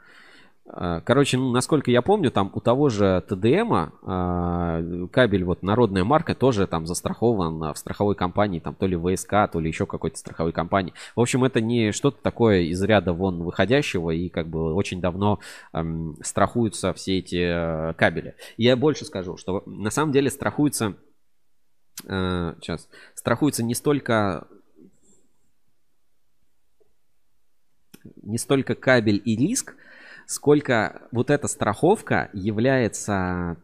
А, Короче, ну, насколько я помню, там у того же ТДМа кабель, вот народная марка, тоже там застрахован в страховой компании, там то ли ВСК, то ли еще какой-то страховой компании. В общем, это не что-то такое из ряда вон выходящего, и как бы очень давно эм, страхуются все эти э, кабели. Я больше скажу, что на самом деле страхуются, э, сейчас, страхуются не столько не столько кабель и риск, сколько вот эта страховка является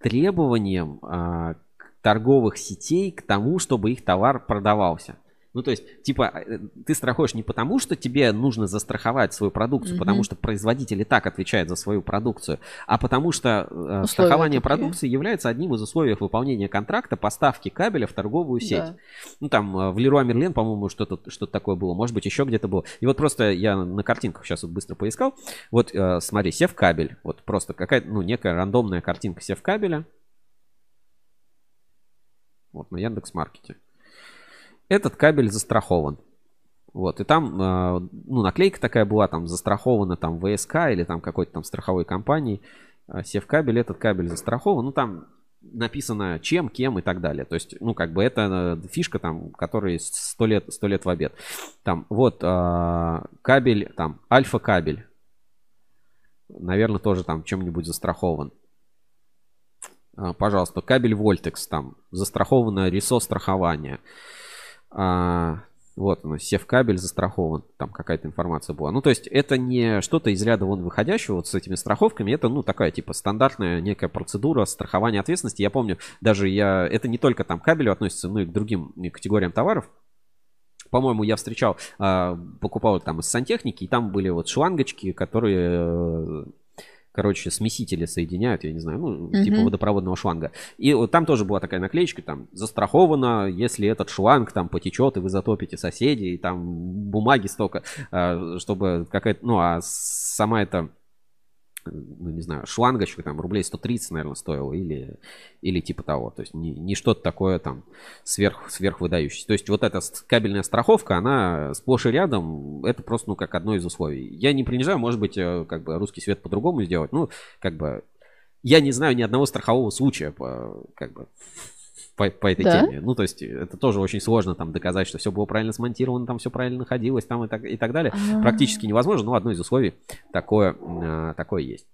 требованием к торговых сетей к тому, чтобы их товар продавался. Ну, то есть, типа, э, ты страхуешь не потому, что тебе нужно застраховать свою продукцию, Мгм. потому что производитель и так отвечает за свою продукцию, а потому что э, Условия страхование такие. продукции является одним из условий выполнения контракта поставки кабеля в торговую сеть. Да. Ну, там э, в Леруа Мерлен, по-моему, что-то что такое было. Может быть, еще где-то было. И вот просто я на картинках сейчас вот быстро поискал. Вот, э, смотри, сев кабель. Вот просто какая-то, ну, некая рандомная картинка сев кабеля. Вот, на Яндекс.Маркете. Этот кабель застрахован. Вот, и там, э, ну, наклейка такая была, там, застрахована, там, ВСК или там какой-то там страховой компании. Э, Сев кабель, этот кабель застрахован. Ну, там написано чем, кем и так далее. То есть, ну, как бы это э, фишка там, которой сто лет, сто лет в обед. Там, вот, э, кабель, там, альфа-кабель. Наверное, тоже там чем-нибудь застрахован. А, Пожалуйста, кабель Voltex там, застраховано РИСО страхование. А, вот оно, сев-кабель застрахован, там какая-то информация была. Ну, то есть это не что-то из ряда вон выходящего вот с этими страховками, это, ну, такая, типа, стандартная некая процедура страхования ответственности. Я помню, даже я, это не только там к кабелю относится, но и к другим категориям товаров. По-моему, я встречал, а, покупал там из сантехники, и там были вот шлангочки, которые, э, короче, смесители соединяют, я не знаю, ну, Мгм. типа водопроводного шланга. И вот там тоже была такая наклеечка, там, застраховано, если этот шланг там потечет, и вы затопите соседей, и там бумаги столько, а, чтобы какая-то, ну, а сама эта ну, не знаю, шлангочка там рублей 130, наверное, стоила или, или типа того. То есть не, не что-то такое там сверх, сверхвыдающееся. То есть вот эта кабельная страховка, она сплошь и рядом, это просто, ну, как одно из условий. Я не принижаю, может быть, э, как бы русский свет по-другому сделать. Ну, как бы, я не знаю ни одного страхового случая, как бы, по, по этой Да? теме. Ну, то есть это тоже очень сложно там доказать, что все было правильно смонтировано, там все правильно находилось, там и так, и так далее. А. Практически невозможно, но одно из условий такое, а, такое есть.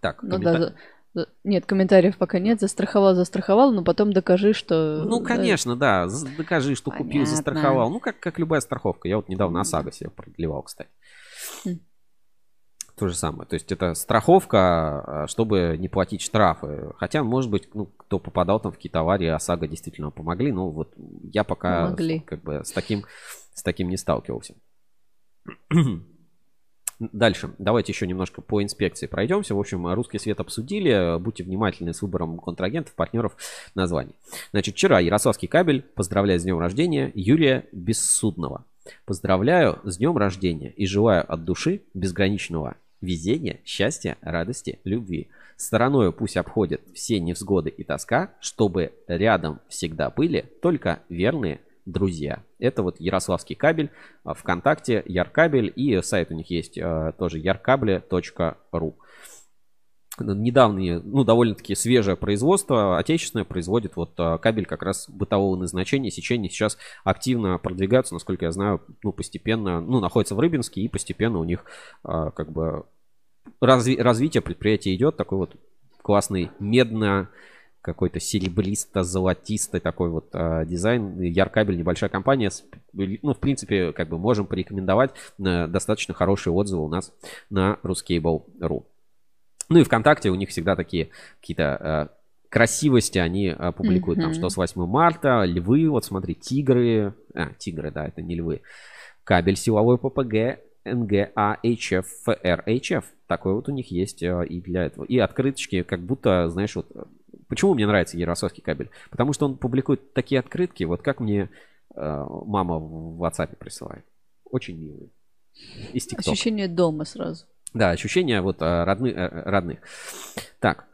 Так, Ну коммента- да, за- нет, комментариев пока нет. Застраховал, застраховал, но потом докажи, что... Ну, да, конечно, да. Докажи, что купил, Понятно. застраховал. Ну, как, как любая страховка. Я вот недавно ОСАГО себе продлевал, кстати. То же самое. То есть это страховка, а, чтобы не платить штрафы. Хотя, может быть, ну, кто попадал там в какие-то аварии, ОСАГО действительно помогли. Но вот я пока Помогли. как бы с таким, с таким не сталкивался. Дальше. Давайте еще немножко по инспекции пройдемся. В общем, русский свет обсудили. Будьте внимательны с выбором контрагентов, партнеров, названий. Значит, вчера Ярославский кабель поздравляет с днем рождения Юрия Бессудного. Поздравляю с днем рождения и желаю от души безграничного везения, счастья, радости, любви. Стороною пусть обходят все невзгоды и тоска, чтобы рядом всегда были только верные друзья. Это вот Ярославский кабель, а, ВКонтакте, Яркабель и сайт у них есть а, тоже яркабеле.ру. Недавние, ну, довольно-таки свежее производство, отечественное, производит вот а, кабель как раз бытового назначения, сечения сейчас активно продвигаются, насколько я знаю, ну, постепенно, ну, находится в Рыбинске и постепенно у них как бы разви- развитие предприятия идет, такой вот классный медно какой-то серебристо-золотистый такой вот э, дизайн. Яркабель небольшая компания. Ну, в принципе, как бы можем порекомендовать. Э, достаточно хорошие отзывы у нас на ruscable.ru. Ну и ВКонтакте у них всегда такие какие-то э, красивости они э, публикуют. Mm-hmm. Там что с 8 марта, львы, вот смотри, тигры. А, тигры, да, это не львы. Кабель силовой ППГ, НГА, HF, FR, Такой вот у них есть э, и для этого. И открыточки, как будто, знаешь, вот Почему мне нравится Ярославский кабель? Потому что он публикует такие открытки, вот как мне э, мама в WhatsApp присылает. Очень милые. Из TikTok. Ощущение дома сразу. Да, ощущение вот э, родны, э, родных. Так,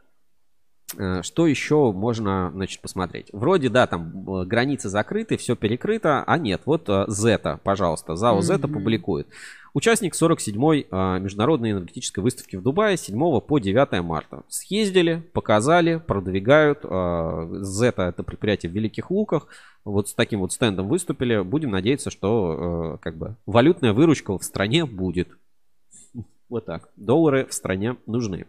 э, что еще можно, значит, посмотреть? Вроде, да, там границы закрыты, все перекрыто, а нет, вот Zeta, пожалуйста, ЗАО Zeta mm-hmm. публикует. Участник 47-й а, международной энергетической выставки в Дубае с 7 по 9 марта. Съездили, показали, продвигают. Зета это предприятие в Великих Луках. Вот с таким вот стендом выступили. Будем надеяться, что как бы валютная выручка в стране будет. Вот так. Доллары в стране нужны.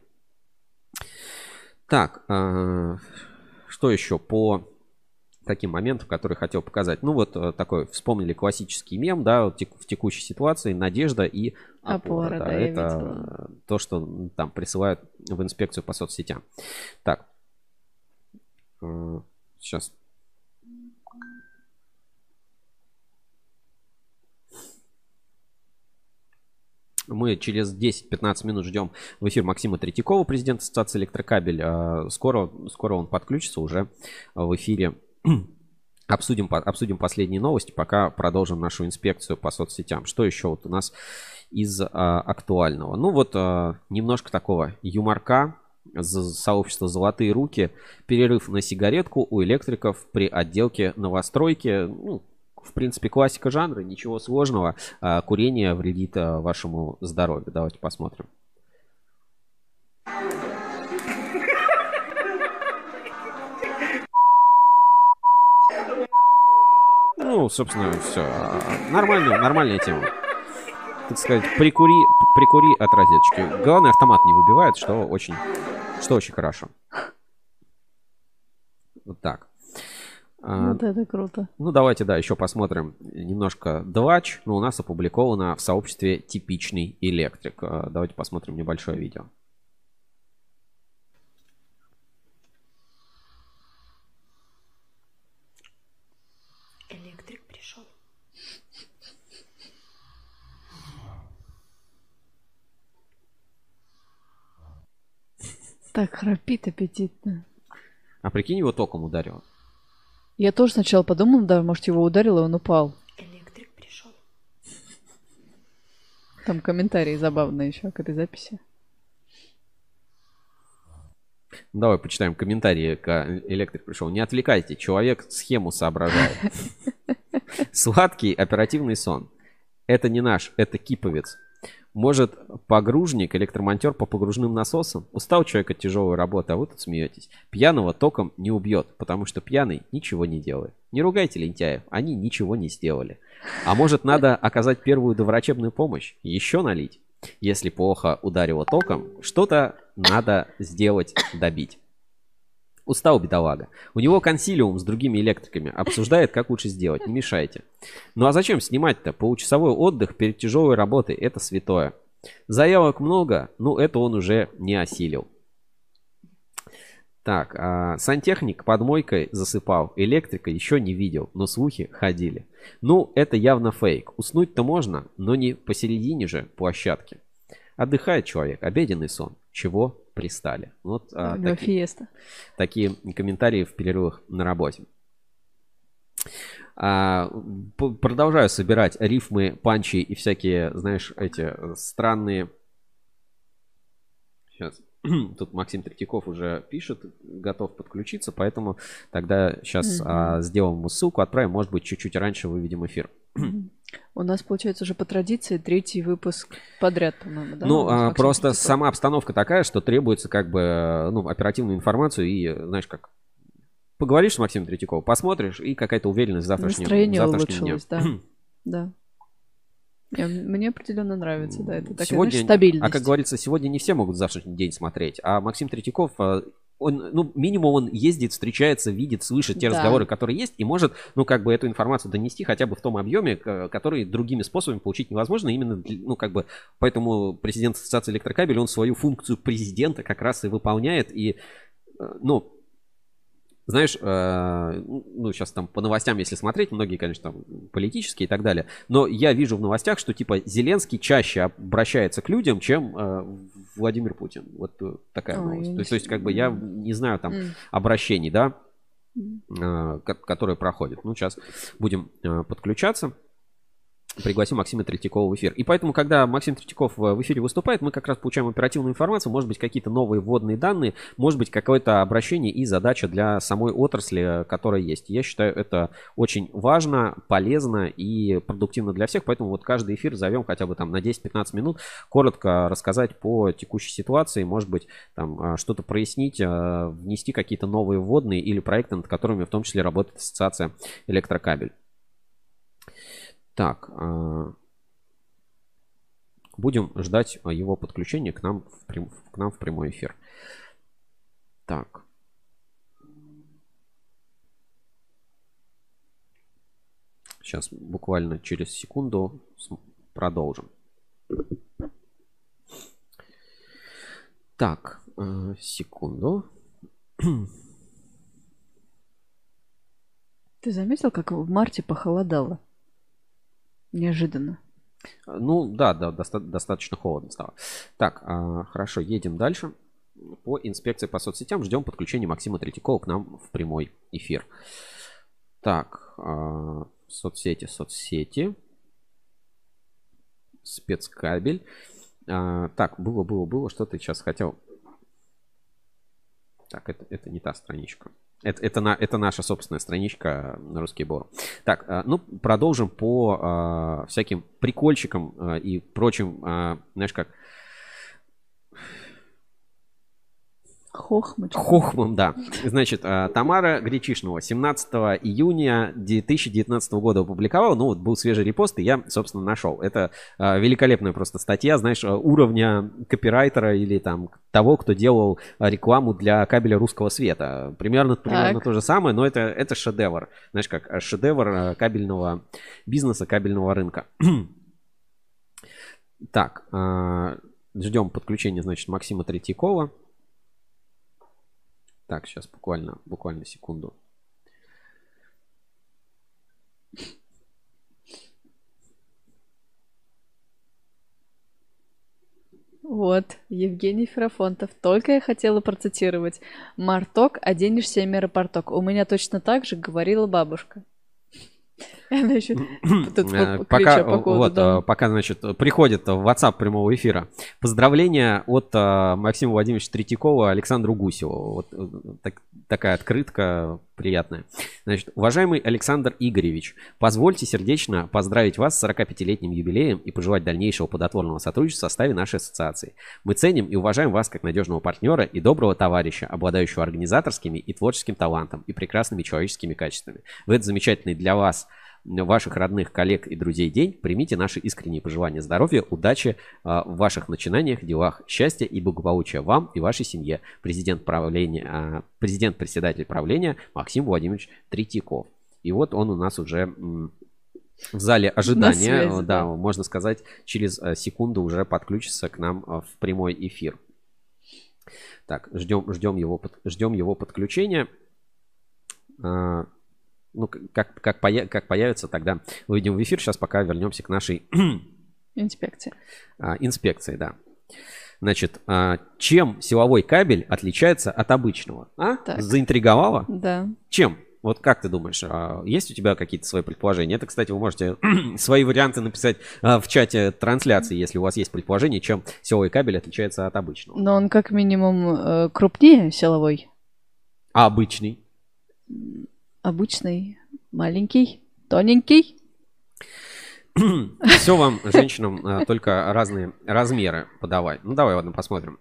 Так, что еще по таким моментом, который хотел показать. Ну, вот э, такой, вспомнили классический мем, да, вот в текущей ситуации надежда и опора. опора да, да, это то, что там присылают в инспекцию по соцсетям. Так, сейчас Мы через 10-15 минут ждем в эфир Максима Третьякова, президента Ассоциации Электрокабель. А скоро, скоро он подключится уже в эфире обсудим, обсудим последние новости, пока продолжим нашу инспекцию по соцсетям. Что еще вот у нас из а, актуального? Ну вот а, немножко такого юморка сообщества «Золотые руки». Перерыв на сигаретку у электриков при отделке новостройки. Ну, в принципе, классика жанра, ничего сложного. А, курение вредит а, вашему здоровью. Давайте посмотрим. Ну, собственно, все. Нормальная, нормальная тема. Так сказать, прикури, прикури от розеточки. Главное, автомат не выбивает, что очень, что очень хорошо. Вот так. А, вот это круто. Ну, давайте, да, еще посмотрим немножко Двач. Ну, у нас опубликовано в сообществе «Типичный электрик». А, давайте посмотрим небольшое видео. Так храпит аппетитно. А прикинь, его током ударило. Я тоже сначала подумал, да, может его ударило, и он упал. Электрик пришел. Там комментарии забавные еще к этой записи. Давай почитаем комментарии к электрик пришел. Не отвлекайте, человек схему соображает. Сладкий оперативный сон. Это не наш, это киповец. Может, погружник, электромонтер по погружным насосам? Устал человек от тяжелой работы, а вы тут смеетесь. Пьяного током не убьет, потому что пьяный ничего не делает. Не ругайте лентяев, они ничего не сделали. А может, надо оказать первую доврачебную помощь? Еще налить? Если плохо ударило током, что-то надо сделать, добить. Устал бедолага. У него консилиум с другими электриками. Обсуждает, как лучше сделать. Не мешайте. Ну а зачем снимать-то? Получасовой отдых перед тяжелой работой – это святое. Заявок много, ну это он уже не осилил. Так, а, сантехник под мойкой засыпал, электрика еще не видел, но слухи ходили. Ну, это явно фейк. Уснуть-то можно, но не посередине же площадки. Отдыхает человек, обеденный сон. Чего пристали? Вот а, Да, таки- фиеста. такие комментарии в перерывах на работе. А, продолжаю собирать рифмы, панчи и всякие, знаешь, эти э, странные... Сейчас. Тут Максим Третьяков уже пишет, готов подключиться, поэтому тогда сейчас Мгм. сделаем ему ссылку, отправим, может быть, чуть-чуть раньше выведем эфир. У нас, получается, уже по традиции третий выпуск подряд, по-моему, да? ну, а, просто Третьяков. сама обстановка такая, что требуется как бы, ну, оперативную информацию и, знаешь, как поговоришь с Максимом Третьяковым, посмотришь, и какая-то уверенность в завтрашнем, Настроение завтрашнем дне. улучшилось, да. Да. Не, Мне определенно нравится, да, это такая, Сегодня, знаешь, стабильность. а как говорится, сегодня не все могут завтрашний день смотреть, а Максим Третьяков, э, он, ну, минимум он ездит, встречается, видит, слышит те Да. разговоры, которые есть, и может, ну, как бы эту информацию донести хотя бы в том объеме, который другими способами получить невозможно. Именно, ну, как бы, поэтому президент Ассоциации электрокабель, он свою функцию президента как раз и выполняет, и, э, ну, знаешь, э, ну, сейчас там по новостям, если смотреть, многие, конечно, там политические и так далее, но я вижу в новостях, что, типа, Зеленский чаще обращается к людям, чем э, Владимир Путин. Вот э, такая Ой, новость. То, есть, то есть, как бы, я не знаю там М. обращений, да, э, ко- которые проходят. Ну, сейчас будем э, подключаться. Пригласим Максима Третьякова в эфир. И поэтому, когда Максим Третьяков э, в эфире выступает, мы как раз получаем оперативную информацию, может быть, какие-то новые вводные данные, может быть, какое-то обращение и задача для самой отрасли, э, которая есть. Я считаю, это очень важно, полезно и продуктивно для всех, поэтому вот каждый эфир зовем хотя бы там на 10-15 минут, коротко рассказать по текущей ситуации, может быть, там э, что-то прояснить, внести какие-то новые вводные или проекты, над которыми в том числе работает Ассоциация Электрокабель. Так, а, будем ждать а, его подключения к нам в, прям- к нам в прямой эфир. Так. Сейчас буквально через секунду продолжим. Так, э, секунду. Ты заметил, как в марте похолодало? Неожиданно. Ну, да, да, доста- достаточно холодно стало. Так, а, хорошо, едем дальше. По инспекции по соцсетям ждем подключения Максима Третьякова к нам в прямой эфир. Так, а, соцсети, соцсети. Спецкабель. А, так, было, было, было, что ты сейчас хотел. Так, это, это не та страничка. Это, это, на, это наша собственная страничка на русский бор. Так, а, ну, продолжим по а, всяким прикольчикам а, и прочим, а, знаешь как, Хохмочка. хохмам, да. Значит, а, Тамара Гречишнова 17 июня 2019 года опубликовала, ну, вот был свежий репост, и я, собственно, нашел. Это а, великолепная просто статья, знаешь, а, уровня копирайтера или там того, кто делал рекламу для кабеля русского света. Примерно, примерно Так. то же самое, но это, это шедевр. Знаешь, как шедевр кабельного бизнеса, кабельного рынка. Так, ждем подключения, значит, Максима Третьякова. Так, сейчас буквально, буквально секунду. Вот, Евгений Ферафонтов. Только я хотела процитировать. Марток, оденешься им аэропорток. У меня точно так же говорила бабушка. Она еще тут Э, по- Пока, крича по поводу вот, э, пока, значит, приходит в WhatsApp прямого эфира. Поздравления от э, Максима Владимировича Третьякова Александру Гусеву. Вот так- такая открытка приятная. Значит, уважаемый Александр Игоревич, позвольте сердечно поздравить вас с 45-летним юбилеем и пожелать дальнейшего плодотворного сотрудничества в составе нашей ассоциации. Мы ценим и уважаем вас как надежного партнера и доброго товарища, обладающего организаторскими и творческим талантом и прекрасными человеческими качествами. В этот замечательный для вас ваших родных, коллег и друзей день. Примите наши искренние пожелания здоровья, удачи а, в ваших начинаниях, делах, счастья и благополучия вам и вашей семье. Президент правления, а, президент-председатель правления Максим Владимирович Третьяков. И вот он у нас уже в зале ожидания, связи, да, да. можно сказать, через а, секунду уже подключится к нам а, в прямой эфир. Так, ждем, ждем, его, ждем его подключения. Ну, как, как, поя- как появится, тогда выйдем в эфир. Сейчас пока вернемся к нашей Инспекция. а, инспекции, да. Значит, а, чем силовой кабель отличается от обычного? А? Так. Заинтриговало? Да. Чем? Вот как ты думаешь, а, есть у тебя какие-то свои предположения? Это, кстати, вы можете свои варианты написать а, в чате трансляции, если у вас есть предположение, чем силовой кабель отличается от обычного. Но он как минимум э, крупнее силовой. А обычный? Обычный, маленький, тоненький. Все вам, женщинам, а, только разные размеры подавай. Ну, давай, ладно, посмотрим.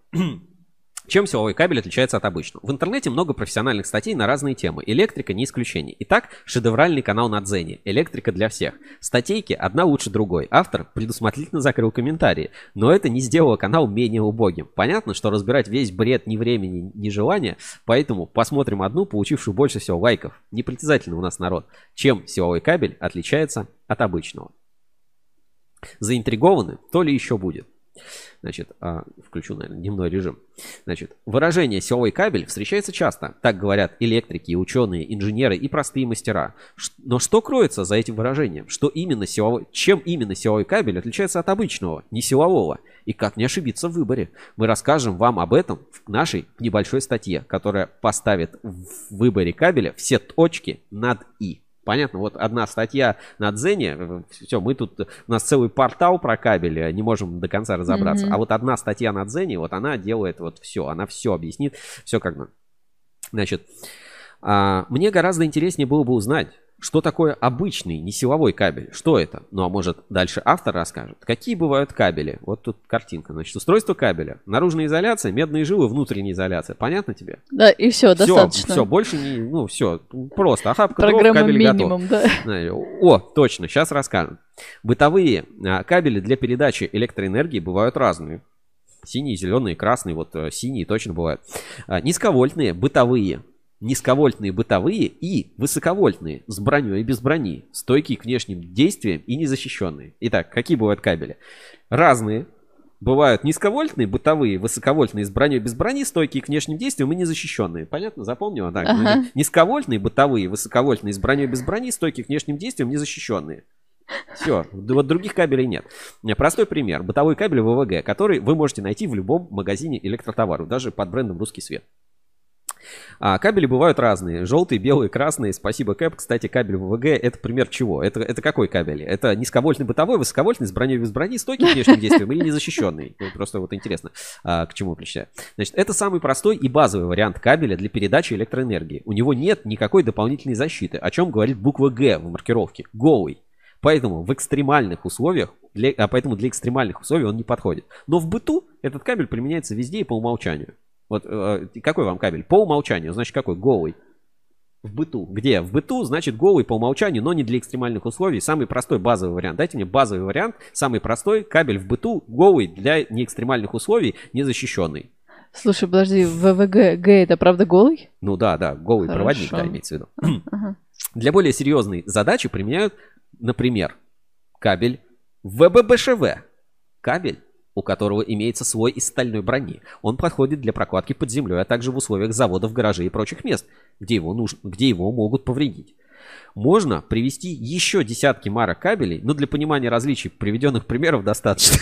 Чем силовой кабель отличается от обычного? В интернете много профессиональных статей на разные темы. Электрика не исключение. Итак, шедевральный канал на Дзене. Электрика для всех. Статейки одна лучше другой. Автор предусмотрительно закрыл комментарии. Но это не сделало канал менее убогим. Понятно, что разбирать весь бред ни времени, ни желания. Поэтому посмотрим одну, получившую больше всего лайков. Непритязательный у нас народ. Чем силовой кабель отличается от обычного? Заинтригованы? То ли еще будет. Значит, а, включу, наверное, дневной режим. Значит, выражение «силовой кабель» встречается часто. Так говорят электрики, ученые, инженеры и простые мастера. Но что кроется за этим выражением? Что именно силовой, чем именно силовой кабель отличается от обычного, не силового? И как не ошибиться в выборе? Мы расскажем вам об этом в нашей небольшой статье, которая поставит в выборе кабеля все точки над «и». Понятно, вот одна статья на Дзене, все, мы тут, у нас целый портал про кабели, не можем до конца разобраться. Мгм. А вот одна статья на Дзене, вот она делает вот все, она все объяснит, все как бы. Значит, а, мне гораздо интереснее было бы узнать, что такое обычный несиловой кабель, что это? Ну, а может, дальше автор расскажет. Какие бывают кабели? Вот тут картинка. Значит, устройство кабеля. Наружная изоляция, медные жилы, внутренняя изоляция. Понятно тебе? Да, и все, Все, достаточно. все, больше не, ну, все, просто охапка дров, Программа кабель готов. минимум, да. Знаете, О, точно, сейчас расскажем. Бытовые а, кабели для передачи электроэнергии бывают разные. Синие, зеленые, красные, вот э, синие точно бывают. А, Низковольтные, бытовые. Низковольтные, бытовые и высоковольтные, с броней и без брони, стойкие к внешним действиям и незащищенные. Итак, какие бывают кабели? Разные. Бывают низковольтные, бытовые, высоковольтные, с броней без брони, стойкие к внешним действиям и незащищенные. Понятно? Запомнила? Так, ну, Ага. Низковольтные, бытовые, высоковольтные, с броней без брони, стойкие к внешним действиям, незащищенные. Все, вот других кабелей нет. Не, Простой пример. Бытовой кабель ВВГ, который вы можете найти в любом магазине электротоваров, даже под брендом «Русский свет». А, кабели бывают разные. Желтые, белые, красные. Спасибо, Кэп. Кстати, кабель ВВГ это пример чего? Это, это какой кабель? Это низковольтный бытовой, высоковольтный, с броней без брони, стойкий внешним действиям или незащищенный? Ну, Просто вот интересно, а, к чему причисляю. Значит, это самый простой и базовый вариант кабеля для передачи электроэнергии. У него нет никакой дополнительной защиты, о чем говорит буква Г в маркировке. Голый. Поэтому в экстремальных условиях, для, а поэтому для экстремальных условий он не подходит. Но в быту этот кабель применяется везде и по умолчанию. Вот э, какой вам кабель? По умолчанию, значит какой? Голый. В быту. Где? В быту, значит, голый по умолчанию, но не для экстремальных условий. Самый простой базовый вариант. Дайте мне базовый вариант. Самый простой кабель в быту, голый для неэкстремальных условий, незащищенный. Слушай, подожди, ВВГ Г это правда голый? Ну да, да, голый Хорошо. проводник, да, имеется в виду. Ага. Для более серьезной задачи применяют, например, кабель ВББШВ. Кабель, у которого имеется слой из стальной брони. Он подходит для прокладки под землей, а также в условиях заводов, гаражей и прочих мест, где его, нужно, где его могут повредить. Можно привести еще десятки марок кабелей, но для понимания различий приведенных примеров достаточно.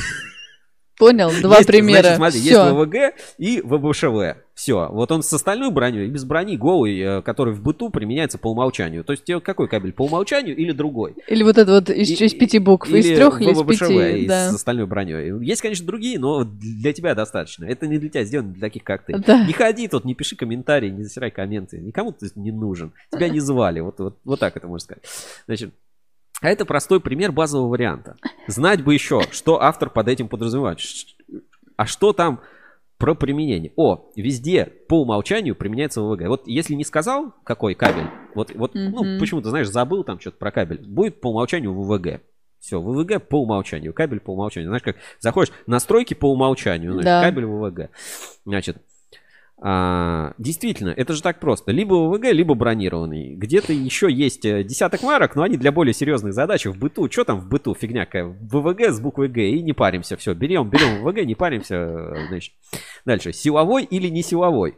Понял, два Есть, примера. Значит, смотри, есть Всё. ВВГ и ВБШВ. Все. Вот он с остальной броней и без брони голый, э, который в быту применяется по умолчанию. То есть тебе какой кабель? По умолчанию или другой? Или вот это вот из, И- из пяти букв, из или трех или из пяти. и Да. с остальной броней. Есть, конечно, другие, но для тебя достаточно. Это не для тебя сделано, для таких, как ты. Да. Не ходи тут, не пиши комментарии, не засирай комменты. Никому ты не нужен. Тебя не звали. Вот, вот, вот так это можно сказать. Значит, а это простой пример базового варианта. Знать бы еще, что автор под этим подразумевает. А что там про применение? О, везде по умолчанию применяется ВВГ. Вот если не сказал, какой кабель, вот, вот ну, Мгм. почему-то, знаешь, забыл там что-то про кабель, будет по умолчанию ВВГ. Все, ВВГ по умолчанию, кабель по умолчанию. Знаешь, как заходишь, настройки по умолчанию, значит, Да. кабель ВВГ. Значит, а, действительно, это же так просто. Либо ВВГ, либо бронированный. Где-то еще есть э, десяток марок, но они для более серьезных задач в быту. Что там в быту? Фигня какая. ВВГ с буквой Г. И не паримся. Все, берем, берем ВВГ, не паримся. э, Значит. Дальше. Силовой или не силовой?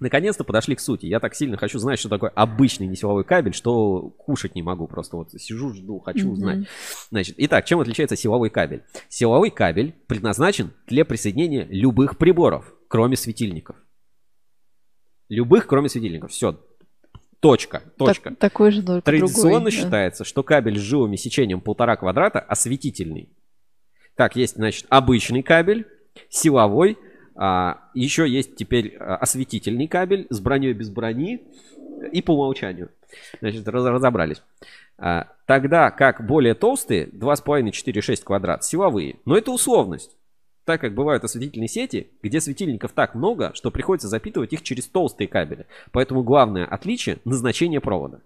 Наконец-то подошли к сути. Я так сильно хочу знать, что такое обычный несиловой кабель, что кушать не могу просто. Вот сижу, жду, хочу узнать. Значит, итак, чем отличается силовой кабель? Силовой кабель предназначен для присоединения любых приборов, кроме светильников. Любых, кроме светильников. Все. Точка. Точка. Так- такой же, только Традиционно другой, да. считается, что кабель с живыми сечением полтора квадрата осветительный. Так, есть, значит, обычный кабель, силовой, а, еще есть теперь а, осветительный кабель с броней без брони и по умолчанию. Значит, раз- разобрались. А, тогда как более толстые, 2,5-4,6 квадрат, силовые. Но это условность. Так как бывают осветительные сети, где светильников так много, что приходится запитывать их через толстые кабели. Поэтому главное отличие – назначение провода.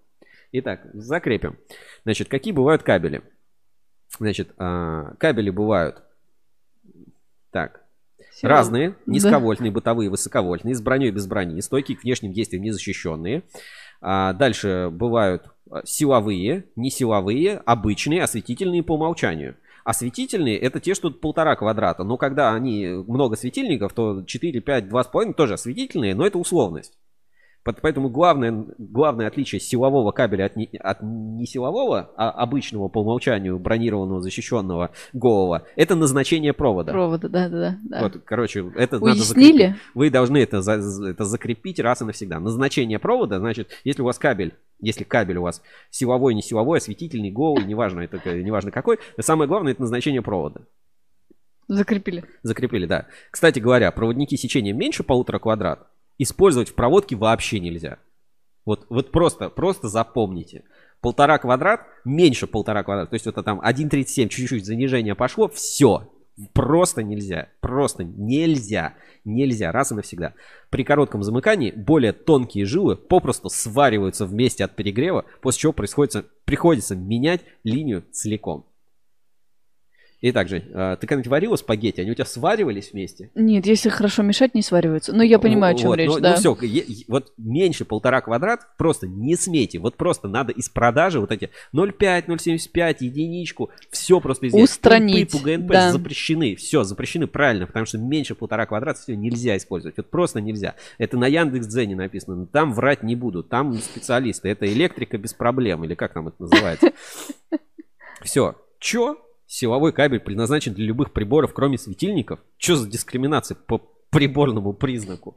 Итак, закрепим. Значит, какие бывают кабели? Значит, а, кабели бывают так, Разные, Да. низковольтные, бытовые, высоковольтные, с броней, без брони, стойкие к внешним действиям, незащищенные. А, дальше бывают а, силовые, несиловые, обычные, осветительные по умолчанию. Осветительные это те, что полтора квадрата. Но когда они много светильников, то 4, 5, 2,5 тоже осветительные, но это условность. Поэтому главное, главное отличие силового кабеля от, не, от несилового, а обычного по умолчанию бронированного, защищенного голого, это назначение провода. Провода, да, да, да. Вот, короче, это надо Уяснили? закрепить. Вы должны это, за- это закрепить раз и навсегда. Назначение провода, значит, если у вас кабель, если кабель у вас силовой, не силовой, осветительный, голый, неважно, это, неважно какой, самое главное это назначение провода. Закрепили. Закрепили, да. Кстати говоря, проводники сечением меньше полутора квадрат использовать в проводке вообще нельзя. Вот, вот просто, просто запомните. Полтора квадрат, меньше полтора квадрата. То есть это там 1,37, чуть-чуть занижение пошло, все. Просто нельзя. Просто нельзя. Нельзя. Раз и навсегда. При коротком замыкании более тонкие жилы попросту свариваются вместе от перегрева, после чего приходится, приходится менять линию целиком. Итак, Жень, а, ты когда-нибудь варила спагетти? Они у тебя сваривались вместе? Нет, если хорошо мешать, не свариваются. Но я понимаю, о чем Вот, речь, ну, да. Ну все, вот меньше полтора квадрат просто не смейте. Вот просто надо из продажи вот эти 0,5, 0,75, единичку, все просто изъять. Устранить, Пумпы, ПГНП да. запрещены. Все, запрещены правильно, потому что меньше полтора квадрата все нельзя использовать. Вот просто нельзя. Это на Яндекс.Дзене написано. Там врать не буду. Там специалисты. Это электрика без проблем. Или как там это называется. Все. Че? Силовой кабель предназначен для любых приборов, кроме светильников? Что за дискриминация по приборному признаку?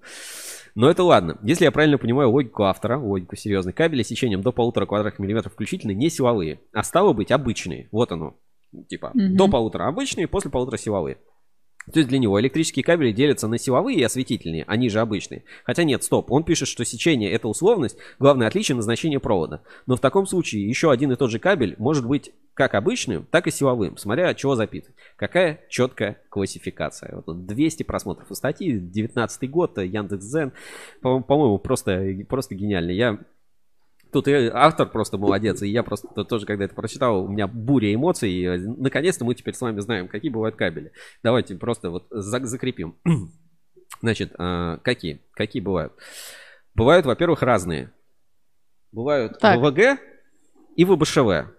Но это ладно. Если я правильно понимаю логику автора, логику серьезной, кабели сечением до полутора квадратных миллиметров включительно не силовые, а стало быть обычные. Вот оно. Типа Мгм. до полутора обычные, после полутора силовые. То есть для него электрические кабели делятся на силовые и осветительные, они же обычные. Хотя нет, стоп, он пишет, что сечение это условность, главное отличие назначения провода. Но в таком случае еще один и тот же кабель может быть как обычным, так и силовым, смотря от чего запитан. Какая четкая классификация. Вот тут 200 просмотров у статьи, 19 год, Яндекс.Зен. По- По-моему, просто, просто гениально. Я Тут и автор просто молодец, и я просто то- тоже, когда это прочитал, у меня буря эмоций. и, э, Наконец-то мы теперь с вами знаем, какие бывают кабели. Давайте просто вот за- закрепим. Значит, а, какие? Какие бывают? Бывают, во-первых, разные. Бывают Так. ВВГ и ВБШВ.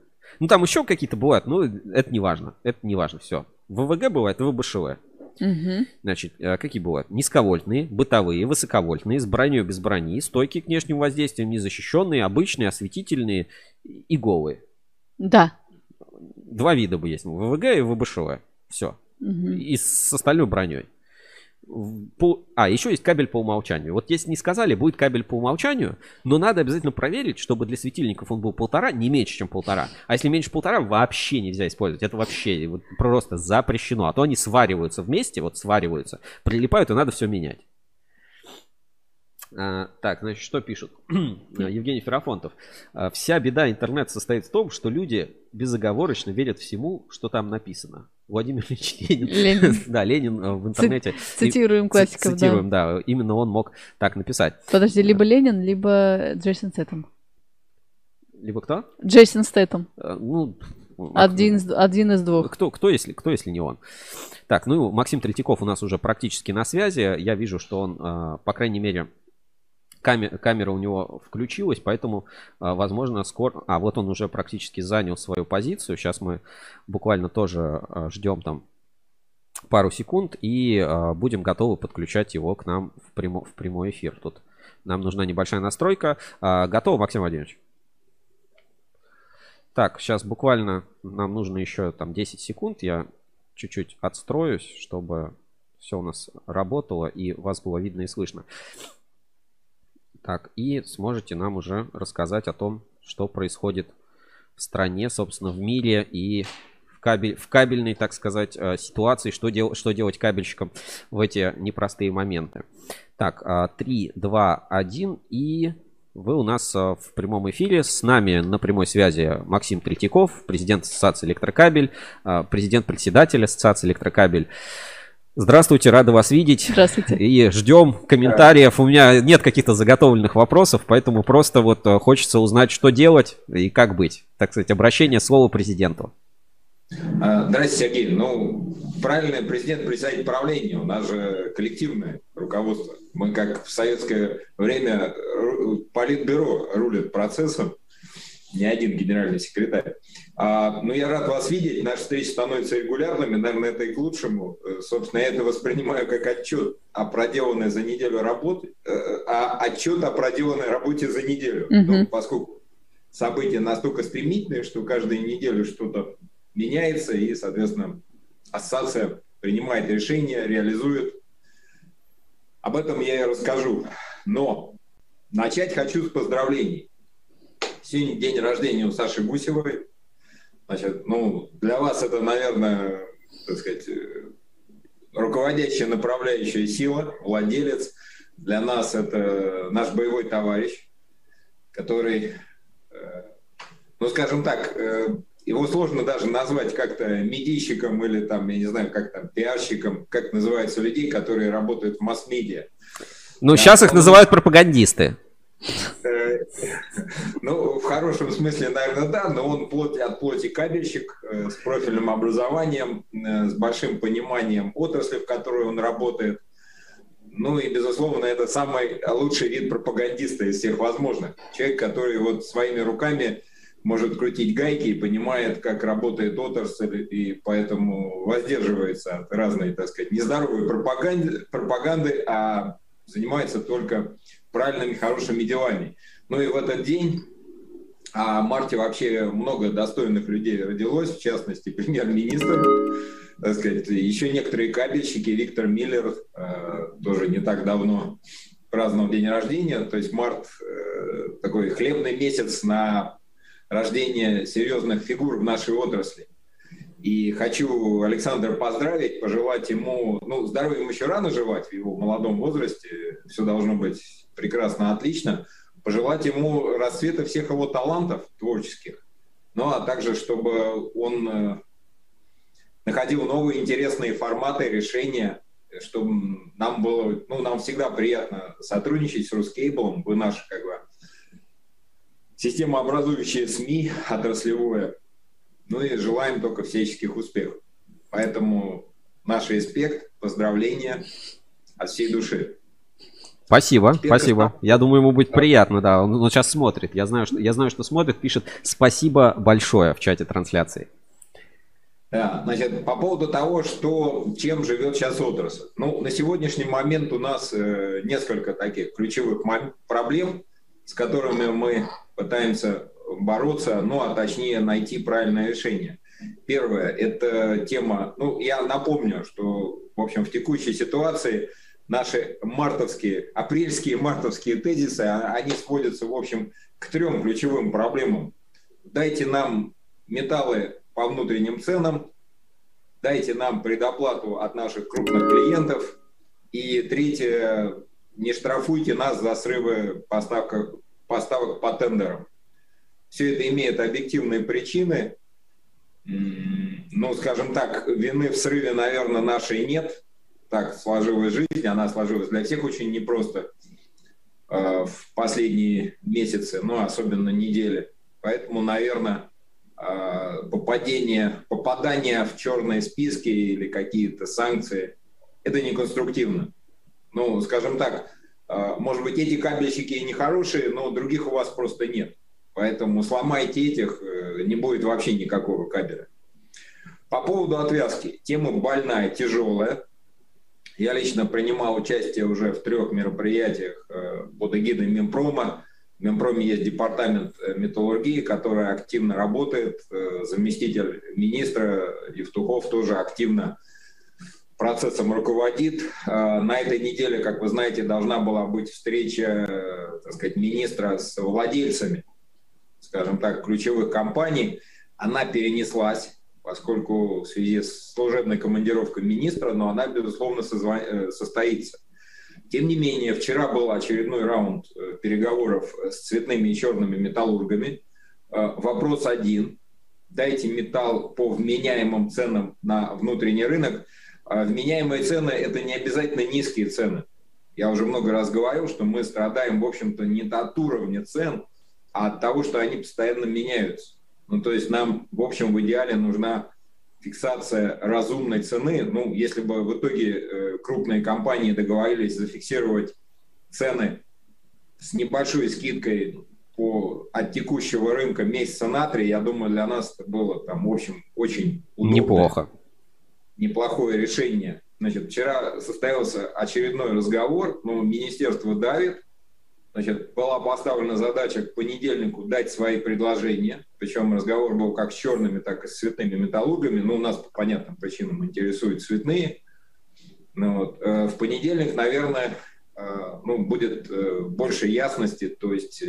Ну, там еще какие-то бывают, но это не важно. Это не важно, все. ВВГ бывает и ВБШВ. Мгм. Значит, э, какие бывают? Низковольтные, бытовые, высоковольтные, с броней, без брони, стойкие к внешним воздействиям, незащищенные, обычные, осветительные и голые. Да. Два вида бы есть. ВВГ и ВБШВ. Все. Мгм. И с остальной броней. По- А, еще есть кабель по умолчанию. Вот если не сказали, будет кабель по умолчанию, но надо обязательно проверить, чтобы для светильников он был полтора, не меньше, чем полтора. А если меньше полтора, вообще нельзя использовать. Это вообще вот просто запрещено. А то они свариваются вместе, вот свариваются, прилипают, и надо все менять. А, так, значит, что пишут? Евгений Ферафонтов. А, Вся беда интернета состоит в том, что люди безоговорочно верят всему, что там написано. Владимир Ильич Ленин. Ленин. Да, Ленин э, в интернете. Цитируем классиков, да. Цитируем, да. Именно он мог так написать. Подожди, либо Ленин, либо Джейсон Стэттем. Либо кто? Джейсон Стэттем. Э, Ну, а Один из, один из двух. Кто, кто, если, кто, если не он? Так, ну, Максим Третьяков у нас уже практически на связи. Я вижу, что он, э, по крайней мере, камера, камера у него включилась, поэтому, э, возможно, скоро... А, вот он уже практически занял свою позицию. Сейчас мы буквально тоже э, ждем там пару секунд и э, будем готовы подключать его к нам в, прямо, в прямой эфир. Тут Нам нужна небольшая настройка. А, готово, Максим Владимирович? Так, сейчас буквально нам нужно еще там 10 секунд. Я чуть-чуть отстроюсь, чтобы все у нас работало и вас было видно и слышно. Так, и сможете нам уже рассказать о том, что происходит в стране, собственно, в мире и в, кабель, в кабельной, так сказать, э, ситуации, что, дел, что делать кабельщикам в эти непростые моменты. Так, 3, 2, 1 и вы у нас э, в прямом эфире. С нами на прямой связи Максим Третьяков, президент Ассоциации Электрокабель, э, президент-председатель Ассоциации Электрокабель. Здравствуйте, рада вас видеть. Здравствуйте. И ждем комментариев. У меня нет каких-то заготовленных вопросов, поэтому просто вот э, хочется узнать, что делать и как быть. Так сказать, обращение слова президенту. А, здравствуйте, Сергей. Ну, правильный президент председатель правления. У нас же коллективное руководство. Мы, как в советское время, политбюро рулит процессом не один генеральный секретарь. А, ну, я рад вас видеть. Наши встречи становятся регулярными. Наверное, это и к лучшему. Э, собственно, я это воспринимаю как отчет о проделанной за неделю работе, э, а отчет о проделанной работе за неделю. Mm-hmm. Ну, поскольку события настолько стремительные, что каждую неделю что-то меняется, и, соответственно, ассоциация принимает решения, реализует. Об этом я и расскажу. Но начать хочу с поздравлений. Сегодня день рождения у Саши Гусевой. Значит, ну, для вас это, наверное, так сказать, э, руководящая направляющая сила, владелец. Для нас это наш боевой товарищ, который, э, ну, скажем так, э, его сложно даже назвать как-то медийщиком или там, я не знаю, как там, пиарщиком, как называются людей, которые работают в масс-медиа. Ну, да, сейчас их называют пропагандисты. Э, ну, в хорошем смысле, наверное, да, но он плоть от плоти кабельщик э, с профильным образованием, э, с большим пониманием отрасли, в которой он работает. Ну и, безусловно, это самый лучший вид пропагандиста из всех возможных. Человек, который вот своими руками может крутить гайки и понимает, как работает отрасль, и поэтому воздерживается от разной, так сказать, нездоровой пропаганды, пропаганды а занимается только правильными, хорошими делами. Ну и в этот день, а в марте вообще много достойных людей родилось, в частности, премьер-министр, так сказать, еще некоторые кабельщики, Виктор Миллер, э, тоже не так давно праздновал день рождения, то есть март э, такой хлебный месяц на рождение серьезных фигур в нашей отрасли. И хочу Александра поздравить, пожелать ему, ну, здоровья ему еще рано жевать в его молодом возрасте, все должно быть прекрасно, отлично. Пожелать ему расцвета всех его талантов творческих, ну, а также, чтобы он э, находил новые интересные форматы, решения, чтобы нам было, ну, нам всегда приятно сотрудничать с Рускейблом, вы наш, как бы, системообразующие СМИ отраслевое, ну и желаем только всяческих успехов. Поэтому наш респект, поздравления от всей души. Спасибо, Теперь спасибо. Я думаю, ему будет приятно, да. Он, он сейчас смотрит. Я знаю, что, я знаю, что смотрит, пишет спасибо большое в чате трансляции. Да, значит, по поводу того, что, чем живет сейчас отрасль. Ну, на сегодняшний момент у нас э, несколько таких ключевых проблем, с которыми мы пытаемся бороться, ну, а точнее найти правильное решение. Первое – это тема, ну, я напомню, что, в общем, в текущей ситуации наши мартовские, апрельские мартовские тезисы, а, они сводятся, в общем, к трем ключевым проблемам. Дайте нам металлы по внутренним ценам, дайте нам предоплату от наших крупных клиентов, и третье, не штрафуйте нас за срывы поставок, поставок по тендерам. Все это имеет объективные причины. Ну, скажем так, вины в срыве, наверное, нашей нет. Так сложилась жизнь, она сложилась для всех очень непросто э, в последние месяцы, ну, особенно недели. Поэтому, наверное, э, попадение, попадание в черные списки или какие-то санкции – это неконструктивно. Ну, скажем так, э, может быть, эти кабельщики и нехорошие, но других у вас просто нет. Поэтому сломайте этих, э, не будет вообще никакого кабеля. По поводу отвязки. Тема больная, тяжелая. Я лично принимал участие уже в трех мероприятиях э, под эгидой Минпрома. В Минпроме есть департамент э, металлургии, который активно работает. Э, заместитель министра Евтухов тоже активно процессом руководит. На этой неделе, как вы знаете, должна была быть встреча так сказать, министра с владельцами, скажем так, ключевых компаний. Она перенеслась поскольку в связи с служебной командировкой министра, но она, безусловно, э, состоится. Тем не менее, вчера был очередной раунд э, переговоров с цветными и черными металлургами. Э, вопрос один. Дайте металл по вменяемым ценам на внутренний рынок. Вменяемые цены – это не обязательно низкие цены. Я уже много раз говорил, что мы страдаем, в общем-то, не от уровня цен, а от того, что они постоянно меняются. Ну, то есть нам, в общем, в идеале нужна фиксация разумной цены. Ну, если бы в итоге э, крупные компании договорились зафиксировать цены с небольшой скидкой по, от текущего рынка месяца на три, я думаю, для нас это было там, в общем, очень удобное, Неплохо. Неплохое решение. Значит, вчера состоялся очередной разговор, но министерство давит, Значит, была поставлена задача к понедельнику дать свои предложения, причем разговор был как с черными, так и с цветными металлургами, но у нас по понятным причинам интересуют цветные. Ну, вот. Э, в понедельник, наверное, э, ну, будет э, больше ясности, то есть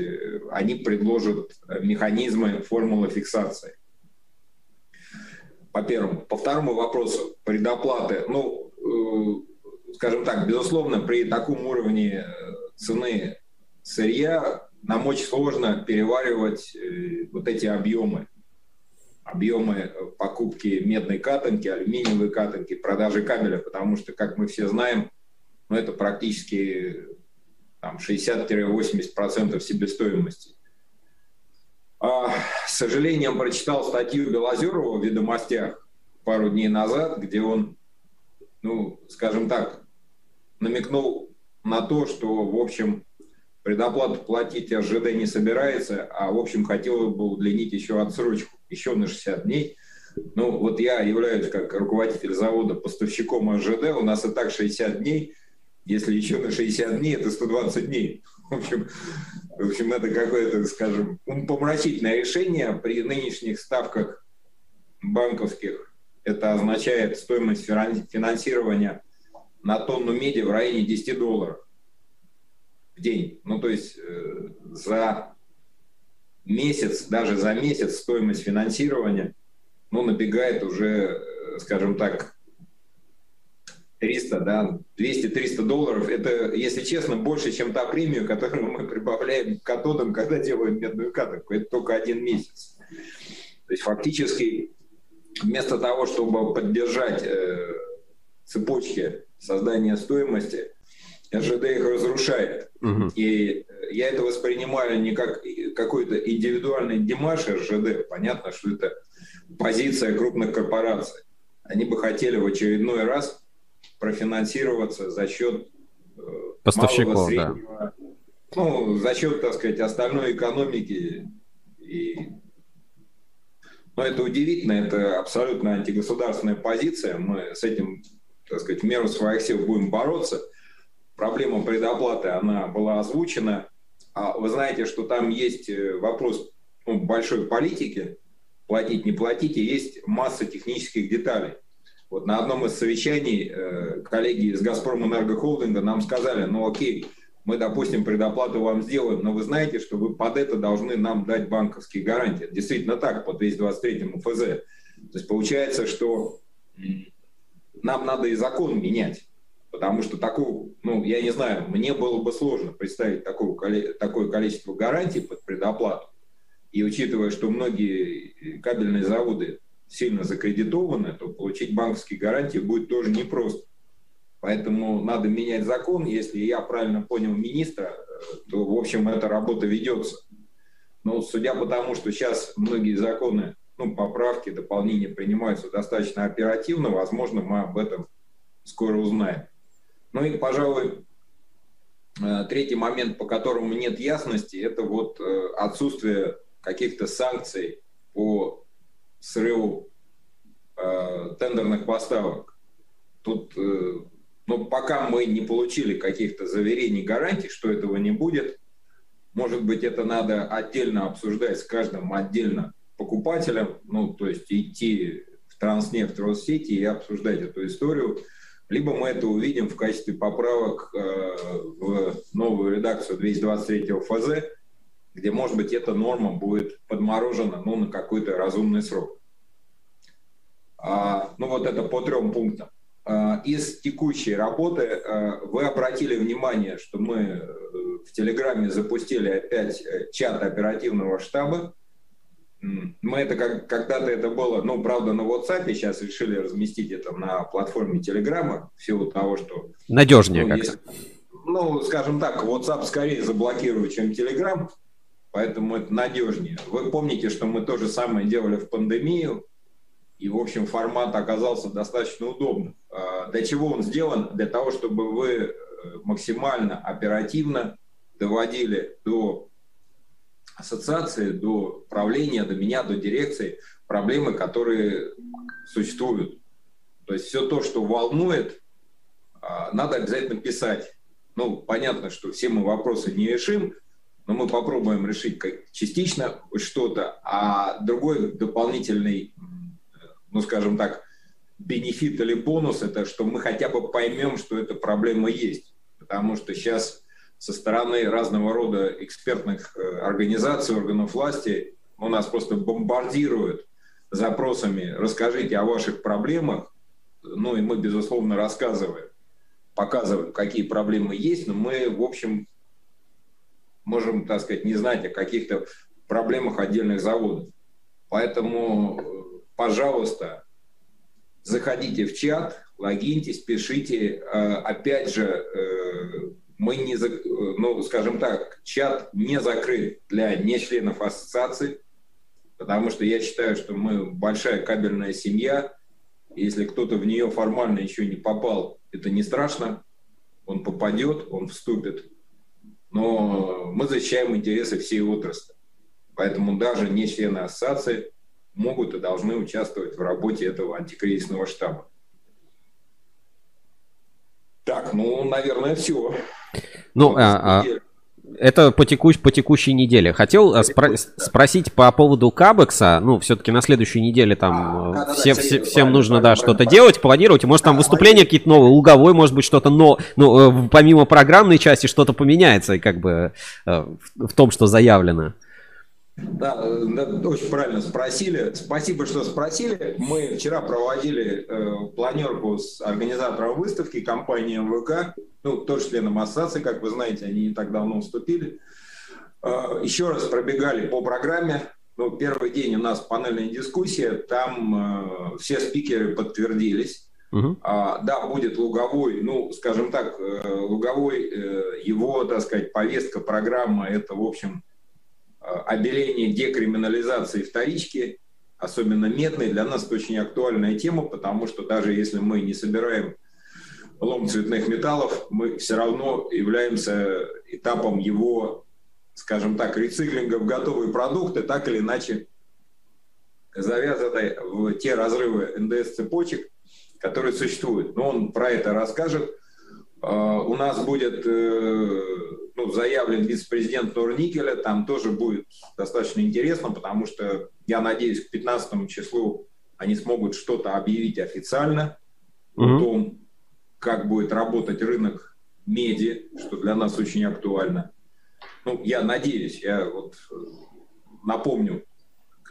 они предложат механизмы формулы фиксации. По первому. По второму вопросу, предоплаты. Ну, скажем так, безусловно, при таком уровне цены сырья нам очень сложно переваривать э, вот эти объемы. Объемы э, покупки медной катанки, алюминиевой катанки, продажи кабеля, потому что, как мы все знаем, ну, это практически там, 60-80% себестоимости. А, с сожалением прочитал статью Белозерова в «Ведомостях» пару дней назад, где он, ну, скажем так, намекнул на то, что, в общем, Предоплату платить РЖД не собирается, а, в общем, хотел бы удлинить еще отсрочку, еще на 60 дней. Ну, вот я являюсь как руководитель завода поставщиком РЖД, у нас и так 60 дней, если еще на 60 дней, это 120 дней. В общем, в общем это какое-то, скажем, помрачительное решение при нынешних ставках банковских. Это означает стоимость финансирования на тонну меди в районе 10 долларов день. Ну, то есть э, за месяц, даже за месяц стоимость финансирования, ну, набегает уже, э, скажем так, 300, да, 200-300 долларов, это, если честно, больше, чем та премию, которую мы прибавляем к катодам, когда делаем медную катанку. Это только один месяц. То есть фактически вместо того, чтобы поддержать э, цепочки создания стоимости, РЖД их разрушает. Угу. И я это воспринимаю не как какой-то индивидуальный демаш РЖД. Понятно, что это позиция крупных корпораций. Они бы хотели в очередной раз профинансироваться за счет э, поставщиков, среднего, да. ну, за счет, так сказать, остальной экономики. И... Но это удивительно, это абсолютно антигосударственная позиция. Мы с этим, так сказать, в меру своих сил будем бороться – проблема предоплаты, она была озвучена. А вы знаете, что там есть э, вопрос ну, большой политики, платить, не платить, и есть масса технических деталей. Вот на одном из совещаний э, коллеги из «Газпром Энергохолдинга» нам сказали, ну окей, мы, допустим, предоплату вам сделаем, но вы знаете, что вы под это должны нам дать банковские гарантии. действительно так, по 223 ФЗ. То есть получается, что нам надо и закон менять. Потому что такого, ну, я не знаю, мне было бы сложно представить такого, такое количество гарантий под предоплату. И учитывая, что многие кабельные заводы сильно закредитованы, то получить банковские гарантии будет тоже непросто. Поэтому надо менять закон. Если я правильно понял министра, то, в общем, эта работа ведется. Но судя по тому, что сейчас многие законы, ну, поправки, дополнения принимаются достаточно оперативно, возможно, мы об этом скоро узнаем. Ну и, пожалуй, э, третий момент, по которому нет ясности, это вот э, отсутствие каких-то санкций по срыву э, тендерных поставок. Тут Но пока мы не получили каких-то заверений, гарантий, что этого не будет, может быть, это надо отдельно обсуждать с каждым отдельно покупателем, ну, то есть идти в Транснефть, Россети и обсуждать эту историю. Либо мы это увидим в качестве поправок э, в новую редакцию 223 ФЗ, где, может быть, эта норма будет подморожена ну, на какой-то разумный срок. А, ну вот это по трем пунктам. А, из текущей работы а, вы обратили внимание, что мы э, в Телеграме запустили опять э, чат оперативного штаба. Мы это как, когда-то это было, ну, правда, на WhatsApp, сейчас решили разместить это на платформе Телеграма, в силу того, что... Надежнее ну, как есть, Ну, скажем так, WhatsApp скорее заблокирует, чем Telegram, поэтому это надежнее. Вы помните, что мы то же самое делали в пандемию, и, в общем, формат оказался достаточно удобным. А, для чего он сделан? Для того, чтобы вы э, максимально оперативно доводили до ассоциации, до правления, до меня, до дирекции проблемы, которые существуют. То есть все то, что волнует, а, надо обязательно писать. Ну, понятно, что все мы вопросы не решим, но мы попробуем решить как частично что-то, а другой дополнительный ну, скажем так, бенефит или бонус, это что мы хотя бы поймем, что эта проблема есть. Потому что сейчас со стороны разного рода экспертных э, организаций, органов власти у нас просто бомбардируют запросами «расскажите о ваших проблемах», ну и мы, безусловно, рассказываем, показываем, какие проблемы есть, но мы, в общем, можем, так сказать, не знать о каких-то проблемах отдельных заводов. Поэтому э, пожалуйста, заходите в чат, логиньтесь, пишите. Э, опять же, мы не, ну, скажем так, чат не закрыт для нечленов ассоциации, потому что я считаю, что мы большая кабельная семья. Если кто-то в нее формально еще не попал, это не страшно. Он попадет, он вступит. Но мы защищаем интересы всей отрасли. Поэтому даже не члены ассоциации могут и должны участвовать в работе этого антикризисного штаба. Так, ну, наверное, все. Ну, а, а, это по, текущ, по текущей неделе. Хотел а, спро- спросить по поводу Кабекса. Ну, все-таки на следующей неделе там а, да, все, да, все, всем нужно, да, что-то делать, планировать. Может, там выступления какие-то новые, луговой, может быть, что-то, но, ну, э, помимо программной части, что-то поменяется, как бы, э, в том, что заявлено. Да, очень правильно спросили. Спасибо, что спросили. Мы вчера проводили э, планерку с организатором выставки компании МВК, ну, тоже членом ассоциации, как вы знаете, они не так давно вступили. Э, еще раз пробегали по программе. Ну, первый день у нас панельная дискуссия, там э, все спикеры подтвердились. Uh-huh. А, да, будет луговой, ну, скажем так, э, луговой, э, его, так сказать, повестка, программа, это, в общем, обеление декриминализации вторички, особенно медной, для нас это очень актуальная тема, потому что даже если мы не собираем лом цветных металлов, мы все равно являемся этапом его, скажем так, рециклинга в готовые продукты, так или иначе завязанной в те разрывы НДС-цепочек, которые существуют. Но он про это расскажет. А, у нас будет э, ну, заявлен вице-президент Норникеля, там тоже будет достаточно интересно, потому что я надеюсь, к 15 числу они смогут что-то объявить официально mm-hmm. о том, как будет работать рынок меди, что для нас очень актуально. Ну, я надеюсь, я вот э, напомню,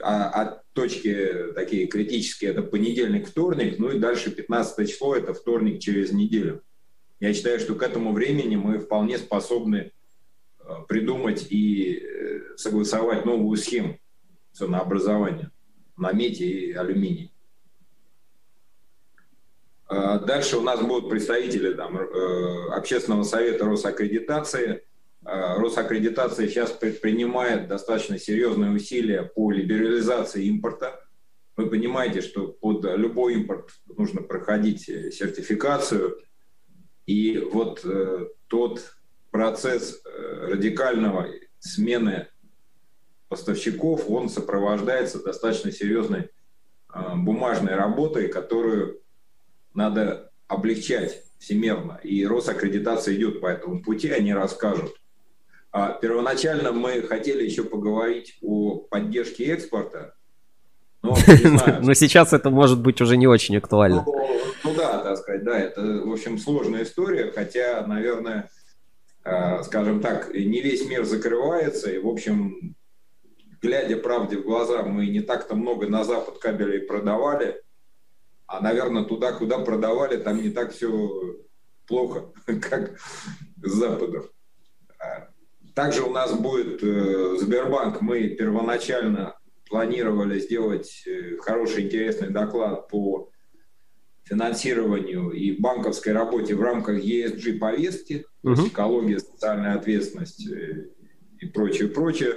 о, о точке такие критические, это понедельник, вторник, ну и дальше 15 число, это вторник через неделю. Я считаю, что к этому времени мы вполне способны придумать и э, согласовать новую схему ценообразования на меди и алюминий. А дальше у нас будут представители там, э, общественного совета Росаккредитации. А, Росаккредитация сейчас предпринимает достаточно серьезные усилия по либерализации импорта. Вы понимаете, что под любой импорт нужно проходить сертификацию – и вот э, тот процесс э, радикального смены поставщиков, он сопровождается достаточно серьезной э, бумажной работой, которую надо облегчать. всемерно. И Росаккредитация идет по этому пути, они расскажут. А первоначально мы хотели еще поговорить о поддержке экспорта. Но, но сейчас это может быть уже не очень актуально. Ну, ну да, так сказать, да, это, в общем, сложная история, хотя, наверное, скажем так, не весь мир закрывается, и, в общем, глядя правде в глаза, мы не так-то много на Запад кабелей продавали, а, наверное, туда, куда продавали, там не так все плохо, как с Запада. А, также у нас будет э, Сбербанк. Мы первоначально планировали сделать э, хороший, интересный доклад по финансированию и банковской работе в рамках ESG повестки, то есть экология, социальная ответственность э, и прочее, прочее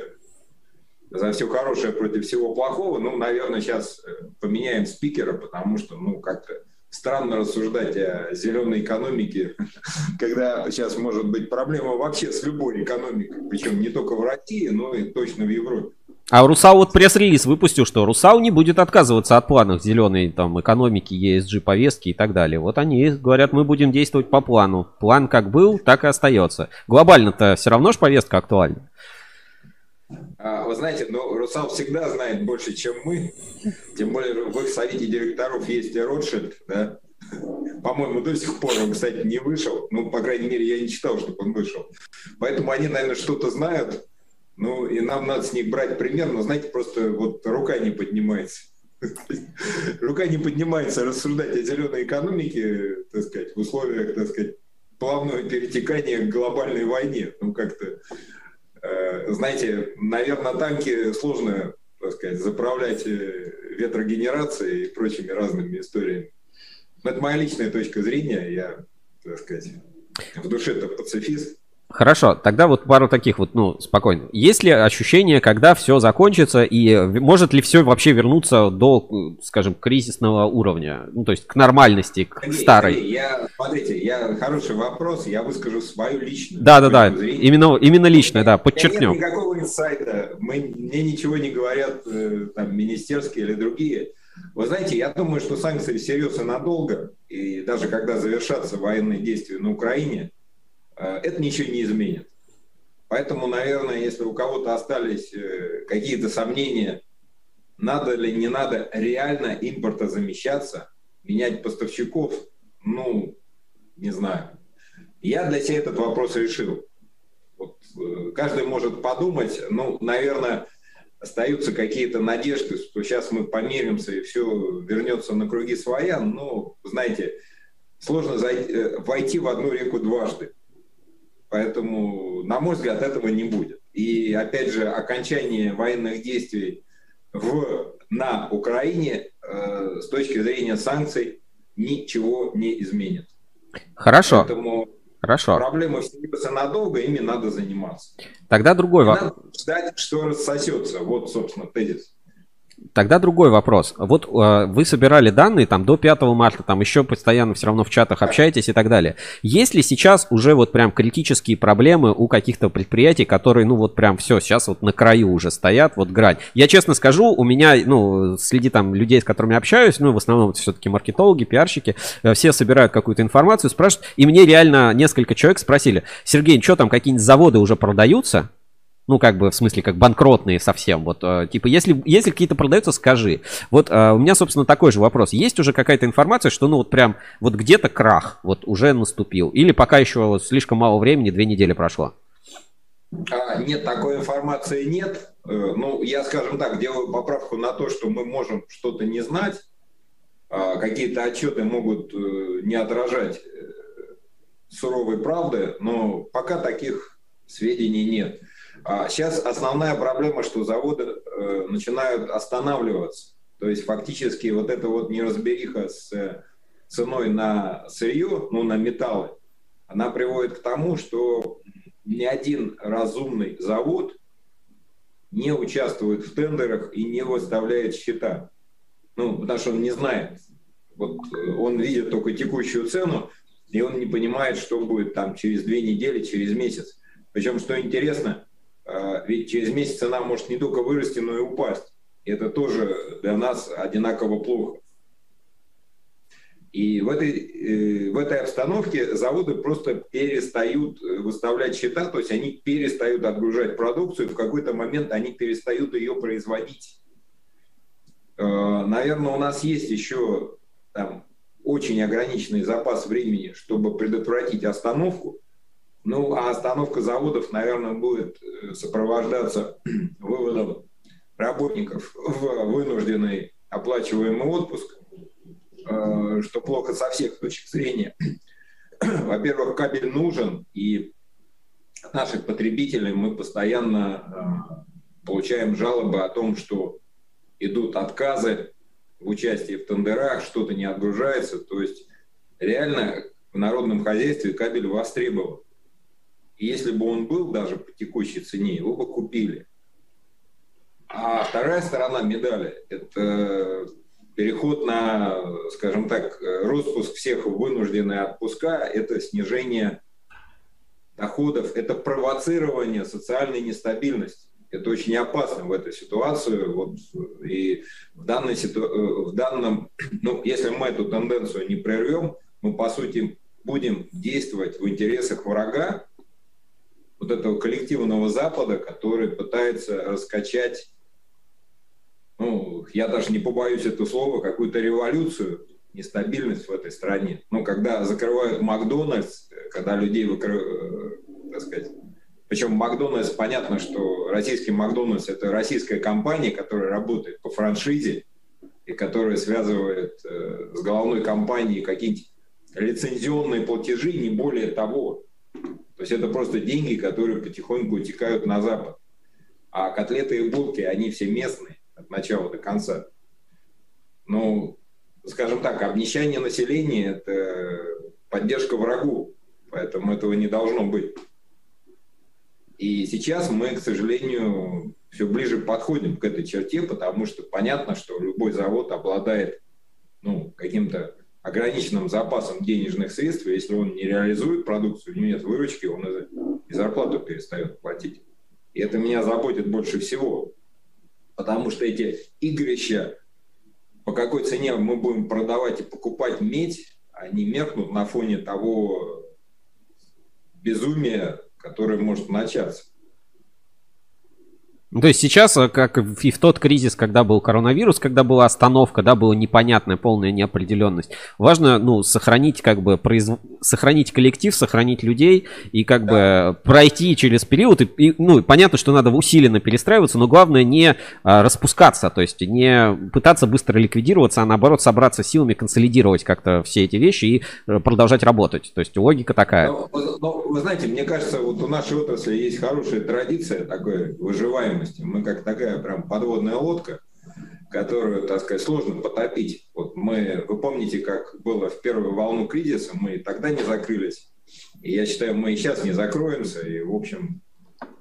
за все хорошее против всего плохого. Ну, наверное, сейчас э, поменяем спикера, потому что, ну, как-то странно рассуждать о зеленой экономике, когда сейчас может быть проблема вообще с любой экономикой, причем не только в России, но и точно в Европе. А Русал вот пресс-релиз выпустил, что Русал не будет отказываться от планов зеленой там экономики, ESG повестки и так далее. Вот они говорят, мы будем действовать по плану. План как был, так и остается. Глобально-то все равно же повестка актуальна. А, вы знаете, но Русал всегда знает больше, чем мы. Тем более в их совете директоров есть Ротшильд, да? По-моему, до сих пор он, кстати, не вышел. Ну, по крайней мере, я не читал, чтобы он вышел. Поэтому они, наверное, что-то знают. Ну, и нам надо с них брать пример. Но, знаете, просто вот рука не поднимается. Рука не поднимается рассуждать о зеленой экономике, так сказать, в условиях, так сказать, плавного перетекания к глобальной войне. Ну, как-то Э, знаете, наверное, танки сложно, так сказать, заправлять э, ветрогенерацией и прочими разными историями. Но это моя личная точка зрения. Я, так сказать, в душе-то пацифист. Хорошо, тогда вот пару таких вот, ну, спокойно. Есть ли ощущение, когда все закончится, и может ли все вообще вернуться до, скажем, кризисного уровня? Ну, то есть к нормальности, к Сергей, старой? Сергей, я, смотрите, я хороший вопрос, я выскажу свою личную. Да, да, да, именно, именно личное, да, подчеркнем. Нет никакого инсайта, мы, мне ничего не говорят э, там министерские или другие. Вы знаете, я думаю, что санкции всерьез и надолго, и даже когда завершатся военные действия на Украине, это ничего не изменит. Поэтому, наверное, если у кого-то остались э, какие-то сомнения, надо ли не надо реально импорта замещаться, менять поставщиков, ну, не знаю. Я для себя этот вопрос решил. Вот, э, каждый может подумать, ну, наверное, остаются какие-то надежды, что сейчас мы помиримся и все вернется на круги своя, но, знаете, сложно зайти, войти в одну реку дважды. Поэтому, на мой взгляд, этого не будет. И, опять же, окончание военных действий в, на Украине э, с точки зрения санкций ничего не изменит. Хорошо. Поэтому Хорошо. Проблема всерьез надолго, ими надо заниматься. Тогда другой вопрос. Надо ждать, что рассосется. Вот, собственно, тезис. Тогда другой вопрос. Вот э, вы собирали данные там до 5 марта, там еще постоянно все равно в чатах общаетесь и так далее. Есть ли сейчас уже вот прям критические проблемы у каких-то предприятий, которые, ну вот прям все, сейчас вот на краю уже стоят, вот грань. Я честно скажу, у меня, ну, среди там людей, с которыми общаюсь, ну, в основном это все-таки маркетологи, пиарщики, э, все собирают какую-то информацию, спрашивают, и мне реально несколько человек спросили, Сергей, что там, какие-нибудь заводы уже продаются? Ну, как бы, в смысле, как банкротные совсем. Вот, э, типа, если, если какие-то продаются, скажи. Вот э, у меня, собственно, такой же вопрос. Есть уже какая-то информация, что, ну, вот прям, вот где-то крах вот уже наступил? Или пока еще вот, слишком мало времени, две недели прошло? А, нет, такой информации нет. Э, ну, я, скажем так, делаю поправку на то, что мы можем что-то не знать. А, какие-то отчеты могут не отражать суровой правды, но пока таких сведений нет. А сейчас основная проблема, что заводы э, начинают останавливаться. То есть фактически вот эта вот неразбериха с э, ценой на сырье, ну на металлы, она приводит к тому, что ни один разумный завод не участвует в тендерах и не выставляет счета. Ну, потому что он не знает. Вот э, он видит только текущую цену, и он не понимает, что будет там через две недели, через месяц. Причем, что интересно, ведь через месяц цена может не только вырасти, но и упасть. Это тоже для нас одинаково плохо. И в этой, э, в этой обстановке заводы просто перестают выставлять счета, то есть они перестают отгружать продукцию, в какой-то момент они перестают ее производить. Э, наверное, у нас есть еще там, очень ограниченный запас времени, чтобы предотвратить остановку. Ну, а остановка заводов, наверное, будет э, сопровождаться выводом работников в вынужденный оплачиваемый отпуск, э, что плохо со всех точек зрения. Во-первых, кабель нужен, и от наших потребителей мы постоянно получаем жалобы о том, что идут отказы в участии в тендерах, что-то не отгружается. То есть реально в народном хозяйстве кабель востребован. И если бы он был даже по текущей цене, его бы купили. А вторая сторона медали – это переход на, скажем так, распуск всех в вынужденные отпуска, это снижение доходов, это провоцирование социальной нестабильности. Это очень опасно в этой ситуации. Вот, и в, данной ситу... Э, в данном, ну, если мы эту тенденцию не прервем, мы, по сути, будем действовать в интересах врага, вот этого коллективного Запада, который пытается раскачать, ну, я даже не побоюсь это слова, какую-то революцию, нестабильность в этой стране. Ну, когда закрывают Макдональдс, когда людей, выкры... Э, так сказать, причем Макдональдс, понятно, что российский Макдональдс – это российская компания, которая работает по франшизе и которая связывает э, с головной компанией какие-нибудь лицензионные платежи, не более того. То есть это просто деньги, которые потихоньку утекают на Запад. А котлеты и булки, они все местные от начала до конца. Ну, скажем так, обнищание населения – это поддержка врагу, поэтому этого не должно быть. И сейчас мы, к сожалению, все ближе подходим к этой черте, потому что понятно, что любой завод обладает ну, каким-то ограниченным запасом денежных средств, если он не реализует продукцию, у него нет выручки, он и зарплату перестает платить. И это меня заботит больше всего, потому что эти игрища, по какой цене мы будем продавать и покупать медь, они меркнут на фоне того безумия, который может начаться. Ну, то есть сейчас, э, как и в тот кризис, когда был коронавирус, когда была остановка, да, была непонятная, полная неопределенность, важно, ну, сохранить, как бы, произв... сохранить коллектив, сохранить людей и, как да. бы, пройти через период. И, и, ну, понятно, что надо усиленно перестраиваться, но главное не а, распускаться, то есть не пытаться быстро ликвидироваться, а наоборот собраться силами, консолидировать как-то все эти вещи и э, продолжать работать. То есть логика такая. Но, но, вы знаете, мне кажется, вот у нашей отрасли есть хорошая традиция такой выживаемой необходимости. Мы как такая прям подводная лодка, которую, так сказать, сложно потопить. Вот мы, вы помните, как было в первую волну кризиса, мы тогда не закрылись. И я считаю, мы и сейчас не закроемся, и, в общем,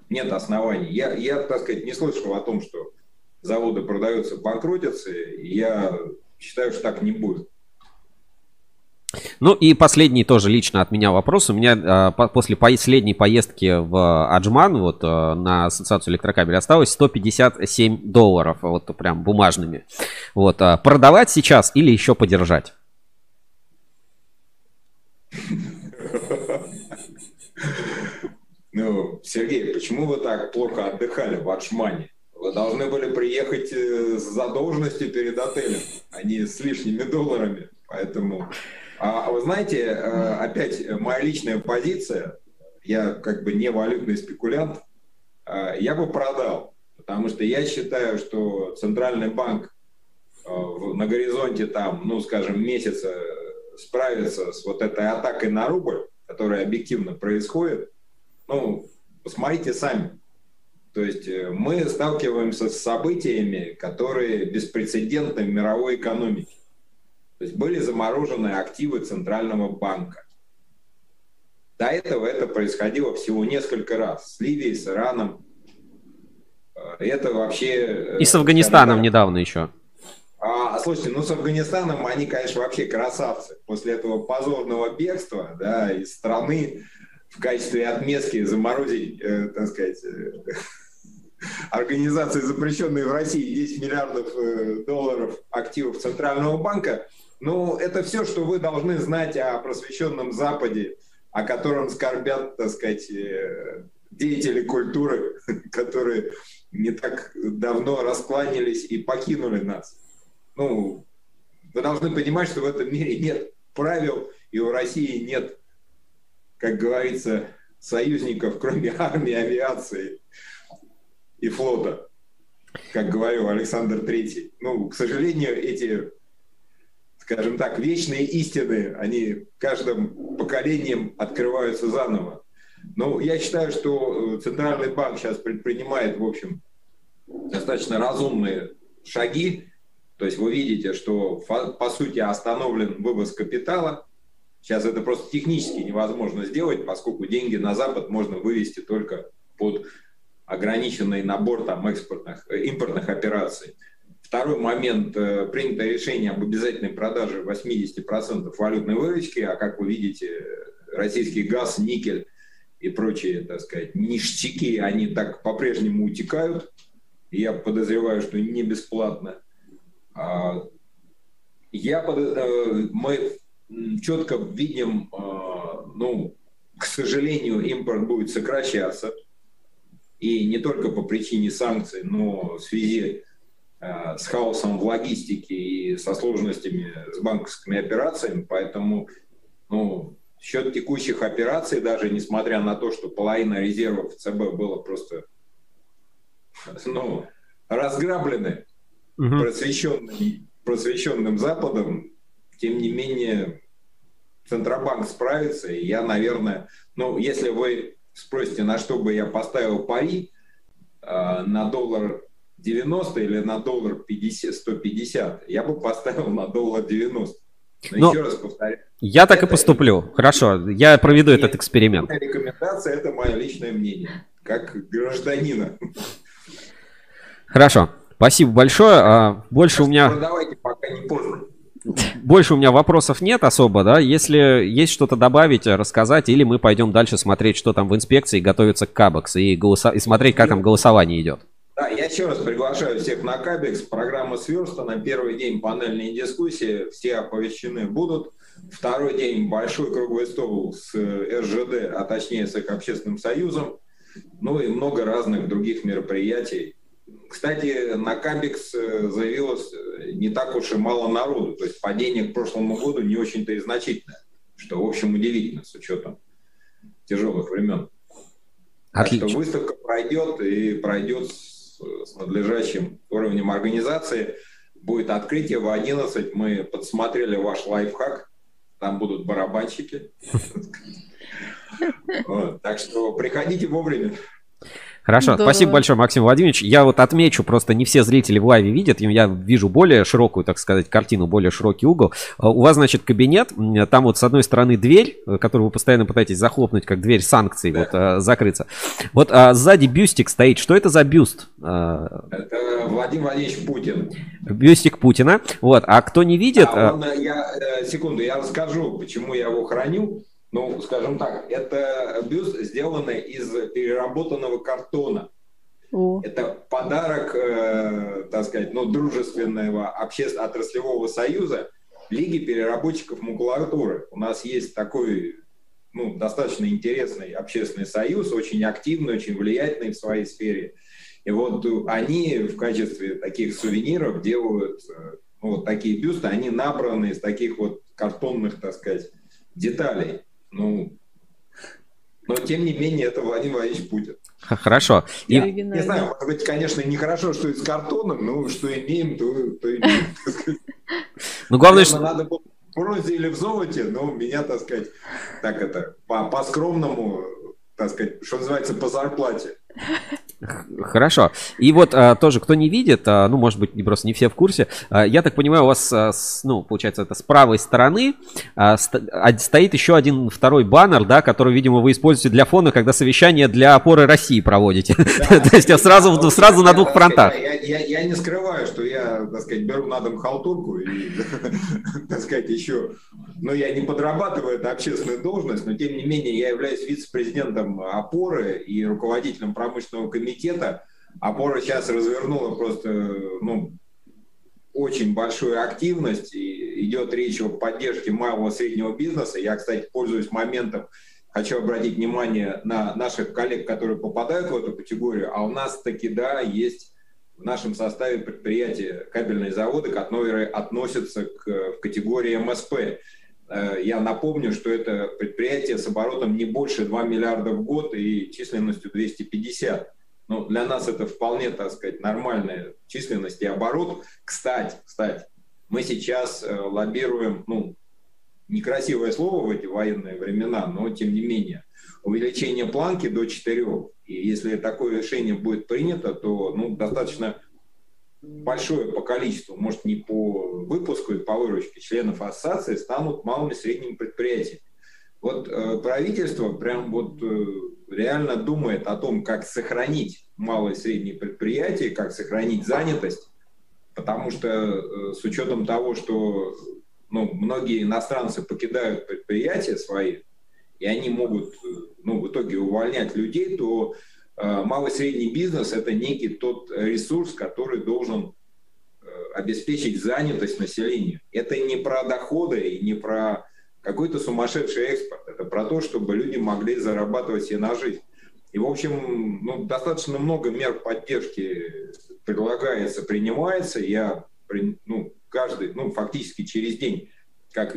нет оснований. Я, я так сказать, не слышал о том, что заводы продаются, банкротятся, я считаю, что так не будет. Ну и последний тоже лично от меня вопрос. У меня э, после последней поездки в Аджман, вот э, на ассоциацию электрокабель, осталось 157 долларов, вот прям бумажными. Вот, э, продавать сейчас или еще подержать? Ну, Сергей, почему вы так плохо отдыхали в Аджмане? Вы должны были приехать с задолженностью перед отелем, а не с лишними долларами. Поэтому а, а вы знаете, э, опять моя личная позиция, я как бы не валютный спекулянт, э, я бы продал, потому что я считаю, что Центральный банк э, на горизонте там, ну, скажем, месяца справится с вот этой атакой на рубль, которая объективно происходит. Ну, посмотрите сами. То есть мы сталкиваемся с событиями, которые беспрецедентны в мировой экономике. То есть были заморожены активы Центрального банка. До этого это происходило всего несколько раз. С Ливией, с Ираном. Э, это вообще... Э, И с Афганистаном так, недавно еще. А, слушайте, ну с Афганистаном они, конечно, вообще красавцы. После этого позорного бегства да, из страны в качестве отместки заморозить, э, так сказать, э, организации, запрещенные в России, 10 миллиардов э, долларов активов Центрального банка – Ну, это все, что вы должны знать о просвещенном Западе, о котором скорбят, так сказать, э, деятели культуры, которые не так давно раскланялись и покинули нас. Ну, вы должны понимать, что в этом мире нет правил, и у России нет, как говорится, союзников, кроме армии, авиации и флота, как говорил Александр Третий. Ну, к сожалению, эти скажем так, вечные истины, они каждым поколением открываются заново. Но я считаю, что э, Центральный банк сейчас предпринимает, в общем, достаточно разумные шаги. То есть вы видите, что по сути остановлен вывоз капитала. Сейчас это просто технически невозможно сделать, поскольку деньги на Запад можно вывести только под ограниченный набор там, экспортных, э, импортных операций. Второй момент, э, принято решение об обязательной продаже 80% валютной выручки, а как вы видите, российский газ, никель и прочие, так сказать, ништяки, они так по-прежнему утекают. Я подозреваю, что не бесплатно. А, я под, э, мы четко видим, а, ну, к сожалению, импорт будет сокращаться. И не только по причине санкций, но в связи Э, с хаосом в логистике и со сложностями с банковскими операциями, поэтому ну, счет текущих операций, даже несмотря на то, что половина резервов ЦБ было просто ну, разграблены угу. просвещенным, просвещенным Западом, тем не менее Центробанк справится, и я, наверное, ну, если вы спросите, на что бы я поставил пари, э, на доллар 90 или на доллар 50, 150, я бы поставил на доллар 90. Но, Но еще раз повторяю. Я так и поступлю. Хорошо, я проведу этот эксперимент. Рекомендация – это мое личное мнение, как гражданина. Хорошо, спасибо большое. А, больше у меня... Продавайте, пока не поздно. Больше у меня вопросов нет особо, да. Если есть что-то добавить, рассказать, или мы пойдем дальше смотреть, что там в инспекции, готовиться к Кабекс и, голоса... и смотреть, как там голосование идет. Да, я еще раз приглашаю всех на Кабекс. Программа сверстана. Первый день панельные дискуссии. Все оповещены будут. Второй день большой круглый стол с э, РЖД, а точнее с их общественным союзом. Ну и много разных других мероприятий. Кстати, на Кабекс э, заявилось э, не так уж и мало народу. То есть падение к прошлому году не очень-то и значительное. Что, в общем, удивительно с учетом тяжелых времен. Отлично. Так что выставка пройдет и пройдет с надлежащим уровнем организации. Будет открытие в 11. Мы подсмотрели ваш лайфхак. Там будут барабанщики. Так что приходите вовремя. Хорошо, да. спасибо большое, Максим Владимирович. Я вот отмечу, просто не все зрители в лайве видят, я вижу более широкую, так сказать, картину, более широкий угол. А, у вас, значит, кабинет, там вот с одной стороны дверь, э, которую вы постоянно пытаетесь захлопнуть, как дверь санкций, да. вот а, закрыться. Вот а сзади бюстик стоит. Что это за бюст? А, это Владимир Владимирович Путин. Бюстик Путина. Вот, а кто не видит... А он, я, э, секунду, я расскажу, почему я его храню ну, скажем так, это бюст, сделанный из переработанного картона. О. Это подарок, э, так сказать, ну, дружественного общественного отраслевого союза Лиги переработчиков макулатуры. У нас есть такой ну, достаточно интересный общественный союз, очень активный, очень влиятельный в своей сфере. И вот они в качестве таких сувениров делают э, ну, вот такие бюсты, они набраны из таких вот картонных, так сказать, деталей. Ну, но тем не менее, это Владимир Владимирович Путин. Хорошо. Я и... не знаю, может быть, конечно, нехорошо, что из картона, но что имеем, то, то имеем. Ну, главное, что... Надо было в бронзе или в золоте, но меня, так сказать, так это, по-скромному, так сказать, что называется, по зарплате. Хорошо. И вот а, тоже, кто не видит, а, ну, может быть, не просто не все в курсе, а, я так понимаю, у вас, а, с, ну, получается, это с правой стороны а, ст, а, стоит еще один второй баннер, да, который, видимо, вы используете для фона, когда совещание для опоры России проводите. То есть сразу, сразу на двух фронтах. Я не скрываю, что я, так сказать, беру на дом халтурку и, так сказать, еще, но я не подрабатываю это общественную должность, но тем не менее я являюсь вице-президентом опоры и руководителем промышленного комитета. Опора сейчас развернула просто ну, очень большую активность, и идет речь о поддержке малого и среднего бизнеса, я, кстати, пользуюсь моментом, хочу обратить внимание на наших коллег, которые попадают в эту категорию, а у нас таки, да, есть в нашем составе предприятия кабельные заводы, которые относятся к, в категории МСП. Э, я напомню, что это предприятие с оборотом не больше 2 миллиарда в год и численностью 250. Ну, для нас это вполне, так сказать, нормальная численность и оборот. Кстати, кстати, мы сейчас э, лоббируем, ну, некрасивое слово в эти военные времена, но тем не менее, увеличение планки до 4. И если такое решение будет принято, то ну, достаточно большое по количеству, может не по выпуску и по выручке членов ассоциации станут малыми и средними предприятиями. Вот э, правительство прям вот э, реально думает о том, как сохранить малые и средние предприятия, как сохранить занятость, потому что э, с учетом того, что ну, многие иностранцы покидают предприятия свои, и они могут ну, в итоге увольнять людей, то э, малый и средний бизнес – это некий тот ресурс, который должен э, обеспечить занятость населения. Это не про доходы и не про какой-то сумасшедший экспорт. Это про то, чтобы люди могли зарабатывать себе на жизнь. И, в общем, ну, достаточно много мер поддержки предлагается, принимается. Я ну, каждый, ну, фактически через день, как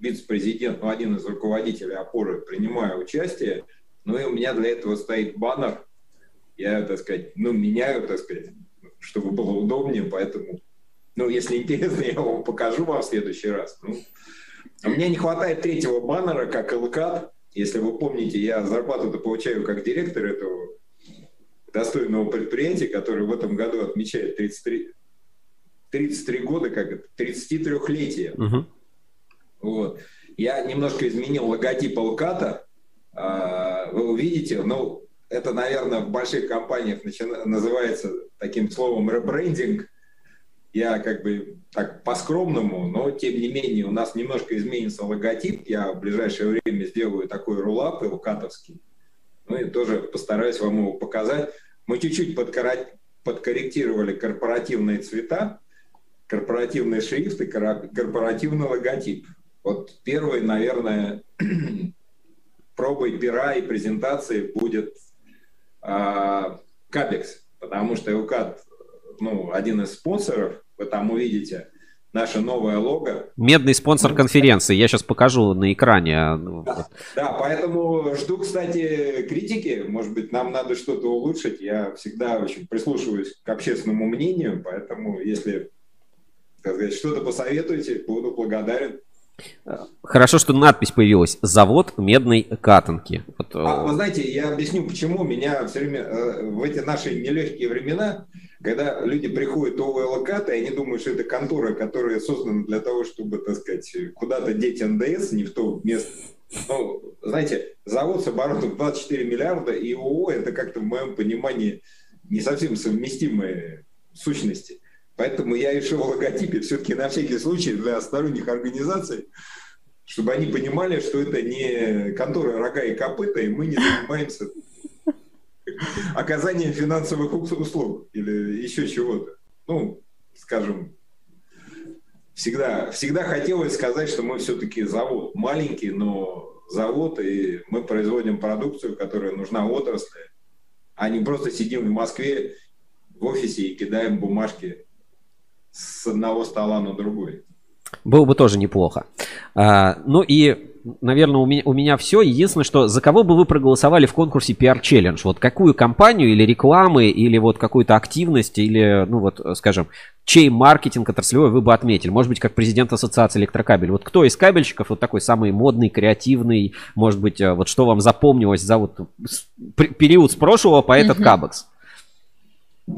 вице-президент, ну, один из руководителей опоры, принимаю участие. Ну, и у меня для этого стоит баннер. Я, так сказать, ну, меняю, так сказать, чтобы было удобнее, поэтому, ну, если интересно, я вам покажу вам в следующий раз. Ну, а мне не хватает третьего баннера, как ЛКАТ. Если вы помните, я зарплату-то получаю как директор этого достойного предприятия, который в этом году отмечает 33, 33 года, как это, 33-летие. Угу. Вот. Я немножко изменил логотип Алката. А, вы увидите, ну, это, наверное, в больших компаниях начина... называется таким словом ребрендинг. Я как бы так по-скромному, но тем не менее у нас немножко изменится логотип. Я в ближайшее время сделаю такой рулап илкатовский. Ну и тоже постараюсь вам его показать. Мы чуть-чуть подкорректировали корпоративные цвета, корпоративный шрифт и корпоративный логотип. Вот первый, наверное, пробой пера и презентации будет Капекс, потому что УКАД ну, один из спонсоров, вы там увидите наше новое лого. Медный спонсор конференции, я сейчас покажу на экране. Да, да, поэтому жду, кстати, критики, может быть, нам надо что-то улучшить, я всегда очень прислушиваюсь к общественному мнению, поэтому если что-то посоветуете, буду благодарен. Хорошо, что надпись появилась. Завод медной катанки. Вот, а, вы знаете, я объясню, почему меня все время э, в эти наши нелегкие времена, когда люди приходят в ОВЛК, и они думают, что это контора, которая создана для того, чтобы, так сказать, куда-то деть НДС не в то место. Ну, знаете, завод с оборотом 24 миллиарда и ООО это как-то в моем понимании не совсем совместимые сущности. Поэтому я решил в логотипе все-таки на всякий случай для сторонних организаций, чтобы они понимали, что это не контора рога и копыта, и мы не занимаемся оказанием финансовых услуг или еще чего-то. Ну, скажем, всегда, всегда хотелось сказать, что мы все-таки завод. Маленький, но завод, и мы производим продукцию, которая нужна отрасли, а не просто сидим в Москве в офисе и кидаем бумажки с одного стола на другой. Было бы тоже неплохо. А, ну и, наверное, у меня, у меня все. Единственное, что за кого бы вы проголосовали в конкурсе PR Challenge? Вот какую компанию или рекламы, или вот какую-то активность, или, ну вот, скажем, чей маркетинг отраслевой вы бы отметили? Может быть, как президент Ассоциации электрокабель. Вот кто из кабельщиков вот такой самый модный, креативный? Может быть, э, вот что вам запомнилось за вот период с прошлого по этот Кабекс?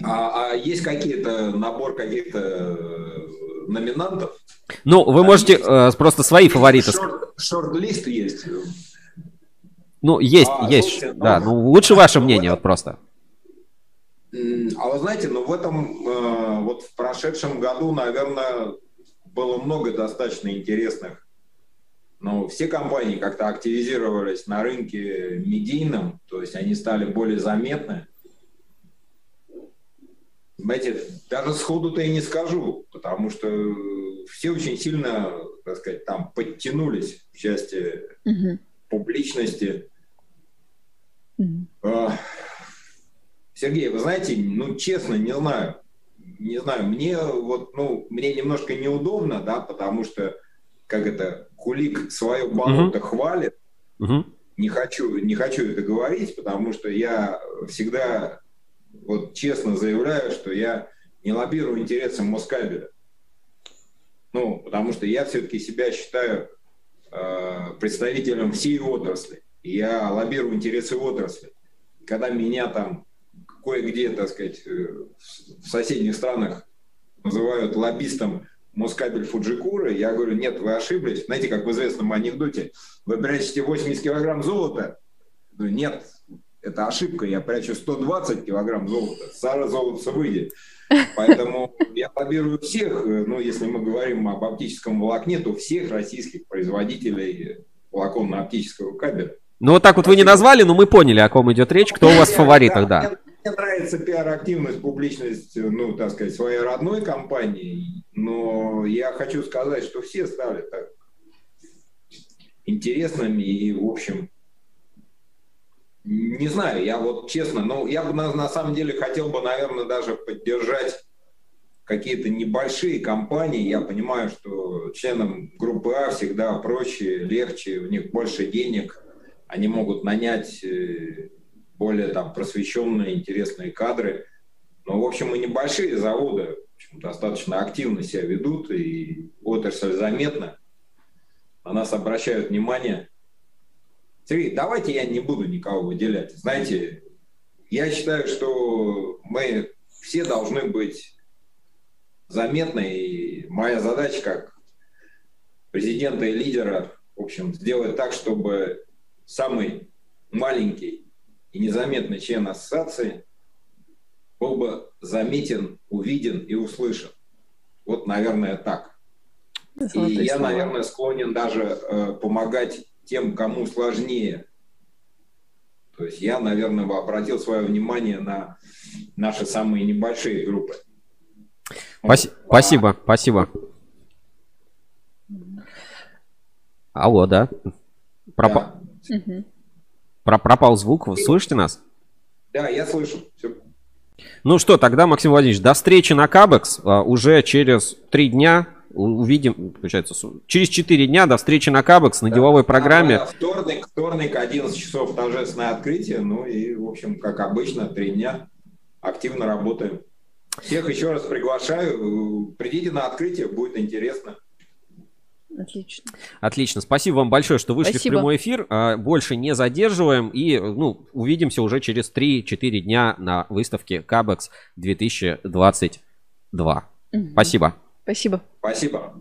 А, а есть какие-то набор каких-то э, номинантов? Ну, вы можете э, просто свои фавориты. Шорт-лист есть. Ну, есть, а, есть. Слушайте, да, ну, ну лучше ваше мнение, вот просто. А вы знаете, ну в этом, э, вот в прошедшем году, наверное, было много достаточно интересных. Но все компании как-то активизировались на рынке медийном, то есть они стали более заметны. Знаете, даже сходу-то и не скажу, потому что все очень сильно, так сказать, там подтянулись в части угу. публичности. Угу. Сергей, вы знаете, ну, честно, не знаю, не знаю, мне вот, ну, мне немножко неудобно, да, потому что, как это, Кулик свое болото угу. хвалит. Угу. Не хочу, не хочу это говорить, потому что я всегда вот честно заявляю, что я не лоббирую интересы Москабеля. Ну, потому что я все-таки себя считаю э, представителем всей отрасли. Я лоббирую интересы отрасли. Когда меня там кое-где, так сказать, э, в соседних странах называют лоббистом Москабель Фуджикура, я говорю, нет, вы ошиблись. Знаете, как в известном анекдоте, вы прячете 80 килограмм золота? Нет, это ошибка, я прячу 120 килограмм золота, Сара золото выйдет. Поэтому я лоббирую всех, ну, если мы говорим об оптическом волокне, то всех российских производителей волоконно-оптического кабеля. Ну, вот так вот вы не назвали, но мы поняли, о ком идет речь, кто у вас в фаворитах, да. Мне нравится пиар-активность, публичность, ну, так сказать, своей родной компании, но я хочу сказать, что все стали так интересными и, в общем, не знаю, я вот честно, но я бы на, на самом деле хотел бы, наверное, даже поддержать какие-то небольшие компании. Я понимаю, что членам группы А всегда проще, легче, у них больше денег, они могут нанять э, более там просвещенные, интересные кадры. Но, в общем, и небольшие заводы общем, достаточно активно себя ведут, и отрасль заметна. На нас обращают внимание. Сергей, давайте я не буду никого выделять. Знаете, я считаю, что мы все должны быть заметны, и моя задача как президента и лидера, в общем, сделать так, чтобы самый маленький и незаметный член ассоциации был бы заметен, увиден и услышан. Вот, наверное, так. и я, наверное, склонен даже э, помогать тем, кому сложнее. То есть я, наверное, бы обратил свое внимание на наши самые небольшие группы. Спасибо, вот. спасибо, спасибо. Алло, да? Пропа... Да. Про пропал звук, вы слышите нас? Да, я слышу. Все. Ну что, тогда, Максим Владимирович, до встречи на Кабекс. А, уже через три дня увидим, получается, через 4 дня до встречи на Кабекс на да. деловой программе. Да, вторник, вторник, 11 часов торжественное открытие, ну и, в общем, как обычно, три дня активно работаем. Всех еще раз приглашаю, придите на открытие, будет интересно. Отлично. Отлично. Спасибо вам большое, что вышли Спасибо. в прямой эфир. А, больше не задерживаем. И ну, увидимся уже через 3-4 дня на выставке Кабекс 2022. Угу. Спасибо. Спасибо. Спасибо.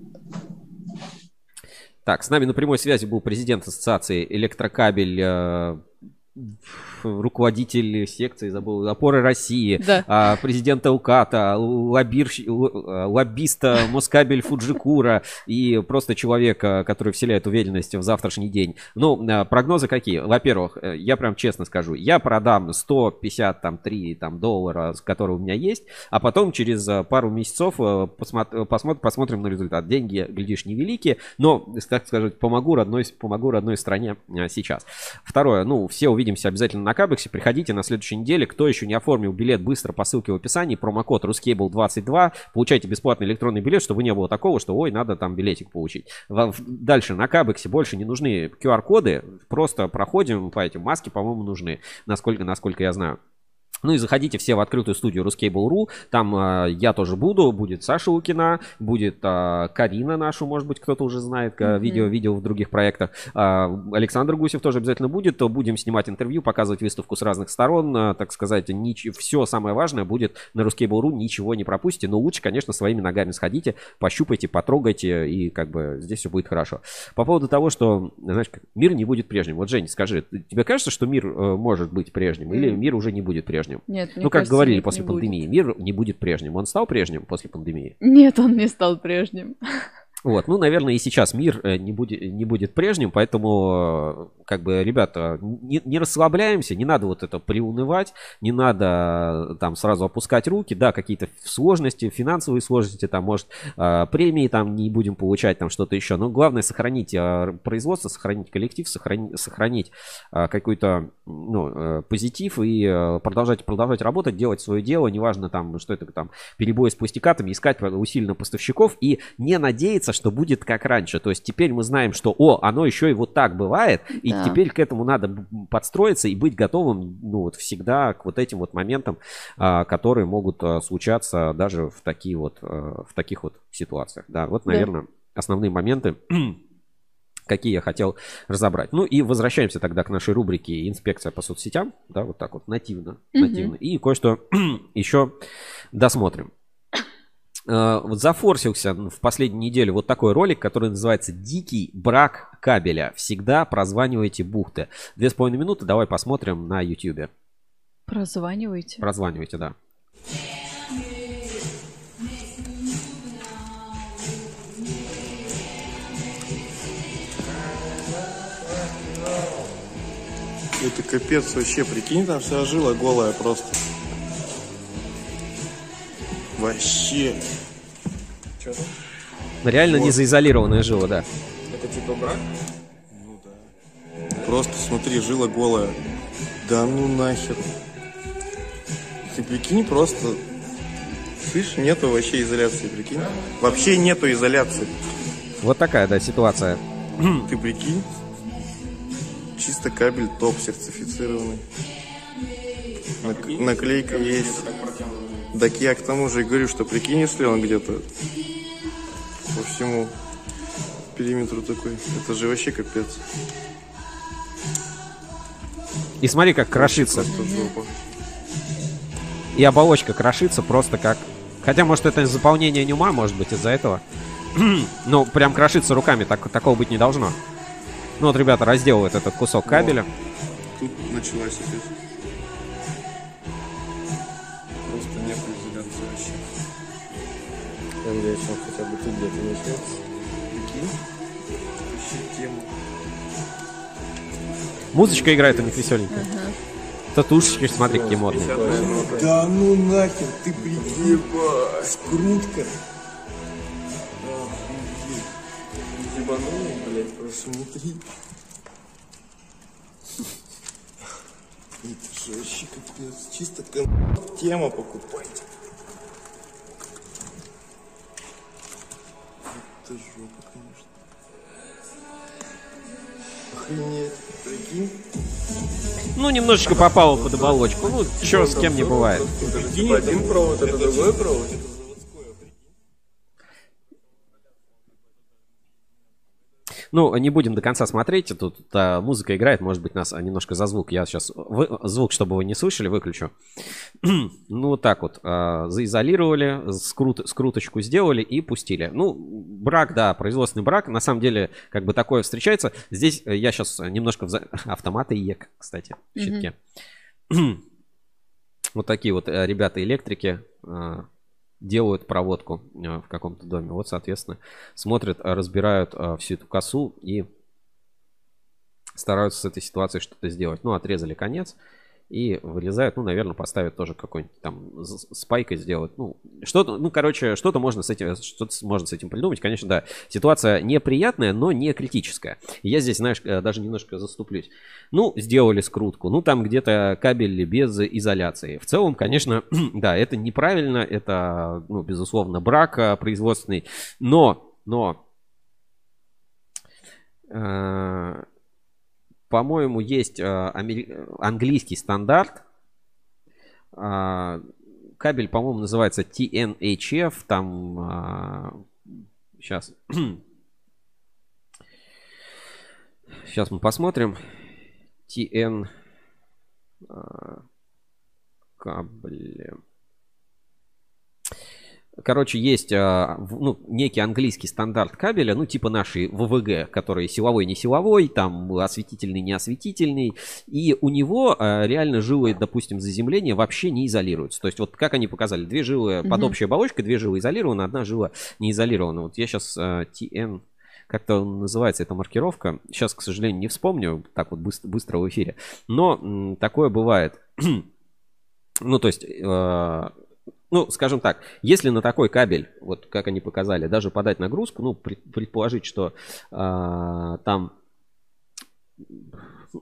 Так, с нами на прямой связи был президент Ассоциации Электрокабель э, руководитель секции, забыл, опоры России, да. А, президента УКАТа, лоббир, лоббиста Москабель Фуджикура и просто человека, который вселяет уверенность в завтрашний день. Ну, а, прогнозы какие? Во-первых, э, я прям честно скажу, я продам 153 там, доллара, которые у меня есть, а потом через э, пару месяцев э, посмотр, посмотр, посмотрим на результат. Деньги, глядишь, невеликие, но, так сказать, помогу родной, помогу родной стране сейчас. Второе, ну, все увидимся обязательно на Кабексе. Приходите на следующей неделе. Кто еще не оформил билет, быстро по ссылке в описании. Промокод RusCable22. Получайте бесплатный электронный билет, чтобы не было такого, что ой, надо там билетик получить. Дальше на Кабексе больше не нужны QR-коды. Просто проходим по этим. Маски, по-моему, нужны, насколько, насколько я знаю. Ну и заходите все в открытую студию Ruscable.ru. Там э, я тоже буду. Будет Саша Лукина, будет э, Карина нашу, может быть, кто-то уже знает, mm-hmm. видео, видео в других проектах. Э, Александр Гусев тоже обязательно будет. Будем снимать интервью, показывать выставку с разных сторон. Э, так сказать, нич- все самое важное будет на Ruscable.ru. Ничего не пропустите. Но лучше, конечно, своими ногами сходите, пощупайте, потрогайте, и как бы здесь все будет хорошо. По поводу того, что, знаешь, мир не будет прежним. Вот, Жень, скажи, тебе кажется, что мир э, может быть прежним? Или мир уже не будет прежним? Прежним. Нет, ну, как кажется, говорили нет, после пандемии, будет. мир не будет прежним. Он стал прежним после пандемии? Нет, он не стал прежним. Вот, ну, наверное, и сейчас мир э, не будет, не будет прежним, поэтому, э, как бы, ребята, не, не расслабляемся, не надо вот это приунывать, не надо там сразу опускать руки, да, какие-то сложности, финансовые сложности, там, может, э, премии там не будем получать, там, что-то еще, но главное сохранить производство, сохранить коллектив, сохранить, сохранить какой-то, ну, позитив и продолжать, продолжать работать, делать свое дело, неважно там, что это там, перебои с пустякатами, искать усиленно поставщиков и не надеяться надеяться, что будет как раньше. То есть теперь мы знаем, что, о, оно еще и вот так бывает, и да. теперь к этому надо подстроиться и быть готовым, ну, вот всегда к вот этим вот моментам, а, которые могут а, случаться даже в такие вот, а, в таких вот ситуациях. Да, вот, наверное, да. основные моменты какие я хотел разобрать. Ну и возвращаемся тогда к нашей рубрике «Инспекция по соцсетям». Да, вот так вот, нативно. Угу. нативно. И кое-что еще досмотрим. Э, вот зафорсился в последнюю неделю вот такой ролик, который называется «Дикий брак кабеля». Всегда прозванивайте бухты. Две с половиной минуты, давай посмотрим на YouTube. Прозванивайте? Прозванивайте, да. Это капец вообще, прикинь, там вся жила голая просто. Вообще. Что там? Реально вот. не заизолированная жила, да. Это типа брак? Ну да. Просто смотри, жила голая. Да ну нахер. Ты прикинь, просто... Слышь, нету вообще изоляции, прикинь? Вообще нету изоляции. Вот такая, да, ситуация. Ты прикинь? Чисто кабель топ сертифицированный. Наклейка есть. Так я к тому же и говорю, что прикинь, если он где-то по всему периметру такой. Это же вообще капец. И смотри, как крошится. И оболочка крошится просто как... Хотя, может, это заполнение нюма, может быть, из-за этого. ну, прям крошится руками, так, такого быть не должно. Ну вот, ребята, разделывают этот кусок кабеля. Тут началась опять. Я надеюсь, он хотя бы тут где-то начнется. Прикинь? Вообще тему. Музычка играет у них веселенькая. Ага. Татушечки, смотри, какие модные. Да ну нахер, ты прикинь. Скрутка. Ебанули, блядь, посмотри. Это же вообще капец. Чисто тема покупайте. Это жопа, конечно. Охренеть, прикинь. Ну, немножечко попало под оболочку. Ну, чё, с кем не бывает. Один провод, это другой провод. Ну, не будем до конца смотреть. Тут а, музыка играет, может быть, нас немножко за звук. Я сейчас вы, звук, чтобы вы не слышали, выключу. ну, вот так вот. А, заизолировали, скрут, скруточку сделали и пустили. Ну, брак, да, производственный брак. На самом деле, как бы такое встречается. Здесь э, я сейчас немножко... В... Автоматы ЕК, кстати, в щитке. вот такие вот э, ребята-электрики а, делают проводку э, в каком-то доме. Вот, соответственно, смотрят, э, разбирают э, всю эту косу и стараются с этой ситуацией что-то сделать. Ну, отрезали конец и вырезают, ну, наверное, поставят тоже какой-нибудь там спайкой сделать. Ну, что-то, ну, короче, что-то можно с этим, что-то можно с этим придумать. Конечно, да, ситуация неприятная, но не критическая. Я здесь, знаешь, э, даже немножко заступлюсь. Ну, сделали скрутку, ну, там где-то кабель без изоляции. В целом, конечно, да, это неправильно, это, ну, безусловно, брак э, производственный, но, но, э по-моему, есть э, английский стандарт. А, кабель, по-моему, называется TNHF. Там сейчас. Сейчас мы посмотрим. TN а, кабель. Короче, есть а, ну, некий английский стандарт кабеля, ну, типа нашей ВВГ, который силовой, не силовой, там осветительный, не осветительный. И у него а, реально жилы, допустим, заземления вообще не изолируются. То есть, вот как они показали, две жилы под общей оболочкой, две жилы изолированы, одна жила не изолирована. Вот я сейчас TN как-то называется эта маркировка. Сейчас, к сожалению, не вспомню так вот быстро, быстро в эфире. Но такое бывает. ну, то есть, э, ну, скажем так, если на такой кабель, вот как они показали, даже подать нагрузку, ну, пред- предположить, что э, там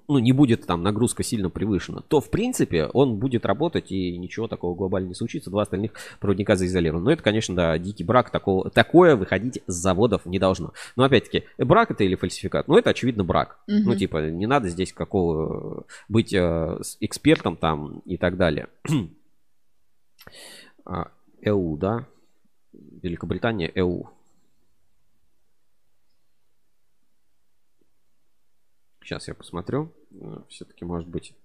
ну, не будет там нагрузка сильно превышена, то, в принципе, он будет работать и ничего такого глобально не случится. Два остальных проводника заизолированы. Но это, конечно, да, дикий брак. Такого, такое выходить с заводов не должно. Но, опять-таки, брак это или фальсификат? Ну, это, очевидно, брак. Мгм. Ну, типа, не надо здесь какого быть э, экспертом там и так далее. А, ЭУ, да? Великобритания, ЭУ. Сейчас я посмотрю. Все-таки, может быть.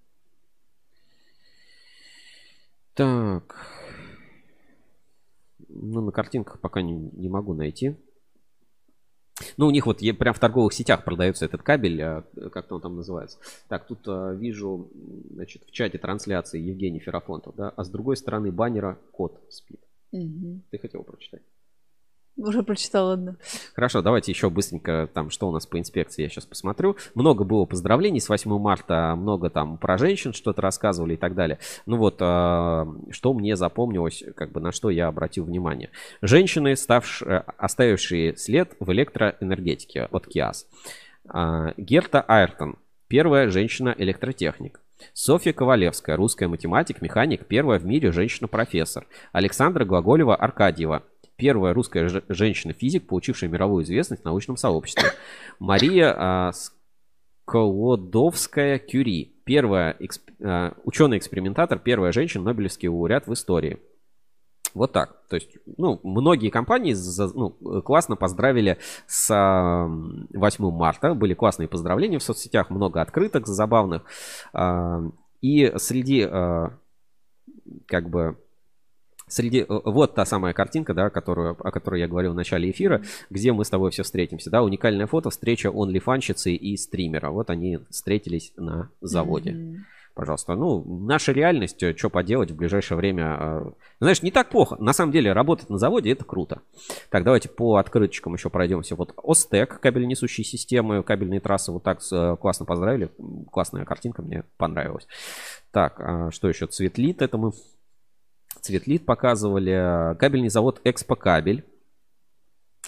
Так. Ну, на картинках пока не, не могу найти. Ну, у них вот прям в торговых сетях продается этот кабель, а, как-то он там называется. Так, тут а, вижу, значит, в чате трансляции Евгений Ферафонтов, да, а с другой стороны баннера кот спит. Мгм. Ты хотел прочитать? Уже прочитала одну. Хорошо, давайте еще быстренько там, что у нас по инспекции, я сейчас посмотрю. Много было поздравлений с 8 марта, много там про женщин что-то рассказывали и так далее. Ну вот, а, что мне запомнилось, как бы на что я обратил внимание. Женщины, ставшие, оставившие след в электроэнергетике от КИАС. А, Герта Айртон, первая женщина-электротехник. Софья Ковалевская, русская математик, механик, первая в мире женщина-профессор. Александра Глаголева-Аркадьева, первая русская женщина-физик, получившая мировую известность в научном сообществе. Мария а, Сколодовская-Кюри, первая эксп- а, ученый-экспериментатор, первая женщина, Нобелевский лауреат в истории. Вот так. То есть, ну, многие компании за- ну, классно поздравили с а, 8 марта. Были классные поздравления в соцсетях, много открыток забавных. А, И среди, а, как бы, Среди, э, вот та самая картинка, да, которую, о которой я говорил в начале эфира, где мы с тобой все встретимся, да, уникальное фото, встреча онлифанщицы и стримера, вот они встретились на заводе. Пожалуйста, ну, наша реальность, что поделать в ближайшее время. э, Знаешь, не так плохо. На самом деле, работать на заводе это круто. Так, давайте по открыточкам еще пройдемся. Вот Остек, кабель несущие системы, кабельные трассы, вот так э, классно поздравили. Классная картинка, мне понравилась. Так, а что еще? Цветлит, это мы Цветлит показывали. Кабельный завод Экспо Кабель.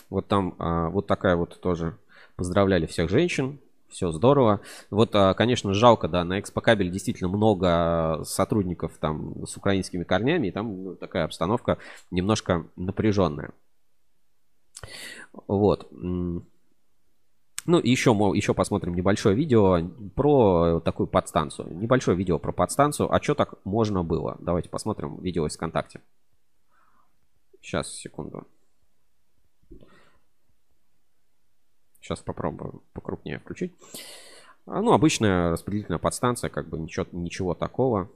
Вот там а, вот такая вот тоже. Поздравляли всех женщин. Все здорово. Вот, а, конечно, жалко, да, на Экспо Кабель действительно много сотрудников там с украинскими корнями. И там ну, такая обстановка немножко напряженная. Вот. Ну, еще, мо- еще посмотрим небольшое видео про такую подстанцию. Небольшое видео про подстанцию. А что так можно было? Давайте посмотрим видео из ВКонтакте. Сейчас, секунду. Сейчас попробую покрупнее включить. А, ну, обычная распределительная подстанция, как бы ничего, ничего такого.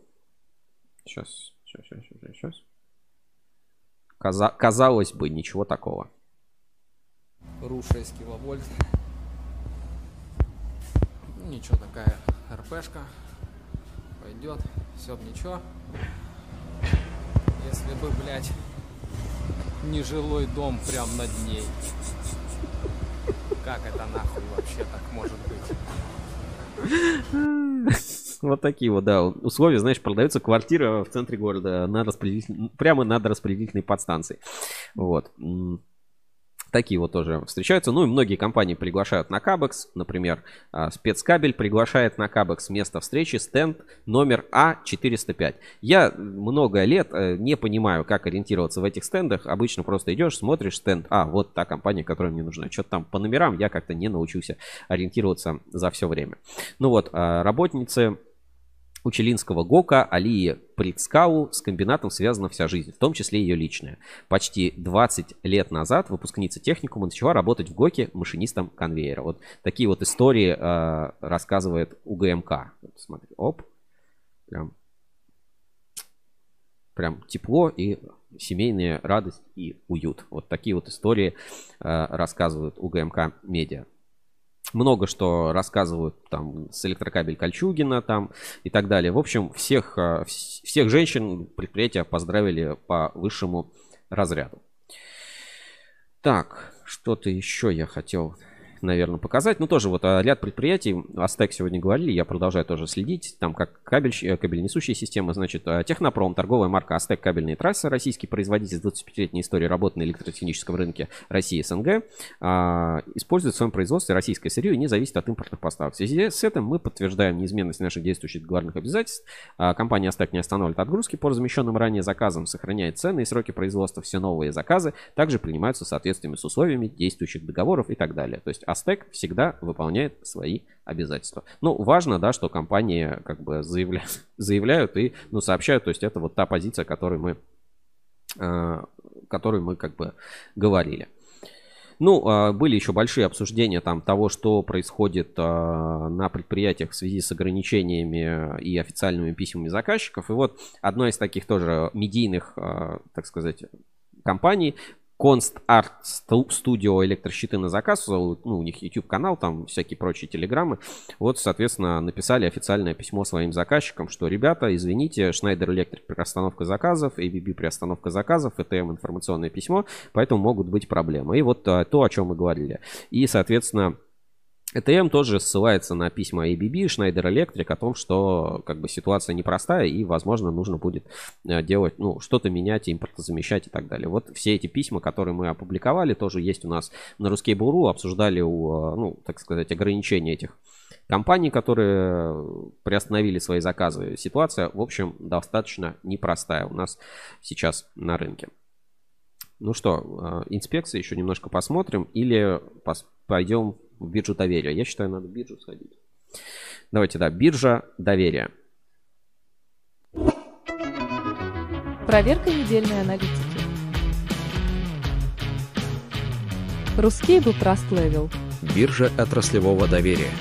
Сейчас, сейчас, сейчас, сейчас, сейчас. Каза- казалось бы, ничего такого. РУ 6 киловольт. Ничего, такая РПшка. Пойдет. Все б ничего. Если бы, блядь, не жилой дом прям над ней. Как это нахуй вообще так может быть? Вот такие вот, да, условия, знаешь, продается квартира в центре города на распределитель... прямо над распределительной подстанцией. Вот. Такие вот тоже встречаются. Ну и многие компании приглашают на Кабекс. Например, а, спецкабель приглашает на Кабекс место встречи стенд номер А405. Я много лет э, не понимаю, как ориентироваться в этих стендах. Обычно просто идешь, смотришь стенд. А, вот та компания, которая мне нужна. Что-то там по номерам я как-то не научился ориентироваться за все время. Ну вот, а, работницы Учелинского ГОКа Алии Прицкау с комбинатом связана вся жизнь, в том числе ее личная. Почти 20 лет назад выпускница техникума начала работать в ГОКе машинистом конвейера. Вот такие вот истории э, рассказывает УГМК. Вот смотри, оп, прям прям тепло и семейная радость и уют. Вот такие вот истории э, рассказывают УГМК Медиа. Много что рассказывают там с электрокабель Кольчугина там и так далее. В общем, всех, э, всех женщин предприятия поздравили по высшему разряду. Так, что-то еще я хотел наверное, показать. Ну, тоже вот а, ряд предприятий, Астек сегодня говорили, я продолжаю тоже следить, там как кабель, э, кабельнесущие системы, значит, а, Технопром, торговая марка Астек кабельные трассы, российский производитель с 25-летней историей работы на электротехническом рынке России СНГ, а, использует в своем производстве российское сырье и не зависит от импортных поставок. В связи с этим мы подтверждаем неизменность наших действующих договорных обязательств. Компания Астек не останавливает отгрузки по размещенным ранее заказам, сохраняет цены и сроки производства. Все новые заказы также принимаются в соответствии с условиями действующих договоров и так далее. То есть Астек всегда выполняет свои обязательства. Ну, важно, да, что компании как бы заявляют, заявляют и, ну, сообщают, то есть это вот та позиция, которую мы, э, которую мы как бы говорили. Ну, а, были еще большие обсуждения там того, что происходит а, на предприятиях в связи с ограничениями и официальными письмами заказчиков. И вот одно из таких тоже медийных, а, так сказать, компаний Const Art Studio электрощиты на заказ, ну, у них YouTube канал, там всякие прочие телеграммы. Вот, соответственно, написали официальное письмо своим заказчикам, что, ребята, извините, Schneider Electric приостановка заказов, ABB приостановка заказов, ETM информационное письмо, поэтому могут быть проблемы. И вот а, то, о чем мы говорили. И, соответственно, ЭТМ тоже ссылается на письма ABB, Schneider Electric о том, что как бы ситуация непростая и, возможно, нужно будет э, делать, ну, что-то менять, импортозамещать и так далее. Вот все эти письма, которые мы опубликовали, тоже есть у нас на Русский Буру, обсуждали, у, э, ну, так сказать, ограничения этих компаний, которые приостановили свои заказы. Ситуация, в общем, достаточно непростая у нас сейчас на рынке. Ну что, э, инспекции еще немножко посмотрим или пойдем в биржу доверия. Я считаю, надо в биржу сходить. Давайте, да, биржа доверия. Проверка недельной аналитики. Русский был Trust Level. Биржа отраслевого доверия.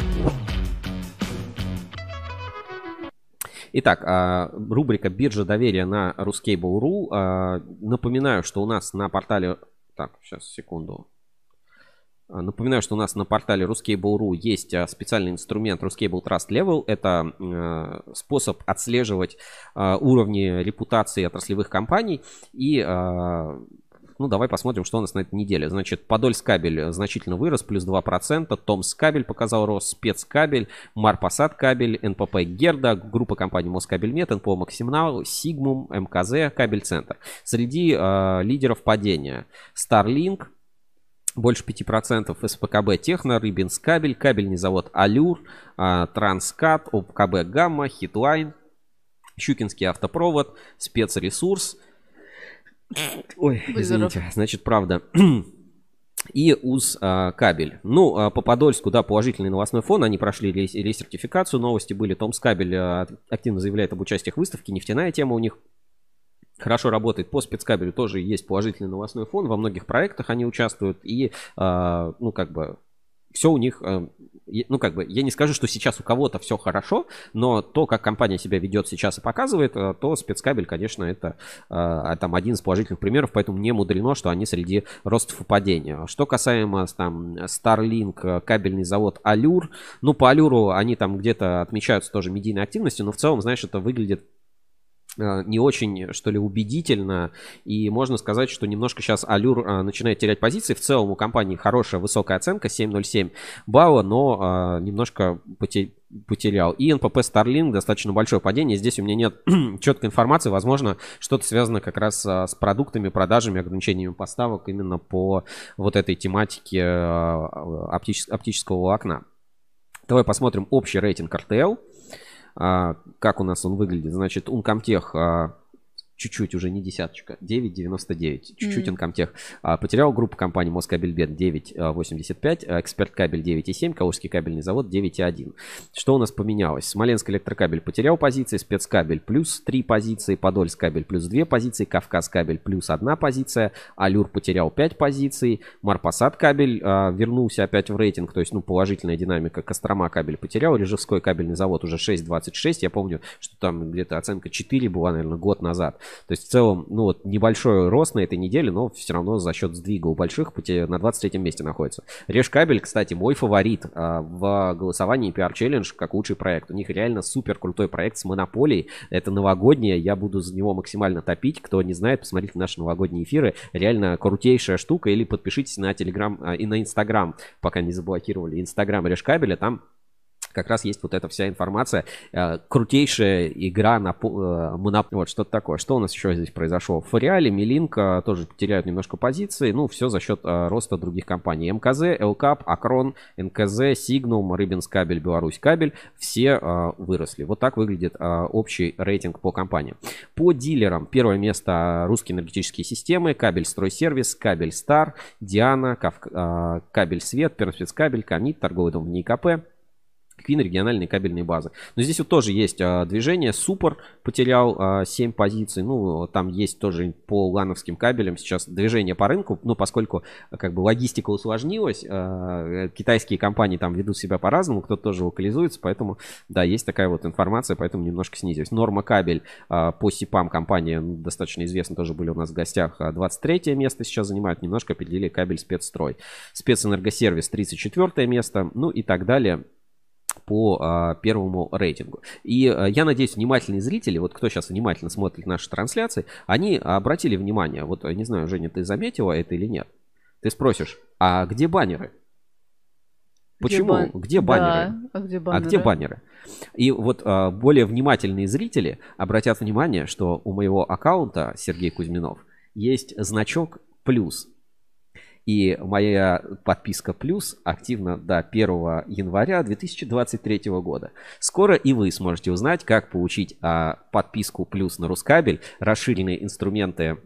Итак, а, рубрика «Биржа доверия» на Ruscable.ru. А, напоминаю, что у нас на портале... Так, сейчас, секунду. А, напоминаю, что у нас на портале Ruscable.ru есть а, специальный инструмент Ruscable Trust Level. Это а, способ отслеживать уровни репутации отраслевых компаний и ну, давай посмотрим, что у нас на этой неделе. Значит, Подольскабель значительно вырос, плюс 2%. Томскабель показал рост, Спецкабель, Марпосадкабель, НПП Герда, группа компаний Москабельмет, НПО Максимнал, Сигмум, МКЗ, Кабель Центр. Среди э, лидеров падения Starlink, больше 5% СПКБ Техно, Рыбинскабель, кабельный завод Алюр, а, Транскат, ОПКБ Гамма, Heatline, Щукинский автопровод, спецресурс. Ой, извините, значит, правда. И УЗ а, кабель. Ну, а, по Подольску, да, положительный новостной фон. Они прошли ресертификацию. Новости были. Томскабель а, активно заявляет об участии в выставке. Нефтяная тема у них хорошо работает по спецкабелю, тоже есть положительный новостной фон, во многих проектах они участвуют, и, э, ну, как бы, все у них, э, ну, как бы, я не скажу, что сейчас у кого-то все хорошо, но то, как компания себя ведет сейчас и показывает, э, то спецкабель, конечно, это э, там один из положительных примеров, поэтому не мудрено, что они среди ростов и падения. Что касаемо там Starlink, кабельный завод Алюр, ну, по Алюру они там где-то отмечаются тоже медийной активностью, но в целом, знаешь, это выглядит Э, не очень, что ли, убедительно. И можно сказать, что немножко сейчас Алюр а, начинает терять позиции. В целом у компании хорошая высокая оценка, 7.07 балла, но а, немножко потерял. И НПП Starlink достаточно большое падение. Здесь у меня нет четкой информации. Возможно, что-то связано как раз с продуктами, продажами, ограничениями поставок именно по вот этой тематике оптического, волокна. Давай посмотрим общий рейтинг RTL. А, как у нас он выглядит? Значит, Uncomtech а, чуть-чуть уже не десяточка, 9,99, чуть-чуть mm. Инкомтех. А, потерял группу компаний Москабельбет 9,85, а, Эксперт кабель 9,7, Калужский кабельный завод 9,1. Что у нас поменялось? Смоленск электрокабель потерял позиции, Спецкабель плюс 3 позиции, Подольск кабель плюс 2 позиции, Кавказ кабель плюс 1 позиция, Алюр потерял 5 позиций, Марпасад кабель а, вернулся опять в рейтинг, то есть ну положительная динамика, Кострома кабель потерял, Режевской кабельный завод уже 6,26, я помню, что там где-то оценка 4 была, наверное, год назад. То есть в целом, ну вот небольшой рост на этой неделе, но все равно за счет сдвига у больших пути на 23 месте находится. Решкабель, кстати, мой фаворит а, в голосовании PR Challenge как лучший проект. У них реально супер крутой проект с монополией. Это новогоднее, я буду за него максимально топить. Кто не знает, посмотрите наши новогодние эфиры. Реально крутейшая штука. Или подпишитесь на Телеграм а, и на Инстаграм, пока не заблокировали. Инстаграм Решкабеля, там как раз есть вот эта вся информация. Э, крутейшая игра на э, моноп... Вот что-то такое. Что у нас еще здесь произошло? Фориали, Милинка тоже теряют немножко позиции. Ну, все за счет э, роста других компаний. МКЗ, ЛКАП, Акрон, НКЗ, Сигнум, Рыбинс кабель, Беларусь кабель. Все выросли. Вот так выглядит общий рейтинг по компаниям. По дилерам. Первое место русские энергетические системы, кабель стройсервис, кабель Стар, Диана, кабель Свет, Пермспецкабель, Камит, торговый дом НИКП. Квин региональные кабельные базы. Но здесь вот тоже есть а, движение. Супер потерял а, 7 позиций. Ну, там есть тоже по лановским кабелям сейчас движение по рынку. Ну, поскольку как бы логистика усложнилась, а, китайские компании там ведут себя по-разному, кто-то тоже локализуется, поэтому, да, есть такая вот информация, поэтому немножко снизилась. Норма кабель а, по СИПам компания ну, достаточно известна, тоже были у нас в гостях. 23 а, место сейчас занимают, немножко определили кабель спецстрой. Спецэнергосервис 34 место, ну и так далее по а, первому рейтингу. И а, я надеюсь, внимательные зрители, вот кто сейчас внимательно смотрит наши трансляции, они обратили внимание, вот не знаю, Женя, ты заметила это или нет? Ты спросишь, а где баннеры? Почему? Где, бан... где баннеры? Да, а где баннеры? А где баннеры? И вот а, более внимательные зрители обратят внимание, что у моего аккаунта Сергей Кузьминов есть значок плюс. И моя подписка плюс активна до 1 января 2023 года. Скоро и вы сможете узнать, как получить а, подписку плюс на Рускабель, расширенные инструменты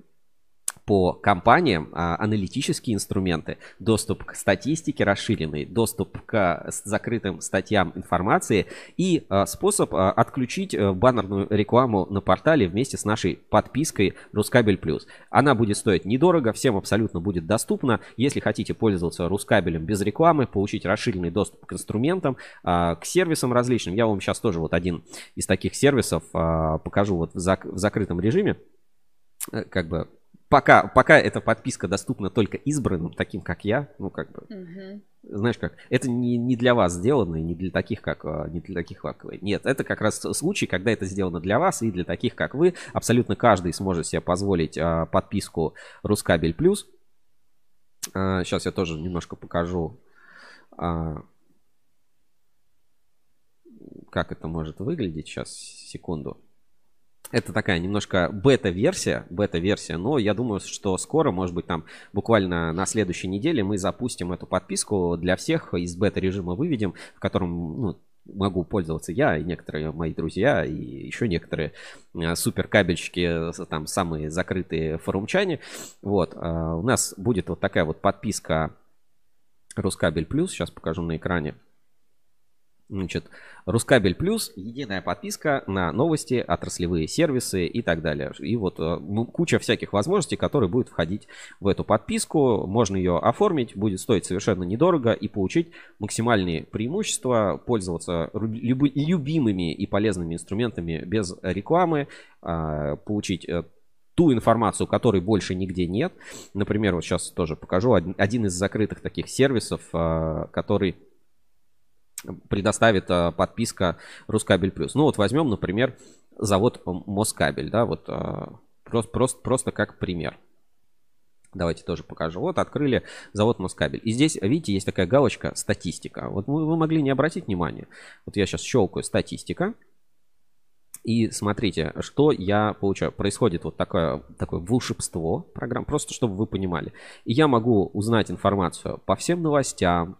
по компаниям а, аналитические инструменты, доступ к статистике расширенный, доступ к закрытым статьям информации и а, способ а, отключить а, баннерную рекламу на портале вместе с нашей подпиской Рускабель Плюс. Она будет стоить недорого, всем абсолютно будет доступна. Если хотите пользоваться Рускабелем без рекламы, получить расширенный доступ к инструментам, к сервисам различным, я вам сейчас тоже вот один из таких сервисов покажу вот в, зак в закрытом режиме э, как бы пока, пока эта подписка доступна только избранным, таким как я, ну как бы, угу. знаешь как, это не, не для вас сделано и не для таких как а, не для таких как вы. Нет, это как раз случай, когда это сделано для вас и для таких как вы. Абсолютно каждый сможет себе позволить а, подписку Рускабель Плюс. А, сейчас я тоже немножко покажу. А, как это может выглядеть. Сейчас, секунду. Это такая немножко бета-версия, бета-версия, но я думаю, что скоро, может быть, там буквально на следующей неделе мы запустим эту подписку для всех, из бета-режима выведем, в котором ну, могу пользоваться я и некоторые мои друзья, и еще некоторые э, суперкабельщики, там самые закрытые форумчане. Вот, а у нас будет вот такая вот подписка Рускабель Плюс, сейчас покажу на экране. Значит, Рускабель Плюс, единая подписка на новости, отраслевые сервисы и так далее. И вот э, куча всяких возможностей, которые будут входить в эту подписку. Можно ее оформить, будет стоить совершенно недорого и получить максимальные преимущества, пользоваться любимыми и полезными инструментами без рекламы, а, получить э, ту информацию, которой больше нигде нет. Например, вот сейчас тоже покажу один из закрытых таких сервисов, а, который предоставит а, подписка Рускабель Плюс. Ну вот возьмем, например, завод Москабель, да, вот а, просто, просто, просто как пример. Давайте тоже покажу. Вот открыли завод Москабель. И здесь, видите, есть такая галочка «Статистика». Вот вы, вы могли не обратить внимания. Вот я сейчас щелкаю «Статистика». И смотрите, что я получаю. Происходит вот такое, такое волшебство программ, просто чтобы вы понимали. И я могу узнать информацию по всем новостям,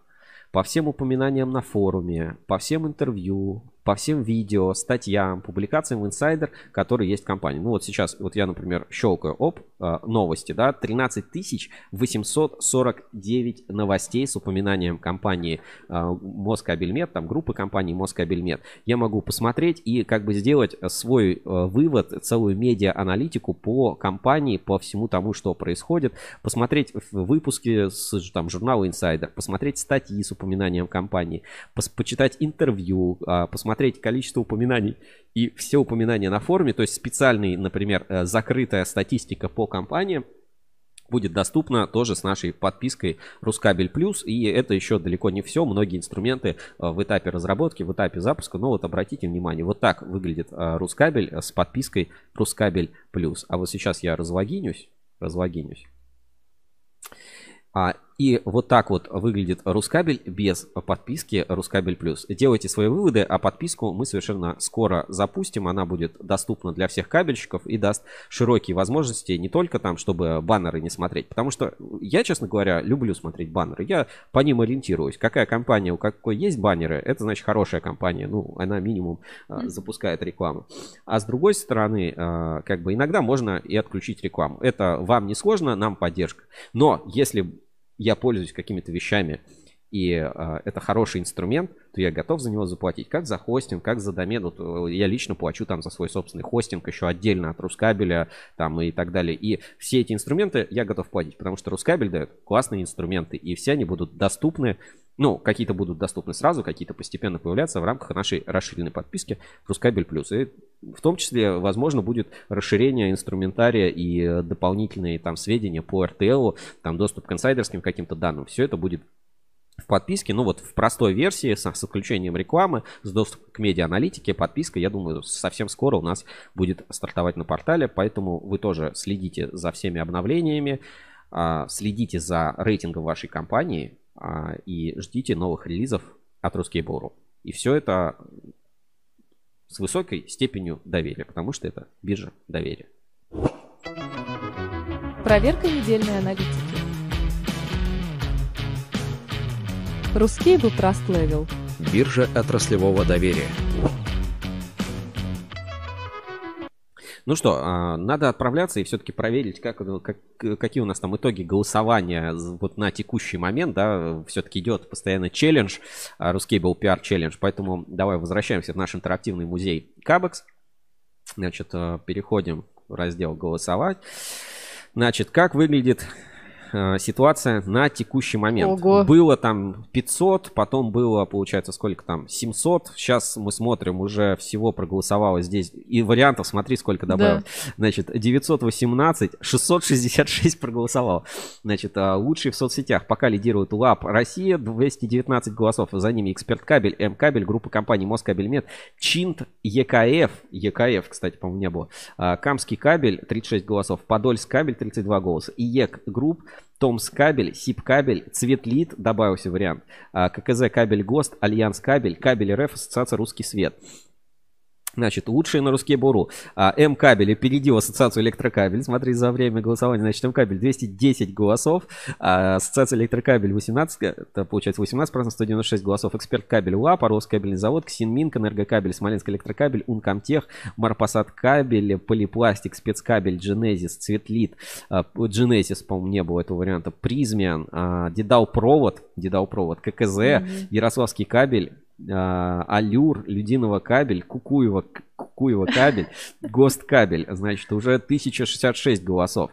по всем упоминаниям на форуме, по всем интервью, по всем видео, статьям, публикациям в инсайдер, которые есть в компании. Ну вот сейчас, вот я, например, щелкаю, оп, а, новости, да, 13 849 новостей с упоминанием компании а, Москабельмет, там группы компаний Москабельмет. Я могу посмотреть и как бы сделать свой а, вывод, целую медиа-аналитику по компании, по всему тому, что происходит, посмотреть выпуски с там, журнала Insider, посмотреть статьи с упоминанием компании, пос почитать интервью, посмотреть посмотреть количество упоминаний и все упоминания на форуме, то есть специальный, например, э, закрытая статистика по компаниям, будет доступна тоже с нашей подпиской Рускабель Плюс. И это еще далеко не все. Многие инструменты э, в этапе разработки, в этапе запуска. Но вот обратите внимание, вот так выглядит э, Рускабель с подпиской Рускабель Плюс. А вот сейчас я разлогинюсь. Разлогинюсь. А, и вот так вот выглядит Рускабель без подписки Рускабель Плюс. Делайте свои выводы, а подписку мы совершенно скоро запустим. Она будет доступна для всех кабельщиков и даст широкие возможности не только там, чтобы баннеры не смотреть. Потому что я, честно говоря, люблю смотреть баннеры. Я по ним ориентируюсь. Какая компания, у какой есть баннеры, это значит хорошая компания. Ну, она минимум а, запускает рекламу. А с другой стороны, а, как бы иногда можно и отключить рекламу. Это вам не сложно, нам поддержка. Но если я пользуюсь какими-то вещами, и э, это хороший инструмент, то я готов за него заплатить. Как за хостинг, как за домен. Вот э, я лично плачу там за свой собственный хостинг еще отдельно от Рускабеля там и так далее. И все эти инструменты я готов платить, потому что Рускабель дает классные инструменты, и все они будут доступны ну, какие-то будут доступны сразу, какие-то постепенно появляться в рамках нашей расширенной подписки Рускабель Плюс. И в том числе, возможно, будет расширение инструментария и дополнительные там сведения по RTL, там доступ к инсайдерским каким-то данным. Все это будет в подписке, ну вот в простой версии, с, с отключением рекламы, с доступом к медиа-аналитике, подписка, я думаю, совсем скоро у нас будет стартовать на портале, поэтому вы тоже следите за всеми обновлениями, а, следите за рейтингом вашей компании и ждите новых релизов от Ruskable.ru. И все это с высокой степенью доверия, потому что это биржа доверия. Проверка недельной аналитики. Ruscable Trust Level. Биржа отраслевого доверия. Ну что, а, надо отправляться и все-таки проверить, как, как, какие у нас там итоги голосования вот на текущий момент, да, все-таки идет постоянно челлендж, Ruscable PR челлендж, поэтому давай возвращаемся в наш интерактивный музей Кабекс. Значит, а, переходим в раздел «Голосовать». Значит, как выглядит Э, ситуация на текущий момент. Ого. Было там 500, потом было, получается, сколько там, 700. Сейчас мы смотрим, уже всего проголосовало здесь. И вариантов, смотри, сколько добавилось. Да. Значит, 918, 666 проголосовало. Значит, а, лучшие в соцсетях пока лидирует LAPP Россия, 219 голосов. За ними Эксперт Кабель, М-Кабель, группа компаний Москабельмет, CHINT, EKF, EKF, кстати, по-моему, не было. А, Камский кабель, 36 голосов. Подольск кабель, 32 голоса. IEK Group, Томс кабель, СИП кабель, Цветлит, добавился вариант, а, ККЗ кабель ГОСТ, Альянс кабель, кабель РФ, Ассоциация Русский Свет. Значит, лучшие на RusCable.ru. А, М-кабель опередил ассоциацию электрокабель. Смотри, за время голосования, значит, М-кабель 210 голосов. А, ассоциация электрокабель 18, это получается 18%, 196 голосов. Эксперт кабель УАП, Орловский кабельный завод, Ксинминк, Энергокабель, Смоленск электрокабель, Ункомтех, Марпасад кабель, Полипластик, Спецкабель, Genesis, Цветлит. А, Genesis, по-моему, не было этого варианта. Призмиан, а, Дедал провод, Дедал провод, ККЗ, mm-hmm. Ярославский кабель, а, Алюр, Людиного кабель, Кукуева, Кукуева кабель, Гост кабель. Значит, уже 1066 голосов.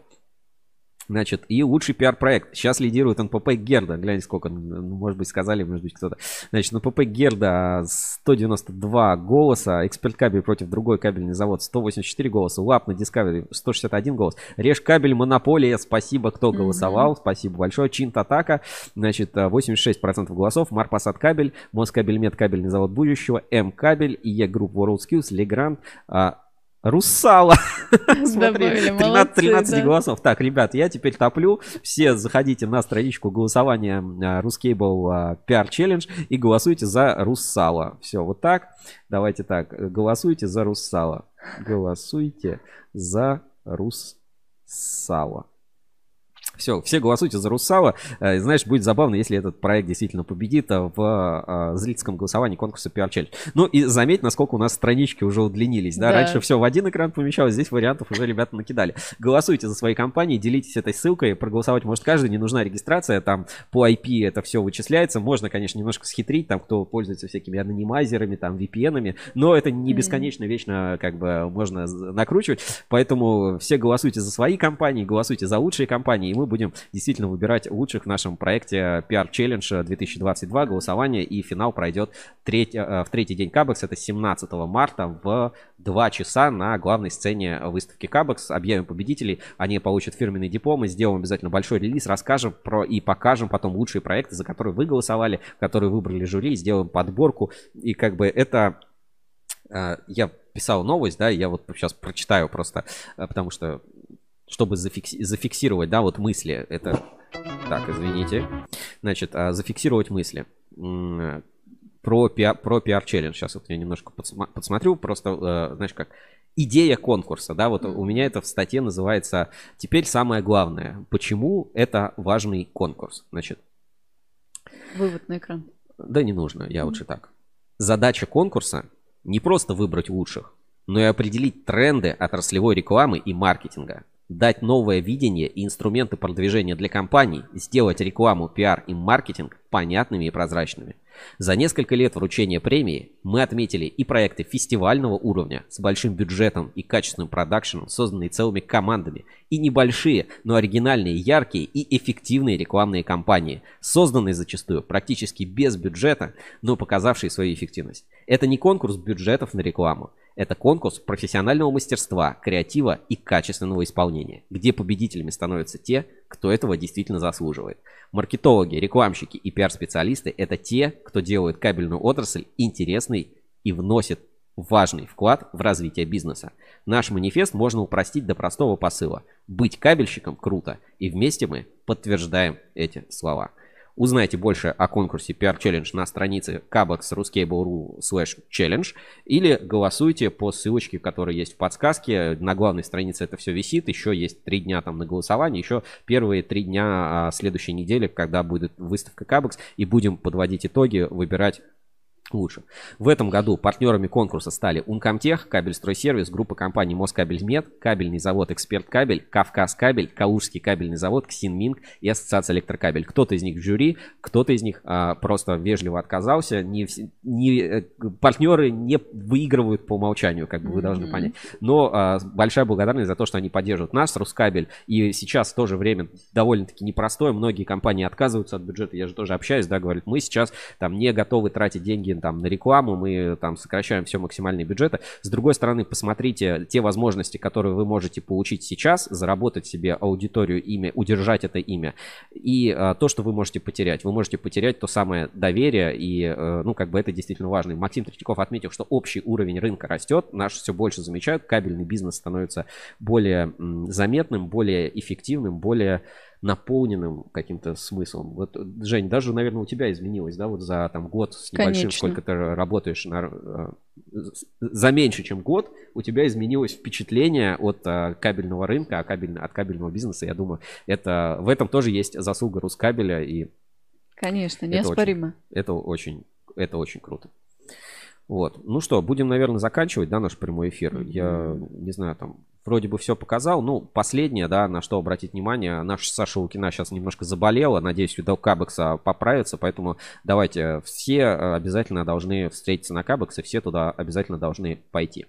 Значит, и лучший пиар-проект. Сейчас лидирует НПП Герда. Гляньте, сколько, ну, может быть, сказали, может быть, кто-то. Значит, НПП Герда 192 голоса. Эксперт кабель против другой кабельный завод 184 голоса. LAPP на Discovery 161 голос. Реж кабель Монополия. Спасибо, кто голосовал. Mm-hmm. Спасибо большое. CHINT Атака. Значит, 86% голосов. Марпосадкабель. Москабельмет кабельный завод будущего. М кабель. IEK Group WorldSkills. Legrand. Руссала. Смотри, 13, 13 да. голосов. Так, ребят, я теперь топлю. Все заходите на страничку голосования Ruscable PR Challenge и голосуйте за Руссала. Все, вот так. Давайте так. Голосуйте за Руссала. Голосуйте за Руссала. Все, все голосуйте за Русала. Э, знаешь, будет забавно, если этот проект действительно победит э, в э, зрительском голосовании конкурса PR Challenge. Ну и заметь, насколько у нас странички уже удлинились. Да? да. Раньше все в один экран помещалось, здесь вариантов уже ребята накидали. Голосуйте за свои компании, делитесь этой ссылкой. Проголосовать может каждый, не нужна регистрация. Там по IP это все вычисляется. Можно, конечно, немножко схитрить, там кто пользуется всякими анонимайзерами, там VPN-ами, но это не бесконечно, вечно как бы можно накручивать. Поэтому все голосуйте за свои компании, голосуйте за лучшие компании, и мы будем действительно выбирать лучших в нашем проекте PR Challenge 2022. Голосование и финал пройдет э, в третий день Кабекс. Это 17 марта в 2 часа на главной сцене выставки Кабекс. Объявим победителей. Они получат фирменные дипломы. Сделаем обязательно большой релиз. Расскажем про и покажем потом лучшие проекты, за которые вы голосовали, которые выбрали жюри. Сделаем подборку. И как бы это э, я писал новость, да, я вот сейчас прочитаю просто, э, потому что чтобы зафикси- зафиксировать, да, вот мысли. Это... Так, извините. Значит, а, зафиксировать мысли. Про, пиар, про PR челлендж. Сейчас вот я немножко подсма- подсмотрю. Просто, э, знаешь, как идея конкурса, да, вот у меня это в статье называется «Теперь самое главное. Почему это важный конкурс?» Значит, Вывод на экран. да не нужно, я лучше так. Задача конкурса не просто выбрать лучших, но и определить тренды отраслевой рекламы и маркетинга, дать новое видение и инструменты продвижения для компаний, сделать рекламу, пиар и маркетинг понятными и прозрачными. За несколько лет вручения премии мы отметили и проекты фестивального уровня с большим бюджетом и качественным продакшеном, созданные целыми командами, и небольшие, но оригинальные, яркие и эффективные рекламные кампании, созданные зачастую практически без бюджета, но показавшие свою эффективность. Это не конкурс бюджетов на рекламу, это конкурс профессионального мастерства, креатива и качественного исполнения, где победителями становятся те, кто этого действительно заслуживает. Маркетологи, рекламщики и пиар-специалисты – это те, кто делает кабельную отрасль интересной и вносит важный вклад в развитие бизнеса. Наш манифест можно упростить до простого посыла. Быть кабельщиком круто, и вместе мы подтверждаем эти слова. Узнайте больше о конкурсе PR Challenge на странице kabax.ruscable.ru slash challenge или голосуйте по ссылочке, которая есть в подсказке. На главной странице это все висит. Еще есть три дня там на голосование. Еще первые три дня а, следующей недели, когда будет выставка Кабекс. И будем подводить итоги, выбирать лучше. В этом году партнерами конкурса стали Ункомтех, Кабельстройсервис, группа компаний Москабельмет, кабельный завод Эксперт Кабель, Кавказ Кабель, Калужский кабельный завод, Ксинминг и Ассоциация Электрокабель. Кто-то из них в жюри, кто-то из них а, просто вежливо отказался. Не, не, э, партнеры не выигрывают по умолчанию, как бы вы должны Мгм. понять. Но а, большая благодарность за то, что они поддерживают нас, Рускабель. И сейчас тоже время довольно-таки непростое. Многие компании отказываются от бюджета. Я же тоже общаюсь, да, говорят, мы сейчас там не готовы тратить деньги там на рекламу, мы там сокращаем все максимальные бюджеты. С другой стороны, посмотрите те возможности, которые вы можете получить сейчас, заработать себе аудиторию, имя, удержать это имя. И а, то, что вы можете потерять. Вы можете потерять то самое доверие, и, э, ну, как бы это действительно важно. Максим Третьяков отметил, что общий уровень рынка растет, наш все больше замечают, кабельный бизнес становится более м, заметным, более эффективным, более наполненным каким-то смыслом. Вот, Жень, даже, наверное, у тебя изменилось, да, вот за там год с небольшим, Конечно. сколько ты работаешь на, э, за меньше, чем год, у тебя изменилось впечатление от э, кабельного рынка, а от кабельного бизнеса. Я думаю, это в этом тоже есть заслуга Рускабеля и Конечно, это очень- неоспоримо. Это очень, это очень круто. Вот. Ну что, будем, наверное, заканчивать, да, наш прямой эфир. Я не знаю, там вроде бы все показал. Ну, последнее, да, на что обратить внимание. Наша Саша Лукина сейчас немножко заболела. Надеюсь, у Кабекса поправится. Поэтому давайте все э, обязательно должны встретиться на Кабексе. Все туда обязательно должны пойти.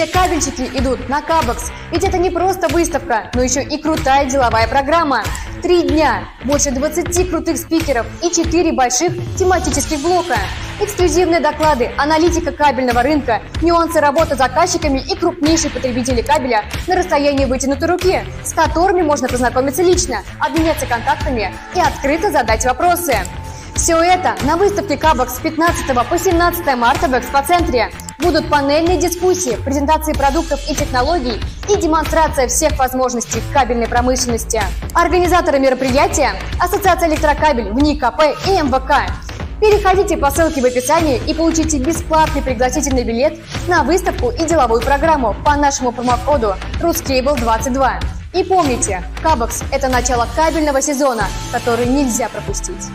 Все кабельщики идут на Кабекс, ведь это не просто выставка, но еще и крутая деловая программа. Три дня, больше 20 крутых спикеров и 4 больших тематических блока. Эксклюзивные доклады, аналитика кабельного рынка, нюансы работы с заказчиками и крупнейшие потребители кабеля на расстоянии вытянутой руки, с которыми можно познакомиться лично, обменяться контактами и открыто задать вопросы. Все это на выставке Кабекс с 15 по 17 марта в экспоцентре. Будут панельные дискуссии, презентации продуктов и технологий и демонстрация всех возможностей кабельной промышленности. Организаторы мероприятия – Ассоциация электрокабель, ВНИКП и МВК. Переходите по ссылке в описании и получите бесплатный пригласительный билет на выставку и деловую программу по нашему промокоду RusCable22. И помните, Кабекс – это начало кабельного сезона, который нельзя пропустить.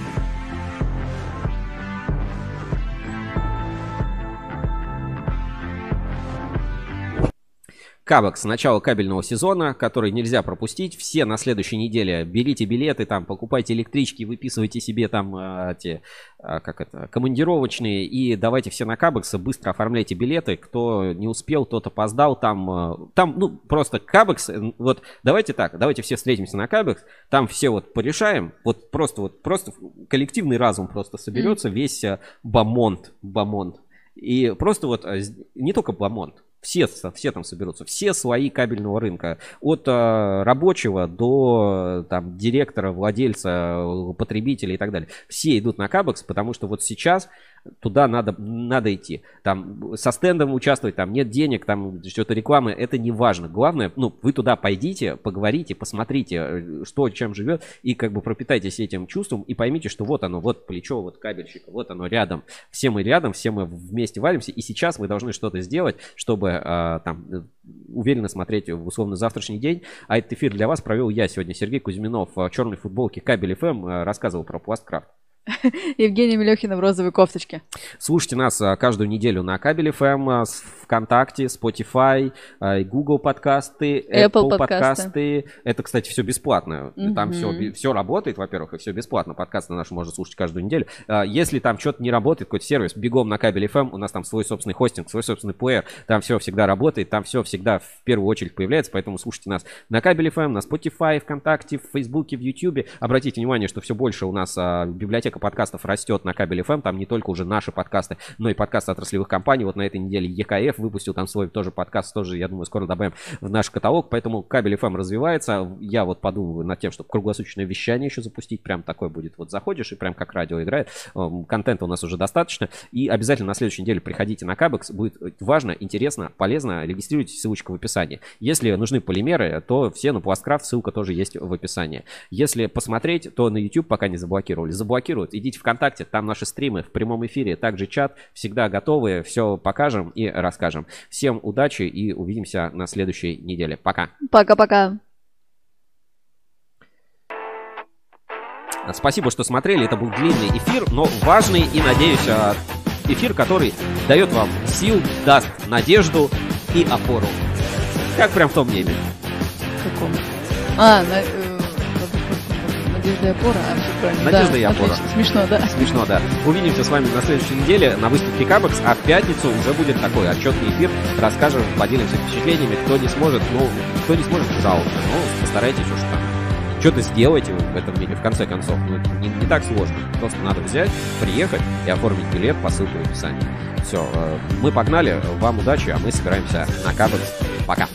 Кабекс, начало кабельного сезона, который нельзя пропустить. Все на следующей неделе берите билеты, там, покупайте электрички, выписывайте себе там э, эти, э, как это, командировочные и давайте все на Кабекс, быстро оформляйте билеты. Кто не успел, тот опоздал. Там, э, там ну, просто Кабекс, вот давайте так, давайте все встретимся на Кабекс, там все вот порешаем, вот просто вот, просто коллективный разум просто соберется, mm. весь бамонт, бамонт. И просто вот не только бамонт, все, все там соберутся, все свои кабельного рынка. От э, рабочего до там, директора, владельца, потребителя и так далее. Все идут на Кабекс, потому что вот сейчас туда надо, надо идти. Там со стендом участвовать, там нет денег, там что-то рекламы, это не важно. Главное, ну, вы туда пойдите, поговорите, посмотрите, э, что чем живет, и как бы пропитайтесь этим чувством, и поймите, что вот оно, вот плечо, вот кабельщика, вот оно рядом. Все мы рядом, все мы вместе валимся, и сейчас вы должны что-то сделать, чтобы э, там уверенно смотреть в условно завтрашний день. А этот эфир для вас провел я сегодня, Сергей Кузьминов, в черной футболке Кабель ФМ, э, рассказывал про пласткрафт. Евгения Мелехина в розовой кофточке. Слушайте нас а, каждую неделю на Кабеле FM, а, ВКонтакте, Spotify, а, Google подкасты, Apple, Apple подкасты. Это, кстати, все бесплатно. Mm-hmm. Там все, все работает, во-первых, и все бесплатно. Подкасты наши можно слушать каждую неделю. Если там что-то не работает, какой-то сервис, бегом на Кабеле FM, у нас там свой собственный хостинг, свой собственный плеер, там все всегда работает, там все всегда в первую очередь появляется, поэтому слушайте нас на Кабеле FM, на Spotify, ВКонтакте, в Фейсбуке, в Ютубе. Обратите внимание, что все больше у нас библиотека библиотека подкастов растет на кабель FM. Там не только уже наши подкасты, но и подкасты отраслевых компаний. Вот на этой неделе ЕКФ выпустил там свой тоже подкаст. Тоже, я думаю, скоро добавим в наш каталог. Поэтому кабель FM развивается. Я вот подумываю над тем, чтобы круглосуточное вещание еще запустить. Прям такое будет. Вот заходишь и прям как радио играет. Эм, контента у нас уже достаточно. И обязательно на следующей неделе приходите на Кабекс. Будет важно, интересно, полезно. Регистрируйтесь, ссылочка в описании. Если нужны полимеры, то все на Пласткрафт, ссылка тоже есть в описании. Если посмотреть, то на YouTube пока не заблокировали. Заблокируют делают. Идите ВКонтакте, там наши стримы в прямом эфире, также чат. Всегда готовы, все покажем и расскажем. Всем удачи и увидимся на следующей неделе. Пока. Пока-пока. Спасибо, что смотрели. Это был длинный эфир, но важный и, надеюсь, а, эфир, который дает вам сил, даст надежду и опору. Как прям в том небе. Каком? А, на, Надежда а правильно. Надежда да, и опора. Отлично. Смешно, да. Смешно, да. Увидимся с вами на следующей неделе на выставке Кабекс, а в пятницу уже будет такой отчетный эфир. Расскажем, поделимся впечатлениями. Кто не сможет, ну, кто не сможет, пожалуйста. Ну, постарайтесь уж там что-то сделайте в этом мире, в конце концов. Ну, не, не так сложно. Просто надо взять, приехать и оформить билет по ссылке в описании. Все, э, мы погнали, вам удачи, а мы собираемся на Кабекс. Пока.